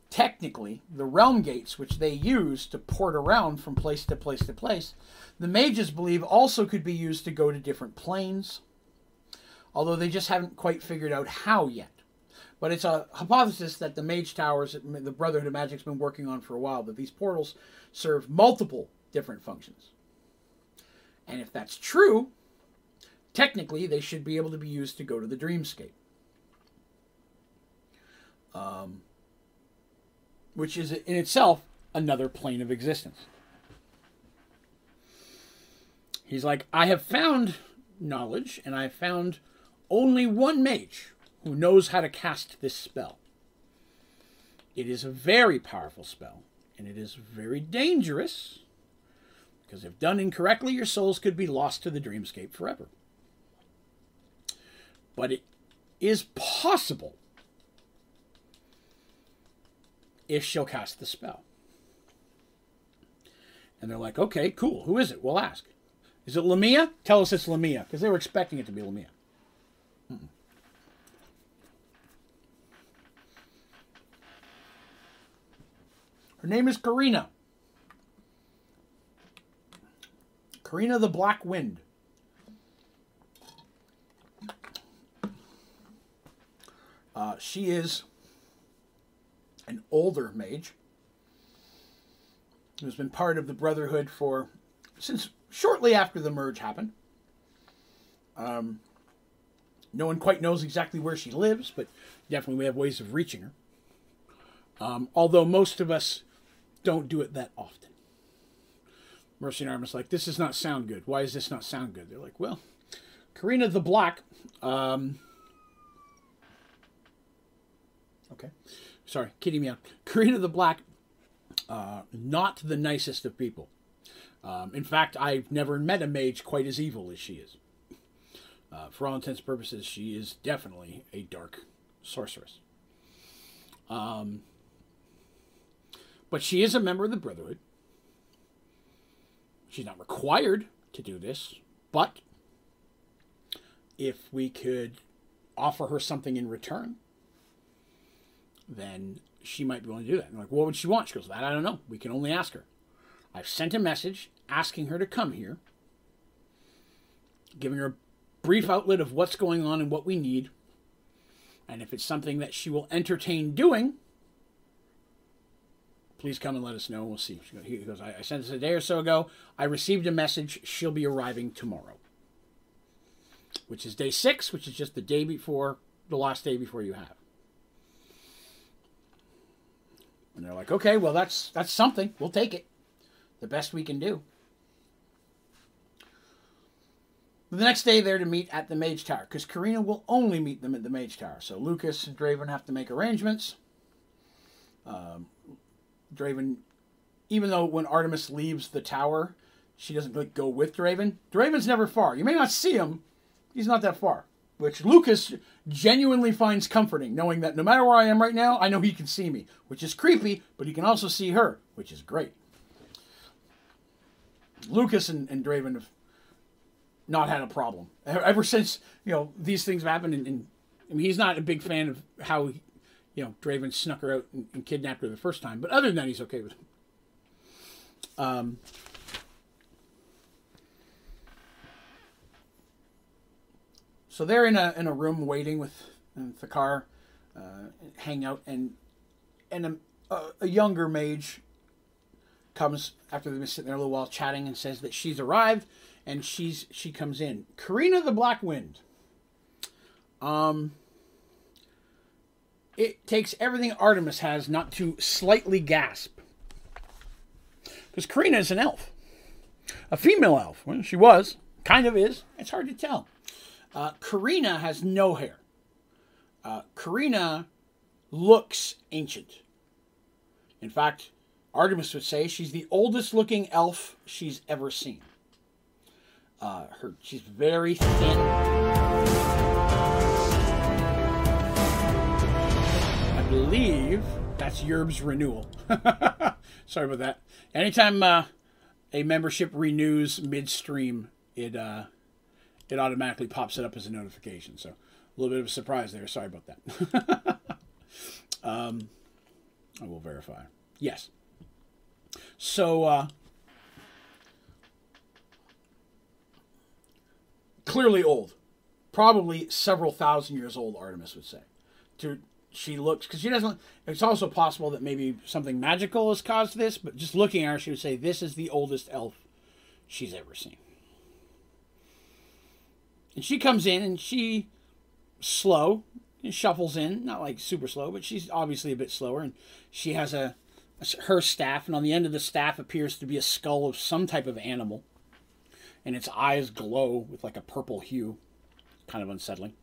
technically the realm gates which they use to port around from place to place to place the mages believe also could be used to go to different planes although they just haven't quite figured out how yet but it's a hypothesis that the mage towers the brotherhood of magic's been working on for a while that these portals serve multiple different functions and if that's true technically they should be able to be used to go to the dreamscape um, which is in itself another plane of existence. He's like, I have found knowledge, and I have found only one mage who knows how to cast this spell. It is a very powerful spell, and it is very dangerous, because if done incorrectly, your souls could be lost to the dreamscape forever. But it is possible if she'll cast the spell. And they're like, okay, cool. Who is it? We'll ask. Is it Lamia? Tell us it's Lamia, because they were expecting it to be Lamia. Mm-mm. Her name is Karina. Karina the Black Wind. Uh, she is an older mage who's been part of the Brotherhood for since shortly after the merge happened. Um, no one quite knows exactly where she lives, but definitely we have ways of reaching her. Um, although most of us don't do it that often. Mercy and Artemis like, this does not sound good. Why does this not sound good? They're like, well, Karina the Black. Um, okay. Sorry, kitty meow. Karina the Black, uh, not the nicest of people. Um, in fact, I've never met a mage quite as evil as she is. Uh, for all intents and purposes, she is definitely a dark sorceress. Um, but she is a member of the Brotherhood. She's not required to do this, but if we could offer her something in return, then she might be willing to do that. I'm like, what would she want? She goes, that I don't know. We can only ask her. I've sent a message asking her to come here, giving her a brief outlet of what's going on and what we need. And if it's something that she will entertain doing, please come and let us know. We'll see. He goes, I sent this a day or so ago. I received a message. She'll be arriving tomorrow, which is day six, which is just the day before, the last day before you have. And they're like, okay, well, that's that's something. We'll take it. The best we can do. The next day, they're to meet at the Mage Tower because Karina will only meet them at the Mage Tower. So Lucas and Draven have to make arrangements. Um, Draven, even though when Artemis leaves the tower, she doesn't like go with Draven. Draven's never far. You may not see him; he's not that far. Which Lucas genuinely finds comforting, knowing that no matter where I am right now, I know he can see me, which is creepy, but he can also see her, which is great. Lucas and, and Draven have not had a problem ever since you know these things have happened. And, and I mean, he's not a big fan of how you know Draven snuck her out and, and, kidnapped her the first time, but other than that, he's okay with it. Um, so they're in a in a room waiting with, Thakar, uh, hang out, and and a, a younger mage comes after they've been sitting there a little while chatting and says that she's arrived and she's she comes in. Karina the Black Wind. Um it takes everything Artemis has not to slightly gasp. Because Karina is an elf. A female elf. Well, she was. Kind of is. It's hard to tell. Uh, Karina has no hair. Uh, Karina looks ancient. In fact, Artemis would say she's the oldest looking elf she's ever seen. Uh, her she's very thin. Believe that's Yerb's renewal. Sorry about that. Anytime uh, a membership renews midstream, it uh, it automatically pops it up as a notification. So a little bit of a surprise there. Sorry about that. um, I will verify. Yes. So uh, clearly old, probably several thousand years old. Artemis would say. To she looks because she doesn't. It's also possible that maybe something magical has caused this, but just looking at her, she would say this is the oldest elf she's ever seen. And she comes in and she slow and shuffles in, not like super slow, but she's obviously a bit slower. And she has a her staff, and on the end of the staff appears to be a skull of some type of animal and its eyes glow with like a purple hue. Kind of unsettling.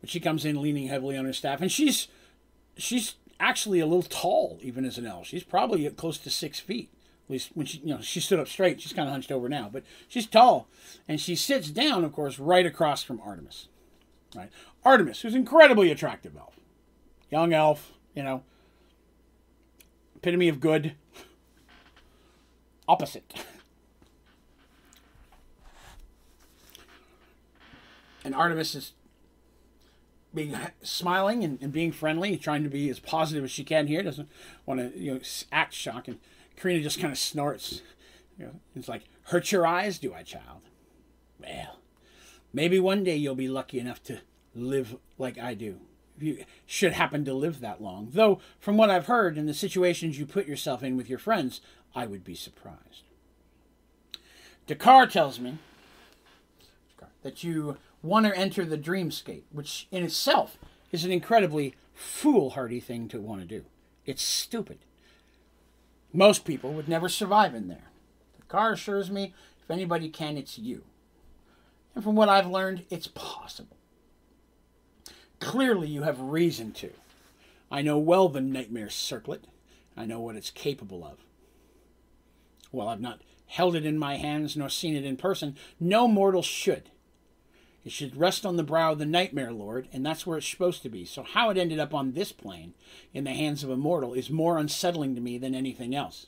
But she comes in leaning heavily on her staff, and she's she's actually a little tall, even as an elf. She's probably close to six feet. At least when she, you know, she stood up straight. She's kind of hunched over now, but she's tall, and she sits down, of course, right across from Artemis. Right, Artemis, who's incredibly attractive elf, young elf, you know, epitome of good. Opposite. and Artemis is being smiling and, and, being friendly, trying to be as positive as she can here. Doesn't want to you know act shocked. And Karina just kind of snorts. You know, it's like, hurt your eyes, do I, child? Well, maybe one day you'll be lucky enough to live like I do. If you should happen to live that long. Though, from what I've heard and the situations you put yourself in with your friends, I would be surprised. Thakar tells me that you want to enter the dreamscape, which in itself is an incredibly foolhardy thing to want to do. It's stupid. Most people would never survive in there. Thakar assures me if anybody can, it's you. And from what I've learned, it's possible. Clearly, you have reason to. I know well the nightmare circlet. I know what it's capable of. While I've not held it in my hands nor seen it in person, no mortal should. It should rest on the brow of the Nightmare Lord, and that's where it's supposed to be. So, how it ended up on this plane, in the hands of a mortal, is more unsettling to me than anything else.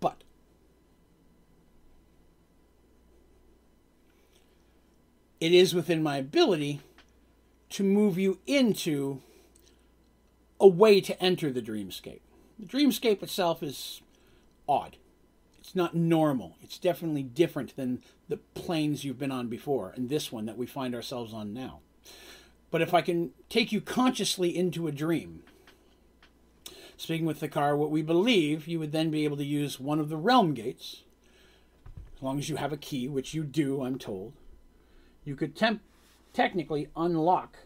But, it is within my ability to move you into a way to enter the dreamscape. The dreamscape itself is odd. It's not normal. It's definitely different than the planes you've been on before and this one that we find ourselves on now. But if I can take you consciously into a dream, speaking with Thakar, what we believe, you would then be able to use one of the realm gates, as long as you have a key, which you do, I'm told. You could temp- technically unlock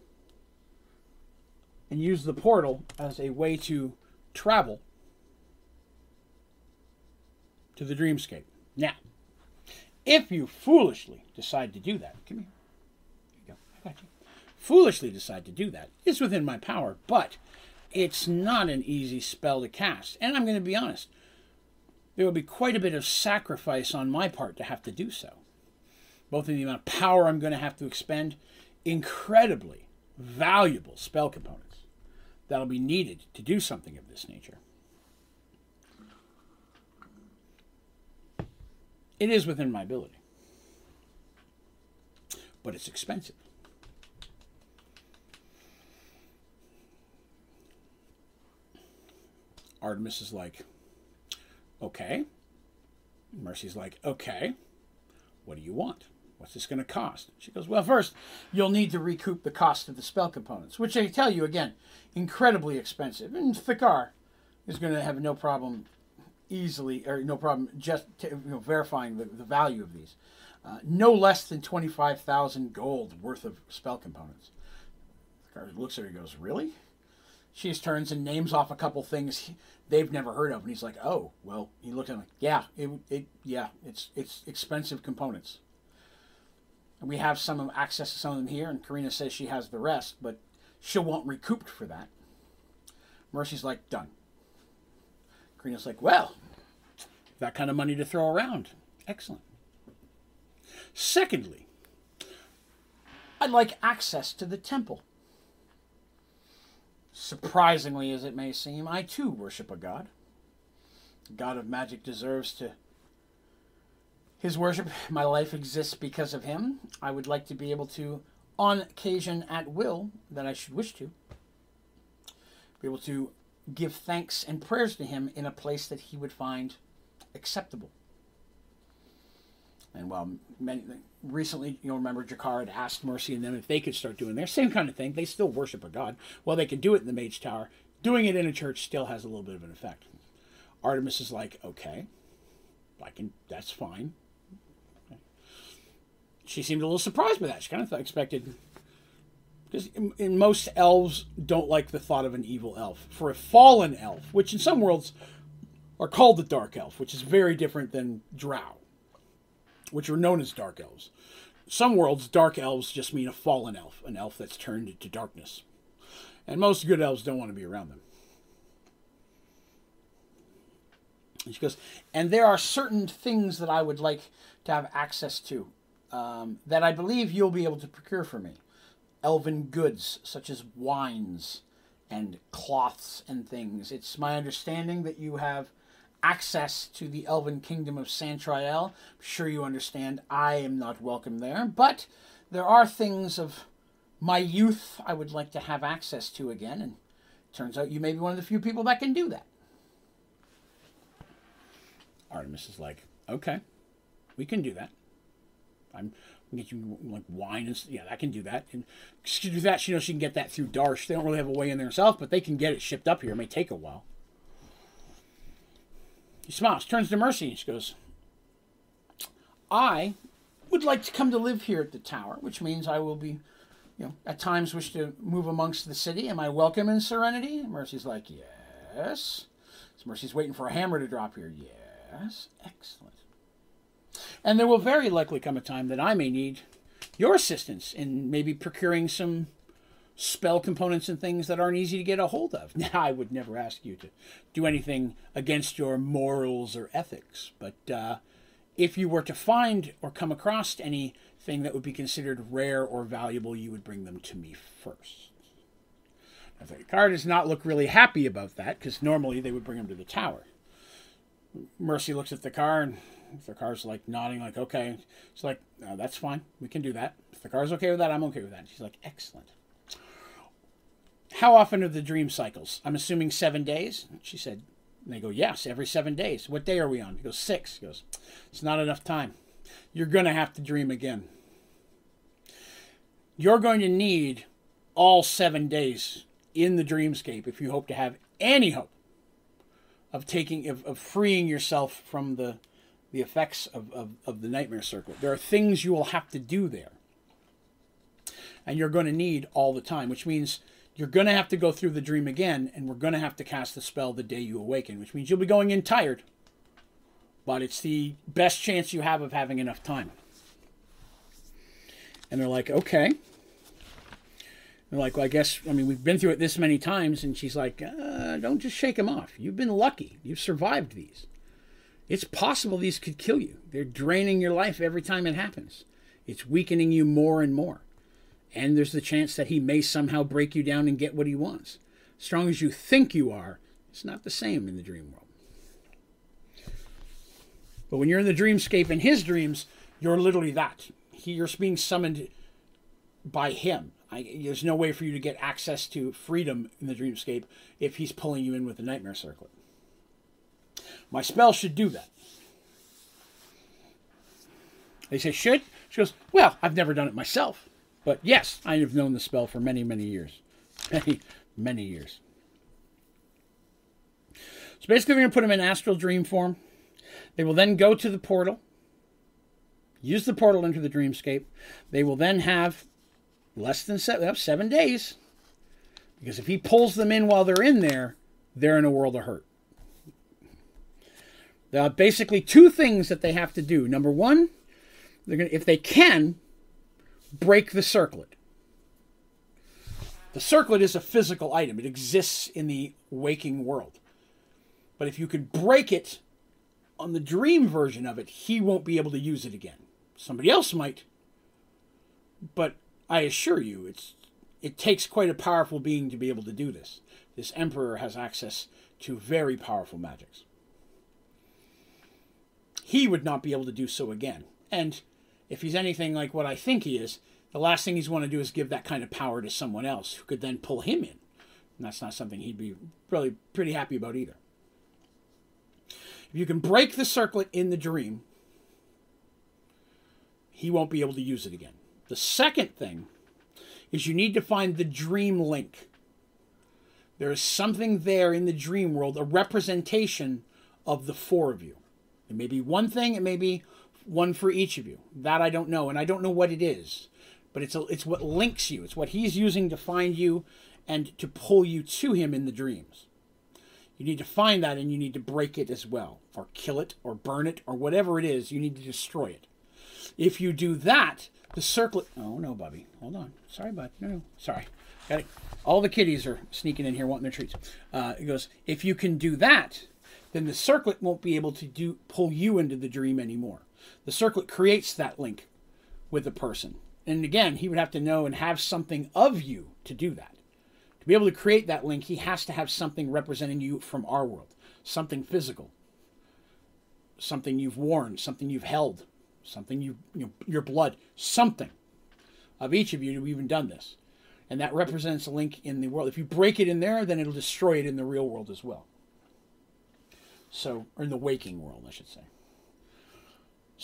and use the portal as a way to travel to the dreamscape. Now, if you foolishly decide to do that, come here. Here you go. I got you. Foolishly decide to do that, it's within my power, but it's not an easy spell to cast. And I'm going to be honest, there will be quite a bit of sacrifice on my part to have to do so. Both in the amount of power I'm going to have to expend, incredibly valuable spell components that'll be needed to do something of this nature. It is within my ability. But it's expensive. Artemis is like, okay. Mercy's like, okay. What do you want? What's this going to cost? She goes, well, first, you'll need to recoup the cost of the spell components, which I tell you again, incredibly expensive. And Thakar is going to have no problem easily, or no problem, just you know, verifying the, the value of these. Uh, no less than 25,000 gold worth of spell components. The guy looks at her and goes, Really? She just turns and names off a couple things they've never heard of. And he's like, Oh, well, he looked at him like, Yeah, it, it, yeah, it's, it's expensive components. And we have some of access to some of them here, and Karina says she has the rest, but she won't recoup for that. Mercy's like, Done. Karina's like, Well, that kind of money to throw around. Excellent. Secondly, I'd like access to the temple. Surprisingly as it may seem, I too worship a god. The god of magic deserves to his worship. My life exists because of him. I would like to be able to, on occasion at will, that I should wish to, be able to give thanks and prayers to him in a place that he would find acceptable. And while many, recently, you'll remember Thakar had asked Mercy and them if they could start doing their same kind of thing. They still worship a god. Well, they can do it in the Mage Tower. Doing it in a church still has a little bit of an effect. Artemis is like, okay, I can. That's fine. She seemed a little surprised by that. She kind of expected because most elves don't like the thought of an evil elf. For a fallen elf, which in some worlds are called the dark elf, which is very different than drow, which are known as dark elves. Some worlds, dark elves just mean a fallen elf, an elf that's turned into darkness. And most good elves don't want to be around them. And she goes, and there are certain things that I would like to have access to um, that I believe you'll be able to procure for me. Elven goods, such as wines and cloths and things. It's my understanding that you have access to the elven kingdom of Santriel. I'm sure you understand I am not welcome there, but there are things of my youth I would like to have access to again, and turns out you may be one of the few people that can do that. Artemis is like, okay, we can do that. I'm get you like wine and yeah, I can do that. And she can do that. She knows she can get that through Darsh. They don't really have a way in there themselves, but they can get it shipped up here. It may take a while. He smiles, turns to Mercy, and she goes, "I would like to come to live here at the tower, which means I will be, you know, at times wish to move amongst the city. Am I welcome in Serenity?" Mercy's like, "Yes." So Mercy's waiting for a hammer to drop here. Yes, excellent. And there will very likely come a time that I may need your assistance in maybe procuring some spell components and things that aren't easy to get a hold of. Now, I would never ask you to do anything against your morals or ethics, but uh, if you were to find or come across anything that would be considered rare or valuable, you would bring them to me first. Now, Thakar does not look really happy about that because normally they would bring them to the tower. Mercy looks at Thakar and Thakar's like nodding, like, okay. She's like, no, that's fine. We can do that. If Thakar's okay with that, I'm okay with that. She's like, excellent. How often are the dream cycles? I'm assuming seven days. She said, and they go, yes, every seven days. What day are we on? He goes, six. He goes, it's not enough time. You're going to have to dream again. You're going to need all seven days in the dreamscape if you hope to have any hope of taking of, of freeing yourself from the the effects of, of, of the nightmare circle. There are things you will have to do there. And you're going to need all the time, which means you're going to have to go through the dream again, and we're going to have to cast the spell the day you awaken, which means you'll be going in tired. But it's the best chance you have of having enough time. And they're like, okay. They're like, well, I guess, I mean, we've been through it this many times. And she's like, uh, don't just shake them off. You've been lucky. You've survived these. It's possible these could kill you. They're draining your life every time it happens. It's weakening you more and more. And there's the chance that he may somehow break you down and get what he wants. Strong as you think you are, it's not the same in the dream world. But when you're in the dreamscape in his dreams, you're literally that. He, you're being summoned by him. I, there's no way for you to get access to freedom in the dreamscape if he's pulling you in with the nightmare circlet. My spell should do that. They say, should? She goes, well, I've never done it myself. But yes, I have known the spell for many, many years. Many, many years. So basically, we're going to put them in astral dream form. They will then go to the portal, use the portal into the dreamscape. They will then have less than seven, seven days. Because if he pulls them in while they're in there, they're in a world of hurt. There are basically two things that they have to do. Number one, they're gonna, if they can, break the circlet. The circlet is a physical item, it exists in the waking world. But if you could break it on the dream version of it, he won't be able to use it again. Somebody else might. But I assure you, it's it takes quite a powerful being to be able to do this. This emperor has access to very powerful magics he would not be able to do so again. And if he's anything like what I think he is, the last thing he's want to do is give that kind of power to someone else who could then pull him in. And that's not something he'd be really pretty happy about either. If you can break the circlet in the dream, he won't be able to use it again. The second thing is you need to find the dream link. There is something there in the dream world, a representation of the four of you. It may be one thing, it may be one for each of you. That I don't know, and I don't know what it is. But it's a, it's what links you. It's what he's using to find you and to pull you to him in the dreams. You need to find that and you need to break it as well, or kill it, or burn it, or whatever it is. You need to destroy it. If you do that, the circlet. Oh no, Bubby, hold on. Sorry, bud. No, no, sorry. Got it. All the kitties are sneaking in here wanting their treats. Uh, it goes. If you can do that, then the circlet won't be able to do pull you into the dream anymore. The circlet creates that link with the person. And again, he would have to know and have something of you to do that. To be able to create that link, he has to have something representing you from our world, something physical, something you've worn, something you've held, something you, you know, your blood, something of each of you who even done this. And that represents a link in the world. If you break it in there, then it'll destroy it in the real world as well. So, or in the waking world, I should say.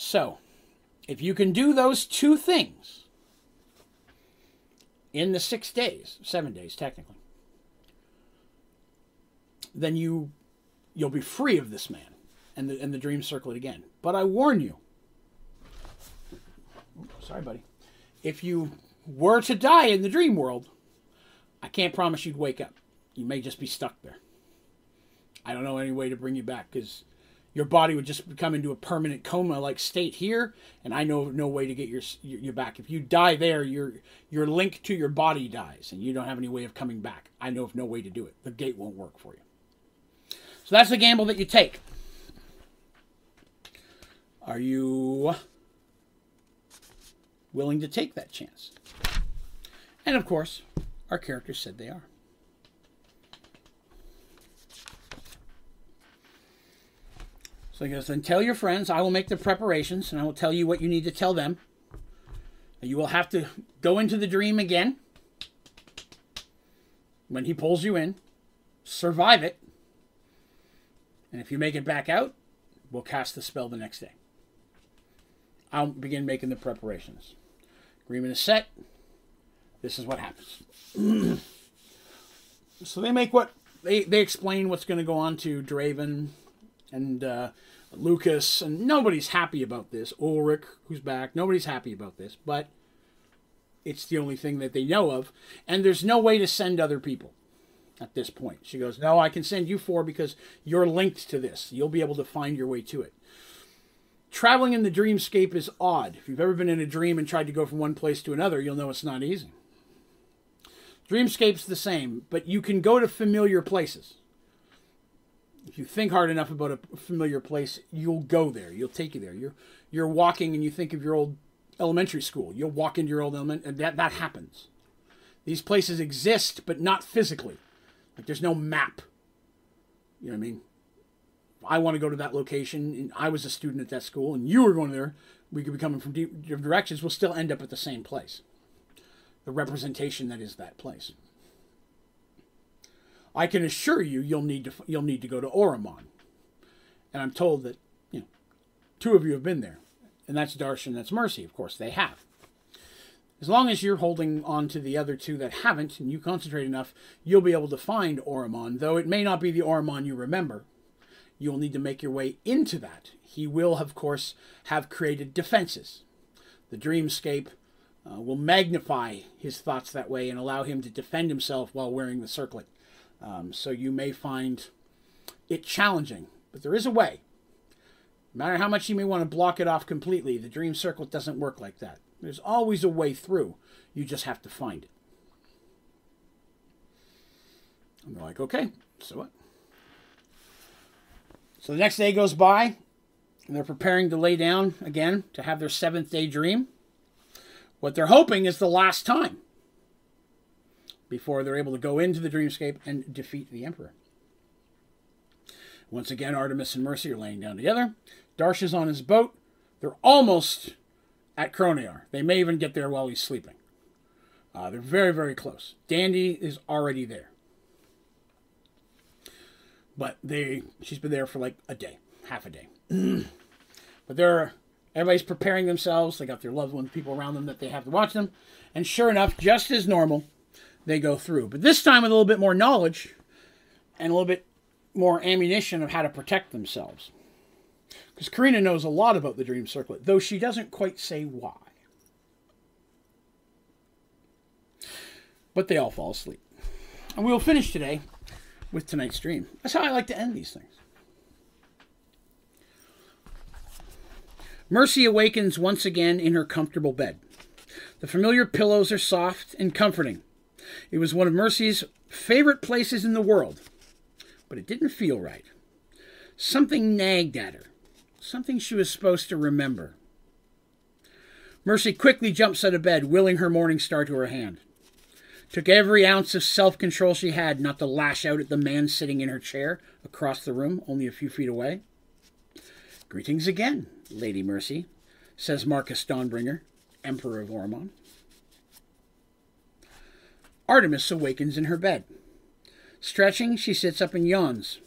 So, if you can do those two things in the six days, seven days technically, then you you'll be free of this man and the and the dream circlet again. But I warn you. Sorry, buddy. If you were to die in the dream world, I can't promise you'd wake up. You may just be stuck there. I don't know any way to bring you back because your body would just become into a permanent coma like state here, and I know no way to get your you back. If you die there, your your link to your body dies, and you don't have any way of coming back. I know of no way to do it. The gate won't work for you. So that's the gamble that you take. Are you willing to take that chance? And of course, our characters said they are. So he goes, then tell your friends, I will make the preparations, and I will tell you what you need to tell them. You will have to go into the dream again when he pulls you in, survive it, and if you make it back out, we'll cast the spell the next day. I'll begin making the preparations. Agreement is set. This is what happens. so they make what they they explain what's going to go on to Draven and uh, Lucas, and nobody's happy about this. Ulrich, who's back, nobody's happy about this, but it's the only thing that they know of, and there's no way to send other people at this point. She goes, No, I can send you four because you're linked to this. You'll be able to find your way to it. Traveling in the dreamscape is odd. If you've ever been in a dream and tried to go from one place to another, you'll know it's not easy. Dreamscape's the same, but you can go to familiar places. If you think hard enough about a familiar place, you'll go there. You'll take you there. You're you're walking and you think of your old elementary school. You'll walk into your old element and that that happens. These places exist, but not physically. Like there's no map. You know what I mean? I want to go to that location, and I was a student at that school, and you were going there. We could be coming from different directions. We'll still end up at the same place. The representation that is that place. I can assure you, you'll need to you'll need to go to Oromon, and I'm told that you know two of you have been there, and that's Darshan, that's Mercy. Of course, they have. As long as you're holding on to the other two that haven't, and you concentrate enough, you'll be able to find Oromon, though it may not be the Oromon you remember. You'll need to make your way into that. He will, of course, have created defenses. The dreamscape uh, will magnify his thoughts that way and allow him to defend himself while wearing the circlet. Um, so you may find it challenging, but there is a way. No matter how much you may want to block it off completely, the dream circle doesn't work like that. There's always a way through. You just have to find it. And they're like, okay, so what? So the next day goes by, and they're preparing to lay down again to have their seventh day dream. What they're hoping is the last time before they're able to go into the dreamscape and defeat the Emperor. Once again, Artemis and Mercy are laying down together. Darsh is on his boat. They're almost at Cronair. They may even get there while he's sleeping. Uh, they're very, very close. Dandy is already there. But they she's been there for like a day, half a day. but they're everybody's preparing themselves. They got their loved ones, people around them that they have to watch them. And sure enough, just as normal, they go through. But this time with a little bit more knowledge and a little bit more ammunition of how to protect themselves. Because Karina knows a lot about the dream circlet, though she doesn't quite say why. But they all fall asleep. And we will finish today with tonight's dream. That's how I like to end these things. Mercy awakens once again in her comfortable bed. The familiar pillows are soft and comforting. It was one of Mercy's favorite places in the world, but it didn't feel right. Something nagged at her, something she was supposed to remember. Mercy quickly jumps out of bed, willing her morning star to her hand. Took every ounce of self control she had not to lash out at the man sitting in her chair across the room, only a few feet away. Greetings again, Lady Mercy, says Marcus Dawnbringer, Emperor of Oromon. Artemis awakens in her bed. Stretching, she sits up and yawns.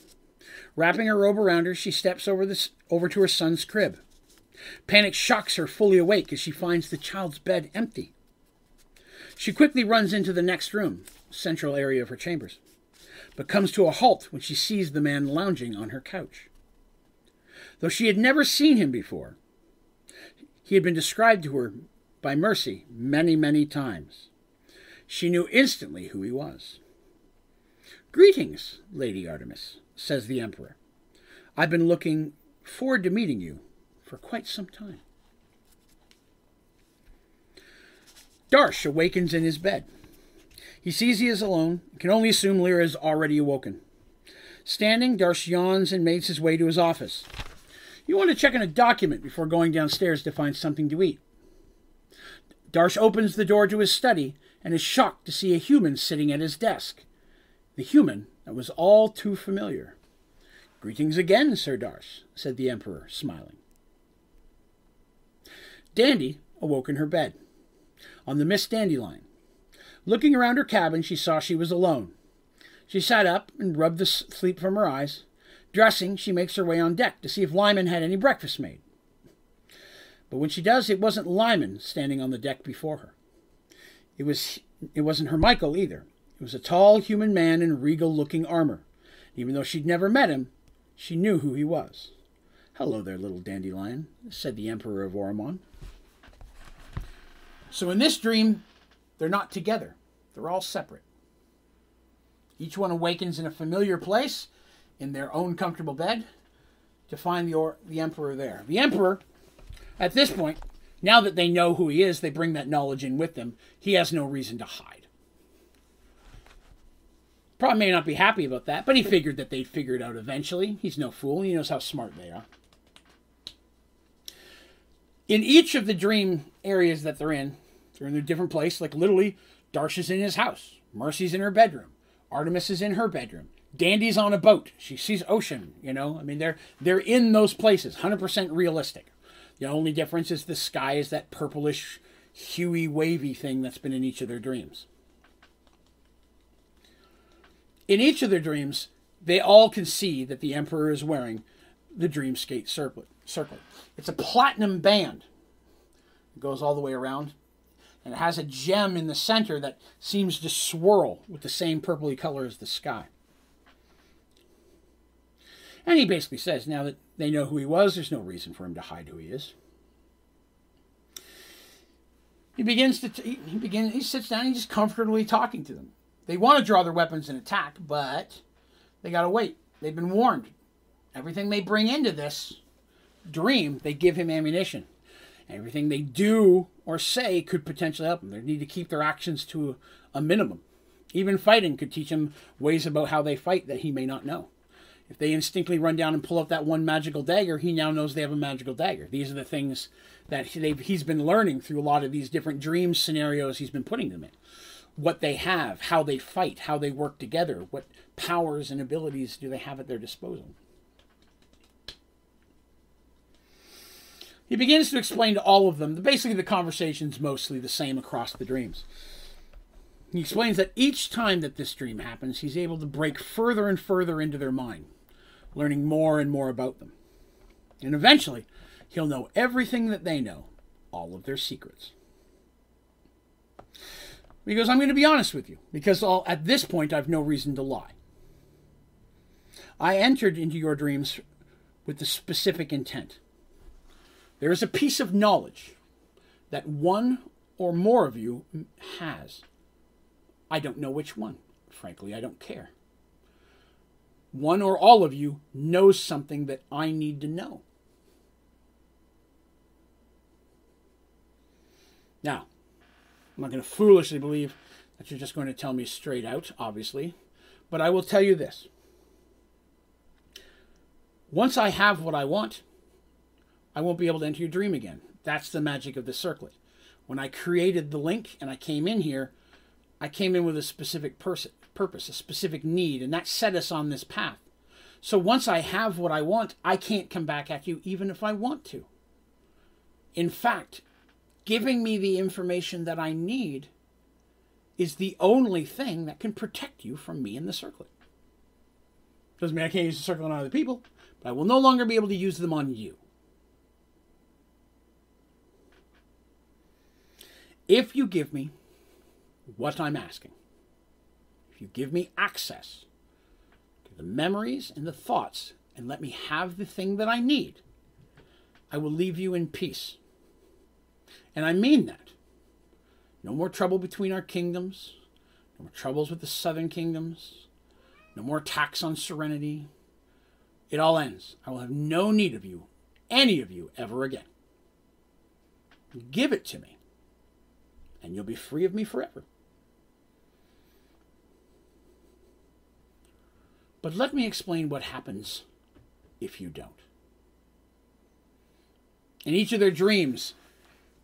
Wrapping her robe around her, she steps over, this, over to her son's crib. Panic shocks her fully awake as she finds the child's bed empty. She quickly runs into the next room, central area of her chambers, but comes to a halt when she sees the man lounging on her couch. Though she had never seen him before, he had been described to her by Mercy many, many times. She knew instantly who he was. Greetings, Lady Artemis, says the Emperor. I've been looking forward to meeting you for quite some time. Darsh awakens in his bed. He sees he is alone, and can only assume Lyra is already awoken. Standing, Darsh yawns and makes his way to his office. You want to check in a document before going downstairs to find something to eat. Darsh opens the door to his study and is shocked to see a human sitting at his desk. The human that was all too familiar. Greetings again, Sir Darsh, said the Emperor, smiling. Dandy awoke in her bed, on the Miss Dandelion. Looking around her cabin, she saw she was alone. She sat up and rubbed the sleep from her eyes. Dressing, she makes her way on deck to see if Lyman had any breakfast made. But when she does, it wasn't Lyman standing on the deck before her. It was it wasn't her Michael either. It was a tall human man in regal looking armor. Even though she'd never met him, she knew who he was. Hello there, little dandelion, said the Emperor of Oromon. So in this dream, they're not together. They're all separate. Each one awakens in a familiar place, in their own comfortable bed, to find the, or- the Emperor there. The Emperor, at this point, now that they know who he is, they bring that knowledge in with them. He has no reason to hide. Probably may not be happy about that, but he figured that they'd figure it out eventually. He's no fool. He knows how smart they are. In each of the dream areas that they're in, they're in a different place. Like literally, Darsh is in his house. Mercy's in her bedroom. Artemis is in her bedroom. Dandy's on a boat. She sees ocean. You know, I mean, they're they're in those places. Hundred percent realistic. The only difference is the sky is that purplish, huey, wavy thing that's been in each of their dreams. In each of their dreams, they all can see that the Emperor is wearing the Dreamscape circlet. circlet. It's a platinum band. It goes all the way around. And it has a gem in the center that seems to swirl with the same purpley color as the sky. And he basically says now that they know who he was, there's no reason for him to hide who he is. He begins to he begins he sits down he's just comfortably talking to them. They want to draw their weapons and attack, but they got to wait. They've been warned. Everything they bring into this dream, they give him ammunition. Everything they do or say could potentially help them. They need to keep their actions to a minimum. Even fighting could teach him ways about how they fight that he may not know. If they instinctively run down and pull up that one magical dagger, he now knows they have a magical dagger. These are the things that he's been learning through a lot of these different dream scenarios he's been putting them in. What they have, how they fight, how they work together, what powers and abilities do they have at their disposal. He begins to explain to all of them basically the conversation's mostly the same across the dreams. He explains that each time that this dream happens, he's able to break further and further into their mind, learning more and more about them. And eventually, he'll know everything that they know, all of their secrets. Goes, I'm going to be honest with you, because at this point I've no reason to lie. I entered into your dreams with the specific intent there is a piece of knowledge that one or more of you has. I don't know which one. Frankly, I don't care. One or all of you knows something that I need to know. Now, I'm not going to foolishly believe that you're just going to tell me straight out, obviously, but I will tell you this. Once I have what I want, I won't be able to enter your dream again. That's the magic of the circlet. When I created the link and I came in here, I came in with a specific pers- purpose, a specific need, and that set us on this path. So once I have what I want, I can't come back at you even if I want to. In fact, giving me the information that I need is the only thing that can protect you from me in the circlet. Doesn't mean I can't use the circle on other people, but I will no longer be able to use them on you. If you give me what I'm asking, you give me access to the memories and the thoughts and let me have the thing that I need, I will leave you in peace. And I mean that. No more trouble between our kingdoms, no more troubles with the southern kingdoms, no more attacks on serenity. It all ends. I will have no need of you, any of you, ever again. Give it to me, and you'll be free of me forever. But let me explain what happens if you don't. In each of their dreams,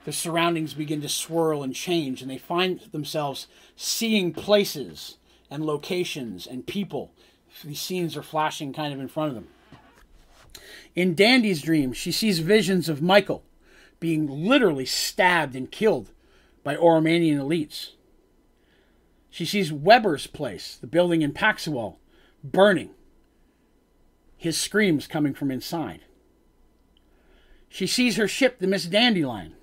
the surroundings begin to swirl and change, and they find themselves seeing places and locations and people. These scenes are flashing kind of in front of them. In Dandy's dream, she sees visions of Michael being literally stabbed and killed by Oromanian elites. She sees Weber's place, the building in Paxual, burning, his screams coming from inside. She sees her ship, the Miss Dandelion,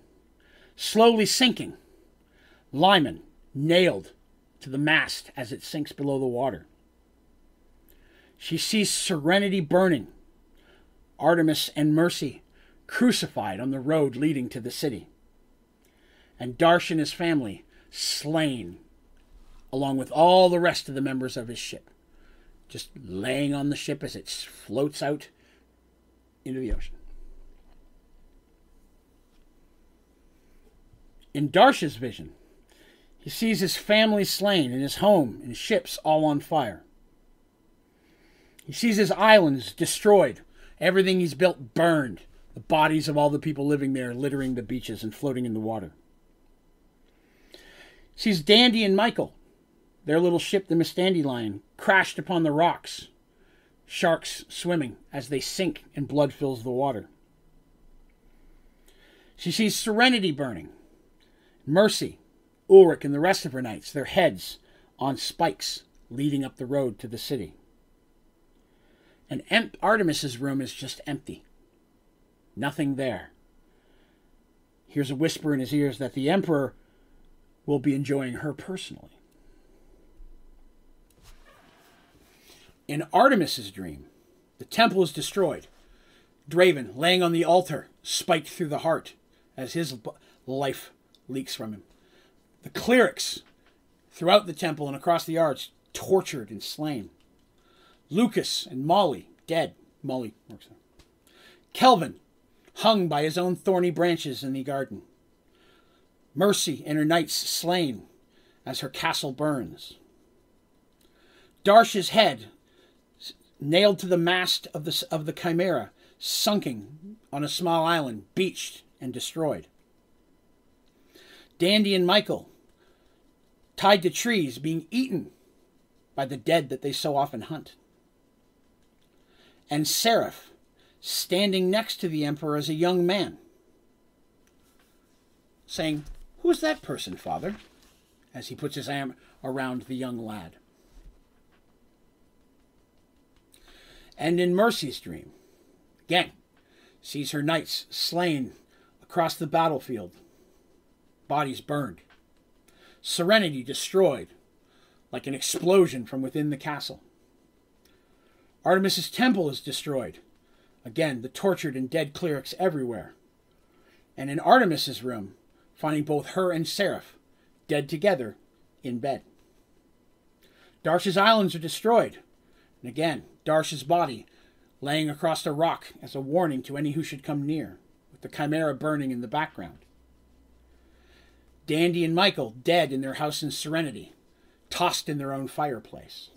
slowly sinking. Lyman nailed to the mast as it sinks below the water. She sees Serenity burning, Artemis and Mercy crucified on the road leading to the city, and Darsh and his family slain, along with all the rest of the members of his ship, just laying on the ship as it floats out into the ocean. In Darsh's vision, he sees his family slain and his home and ships all on fire. He sees his islands destroyed, everything he's built burned, the bodies of all the people living there littering the beaches and floating in the water. He sees Dandy and Michael, their little ship, the Miss Dandelion, crashed upon the rocks, sharks swimming as they sink and blood fills the water. She sees Serenity burning, Mercy, Ulrich, and the rest of her knights, their heads on spikes leading up the road to the city. And Artemis's room is just empty. Nothing there. Hears a whisper in his ears that the Emperor will be enjoying her personally. In Artemis's dream, the temple is destroyed. Draven, laying on the altar, spiked through the heart as his life leaks from him. The clerics throughout the temple and across the arch tortured and slain. Lucas and Molly dead. Molly works there. Kelvin hung by his own thorny branches in the garden. Mercy and her knights slain as her castle burns. Darsh's head nailed to the mast of the, of the Chimera, sunken on a small island, beached and destroyed. Dandy and Michael, tied to trees, being eaten by the dead that they so often hunt. And Seraph, standing next to the Emperor as a young man, saying, Who's that person, Father? as he puts his arm around the young lad. And in Mercy's dream, again, sees her knights slain across the battlefield bodies burned. Serenity destroyed, like an explosion from within the castle. Artemis's temple is destroyed. Again, the tortured and dead clerics everywhere. And in Artemis's room, finding both her and Seraph dead together in bed. Darsh's islands are destroyed. And again, Darsh's body laying across a rock as a warning to any who should come near, with the chimera burning in the background. Dandy and Michael dead in their house in Serenity, tossed in their own fireplace.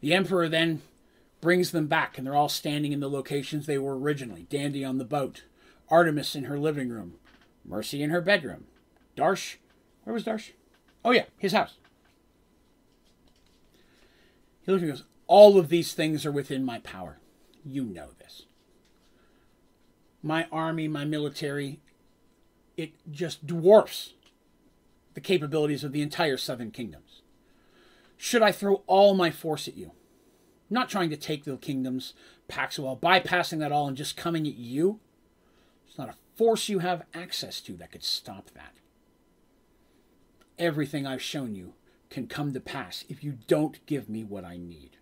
The Emperor then brings them back, and they're all standing in the locations they were originally Dandy on the boat, Artemis in her living room, Mercy in her bedroom, Darsh. Where was Darsh? Oh, yeah, his house. He looks and goes, All of these things are within my power. You know this my army, my military, it just dwarfs the capabilities of the entire southern kingdoms. should I throw all my force at you? I'm not trying to take the kingdoms, Paxwell, bypassing that all and just coming at you. It's not a force you have access to that could stop that. Everything I've shown you can come to pass if you don't give me what I need.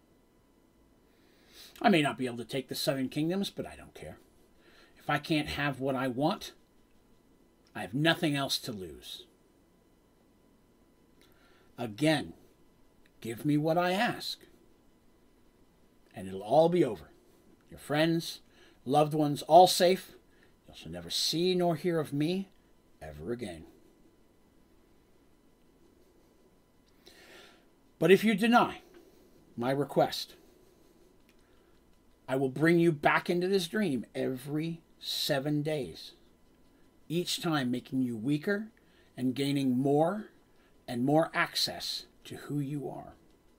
I may not be able to take the southern kingdoms, but I don't care. If I can't have what I want, I have nothing else to lose. Again, give me what I ask, and it'll all be over. Your friends, loved ones, all safe. You shall never see nor hear of me ever again. But if you deny my request, I will bring you back into this dream every seven days, each time making you weaker and gaining more and more access to who you are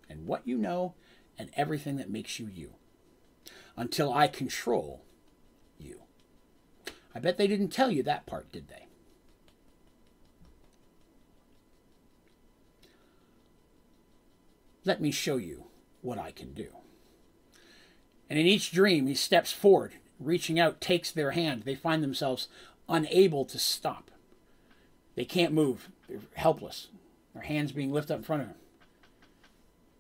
and what you know and everything that makes you you until I control you. I bet they didn't tell you that part, did they? Let me show you what I can do. And in each dream, he steps forward, reaching out, takes their hand. They find themselves unable to stop. They can't move. They're helpless. Their hands being lifted up in front of him.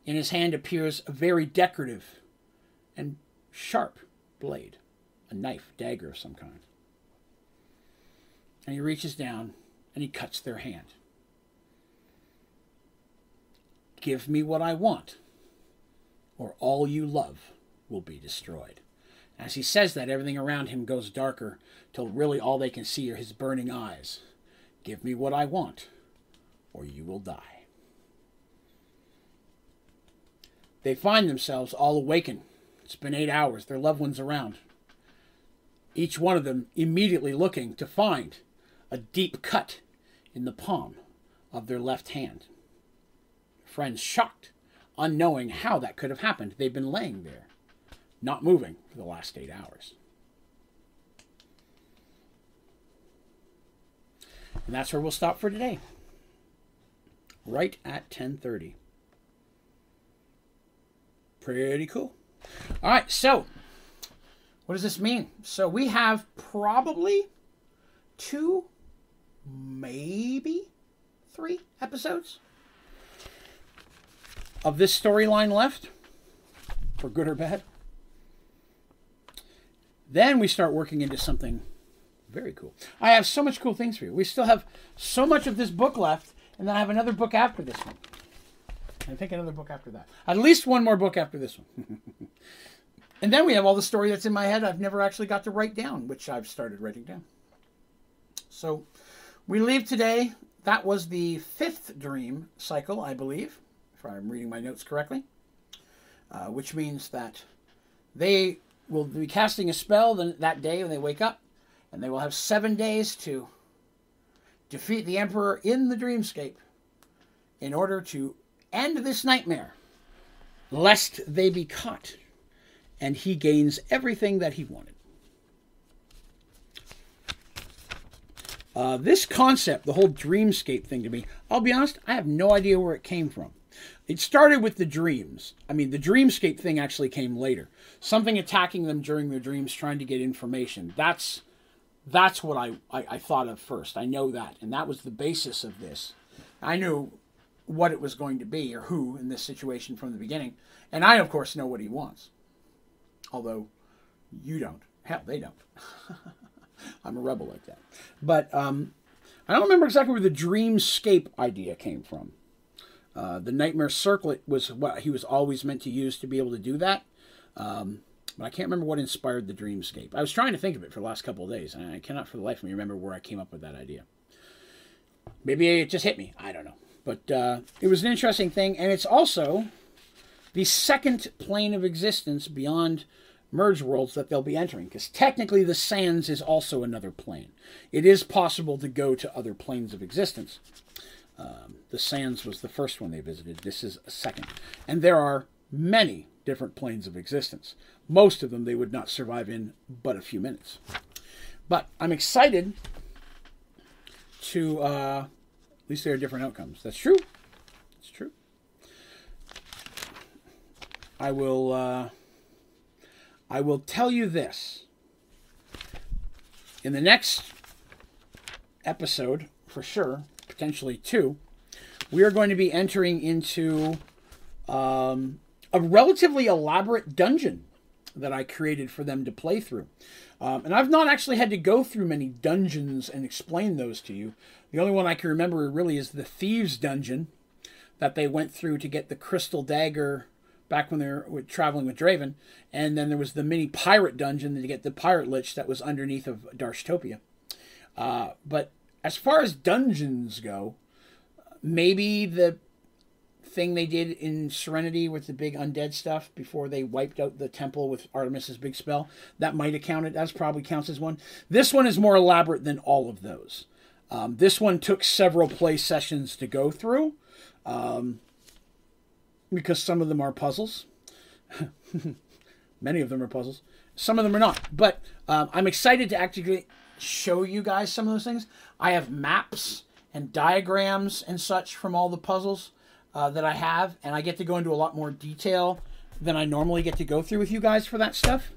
In his hand appears a very decorative and sharp blade, a knife, dagger of some kind. And he reaches down and he cuts their hand. Give me what I want, or all you love will be destroyed. As he says that, everything around him goes darker till really all they can see are his burning eyes. Give me what I want, or you will die. They find themselves all awakened. It's been eight hours, their loved ones around. Each one of them immediately looking to find a deep cut in the palm of their left hand friends shocked, unknowing how that could have happened. They've been laying there, not moving for the last eight hours. And that's where we'll stop for today. Right at 10:30. Pretty cool. All right, so what does this mean? So we have probably two, maybe three episodes of this storyline left, for good or bad. Then we start working into something very cool. I have so much cool things for you. We still have so much of this book left, and then I have another book after this one. I think another book after that. At least one more book after this one. and then we have all the story that's in my head I've never actually got to write down, which I've started writing down. So we leave today. That was the fifth dream cycle, I believe. I'm reading my notes correctly, uh, which means that they will be casting a spell that day when they wake up, and they will have seven days to defeat the Emperor in the dreamscape in order to end this nightmare, lest they be caught and he gains everything that he wanted. Uh, this concept, the whole dreamscape thing to me, I'll be honest, I have no idea where it came from. It started with the dreams. I mean, the dreamscape thing actually came later. Something attacking them during their dreams, trying to get information. That's that's what I, I, I thought of first. I know that, and that was the basis of this. I knew what it was going to be or who in this situation from the beginning, and I of course know what he wants. Although you don't. Hell, they don't. I'm a rebel like that. But um, I don't remember exactly where the dreamscape idea came from. Uh, the Nightmare Circlet was what he was always meant to use to be able to do that. Um, but I can't remember what inspired the dreamscape. I was trying to think of it for the last couple of days, and I cannot for the life of me remember where I came up with that idea. Maybe it just hit me. I don't know. But uh, it was an interesting thing, and it's also the second plane of existence beyond Merged Worlds that they'll be entering, because technically the Sands is also another plane. It is possible to go to other planes of existence. Um, the Sands was the first one they visited. This is a second. And there are many different planes of existence. Most of them they would not survive in but a few minutes. But I'm excited to, uh, at least there are different outcomes. That's true. It's true. I will. Uh, I will tell you this. In the next episode, for sure, potentially two, we are going to be entering into um, a relatively elaborate dungeon that I created for them to play through. Um, and I've not actually had to go through many dungeons and explain those to you. The only one I can remember really is the Thieves Dungeon that they went through to get the Crystal Dagger back when they were traveling with Draven. And then there was the mini pirate dungeon to get the pirate lich that was underneath of Darshtopia. Uh, but as far as dungeons go, maybe the thing they did in Serenity with the big undead stuff before they wiped out the temple with Artemis's big spell, that might have counted. That probably counts as one. This one is more elaborate than all of those. Um, this one took several play sessions to go through um, because some of them are puzzles. Many of them are puzzles. Some of them are not. But um, I'm excited to actually show you guys some of those things. I have maps and diagrams and such from all the puzzles uh, that I have, and I get to go into a lot more detail than I normally get to go through with you guys for that stuff.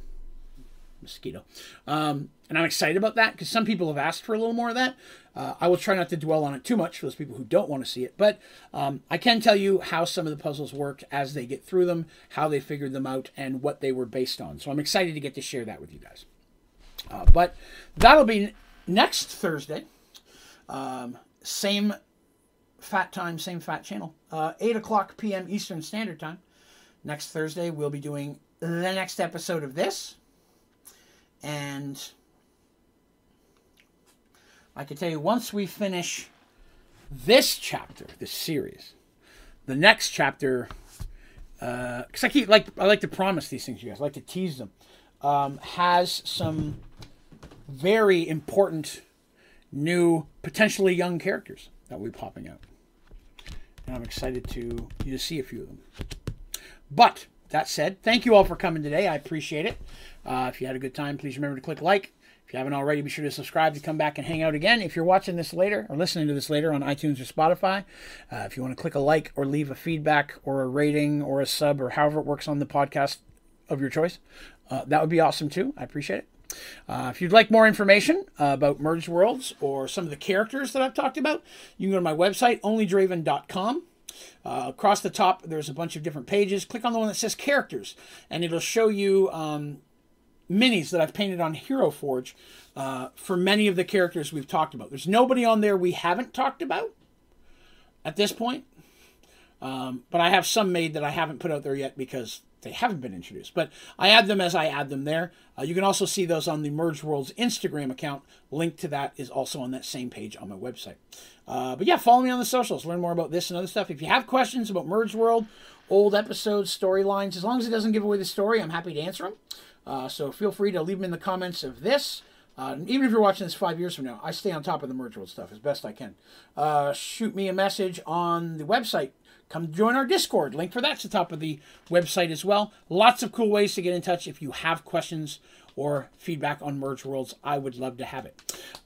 Mosquito. Um, and I'm excited about that because some people have asked for a little more of that. Uh, I will try not to dwell on it too much for those people who don't want to see it, but um, I can tell you how some of the puzzles worked as they get through them, how they figured them out, and what they were based on. So I'm excited to get to share that with you guys. Uh, but that'll be next Thursday. Um, same fat time, same fat channel. Uh, 8 o'clock p.m. Eastern Standard Time. Next Thursday, we'll be doing the next episode of this. And I can tell you, once we finish this chapter, this series, the next chapter, because uh, I keep like I like to promise these things, you guys, I like to tease them, um, has some very important new, potentially young characters that will be popping out. And I'm excited to you to see a few of them. But that said, thank you all for coming today. I appreciate it. Uh, if you had a good time, please remember to click like. If you haven't already, be sure to subscribe to come back and hang out again. If you're watching this later or listening to this later on iTunes or Spotify, uh, if you want to click a like or leave a feedback or a rating or a sub or however it works on the podcast of your choice, uh, that would be awesome too. I appreciate it. Uh, if you'd like more information uh, about Merged Worlds or some of the characters that I've talked about, you can go to my website, onlydraven.com. Uh, across the top, there's a bunch of different pages. Click on the one that says characters, and it'll show you um, minis that I've painted on Hero Forge uh, for many of the characters we've talked about. There's nobody on there we haven't talked about at this point, um, but I have some made that I haven't put out there yet because they haven't been introduced. But I add them as I add them there. Uh, you can also see those on the Merged Worlds Instagram account. Link to that is also on that same page on my website. Uh, but yeah, follow me on the socials. Learn more about this and other stuff. If you have questions about Merge World, old episodes, storylines, as long as it doesn't give away the story, I'm happy to answer them. Uh, so feel free to leave them in the comments of this. Uh, even if you're watching this five years from now, I stay on top of the Merge World stuff as best I can. Uh, shoot me a message on the website come join our Discord. Link for that's the top of the website as well. Lots of cool ways to get in touch if you have questions or feedback on Merged Worlds. I would love to have it.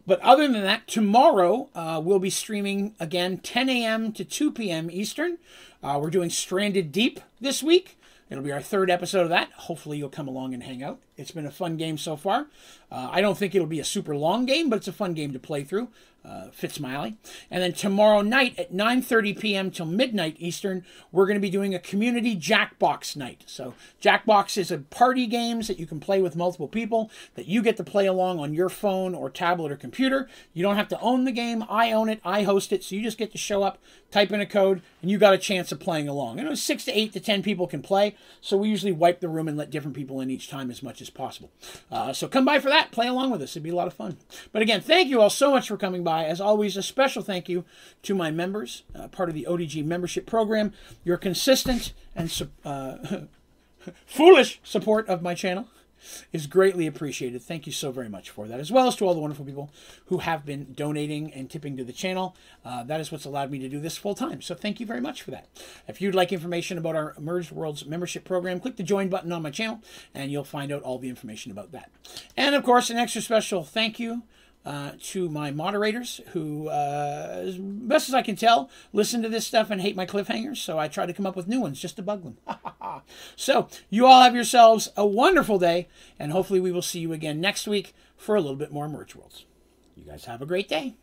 But other than that, tomorrow uh, we'll be streaming again 10 a.m. to 2 p.m. Eastern. Uh, we're doing Stranded Deep this week. It'll be our third episode of that. Hopefully, you'll come along and hang out. It's been a fun game so far. Uh, I don't think it'll be a super long game, but it's a fun game to play through uh, alley. And then tomorrow night at 9:30 p.m. till midnight Eastern, we're going to be doing a community Jackbox night. So Jackbox is a party games that you can play with multiple people that you get to play along on your phone or tablet or computer. You don't have to own the game. I own it. I host it. So you just get to show up, type in a code, and you got a chance of playing along. You know, six to eight to ten people can play. So we usually wipe the room and let different people in each time as much as possible. Uh, so come by for that. Play along with us. It'd be a lot of fun. But again, thank you all so much for coming by by. As always, a special thank you to my members, uh, part of the ODG membership program. Your consistent and uh, foolish support of my channel is greatly appreciated. Thank you so very much for that, as well as to all the wonderful people who have been donating and tipping to the channel. Uh, that is what's allowed me to do this full time. So thank you very much for that. If you'd like information about our Merged Worlds membership program, click the join button on my channel and you'll find out all the information about that. And of course, an extra special thank you uh, to my moderators who, uh, as best as I can tell, listen to this stuff and hate my cliffhangers. So I try to come up with new ones just to bug them. so you all have yourselves a wonderful day, and hopefully we will see you again next week for a little bit more Merged Worlds. You guys have a great day.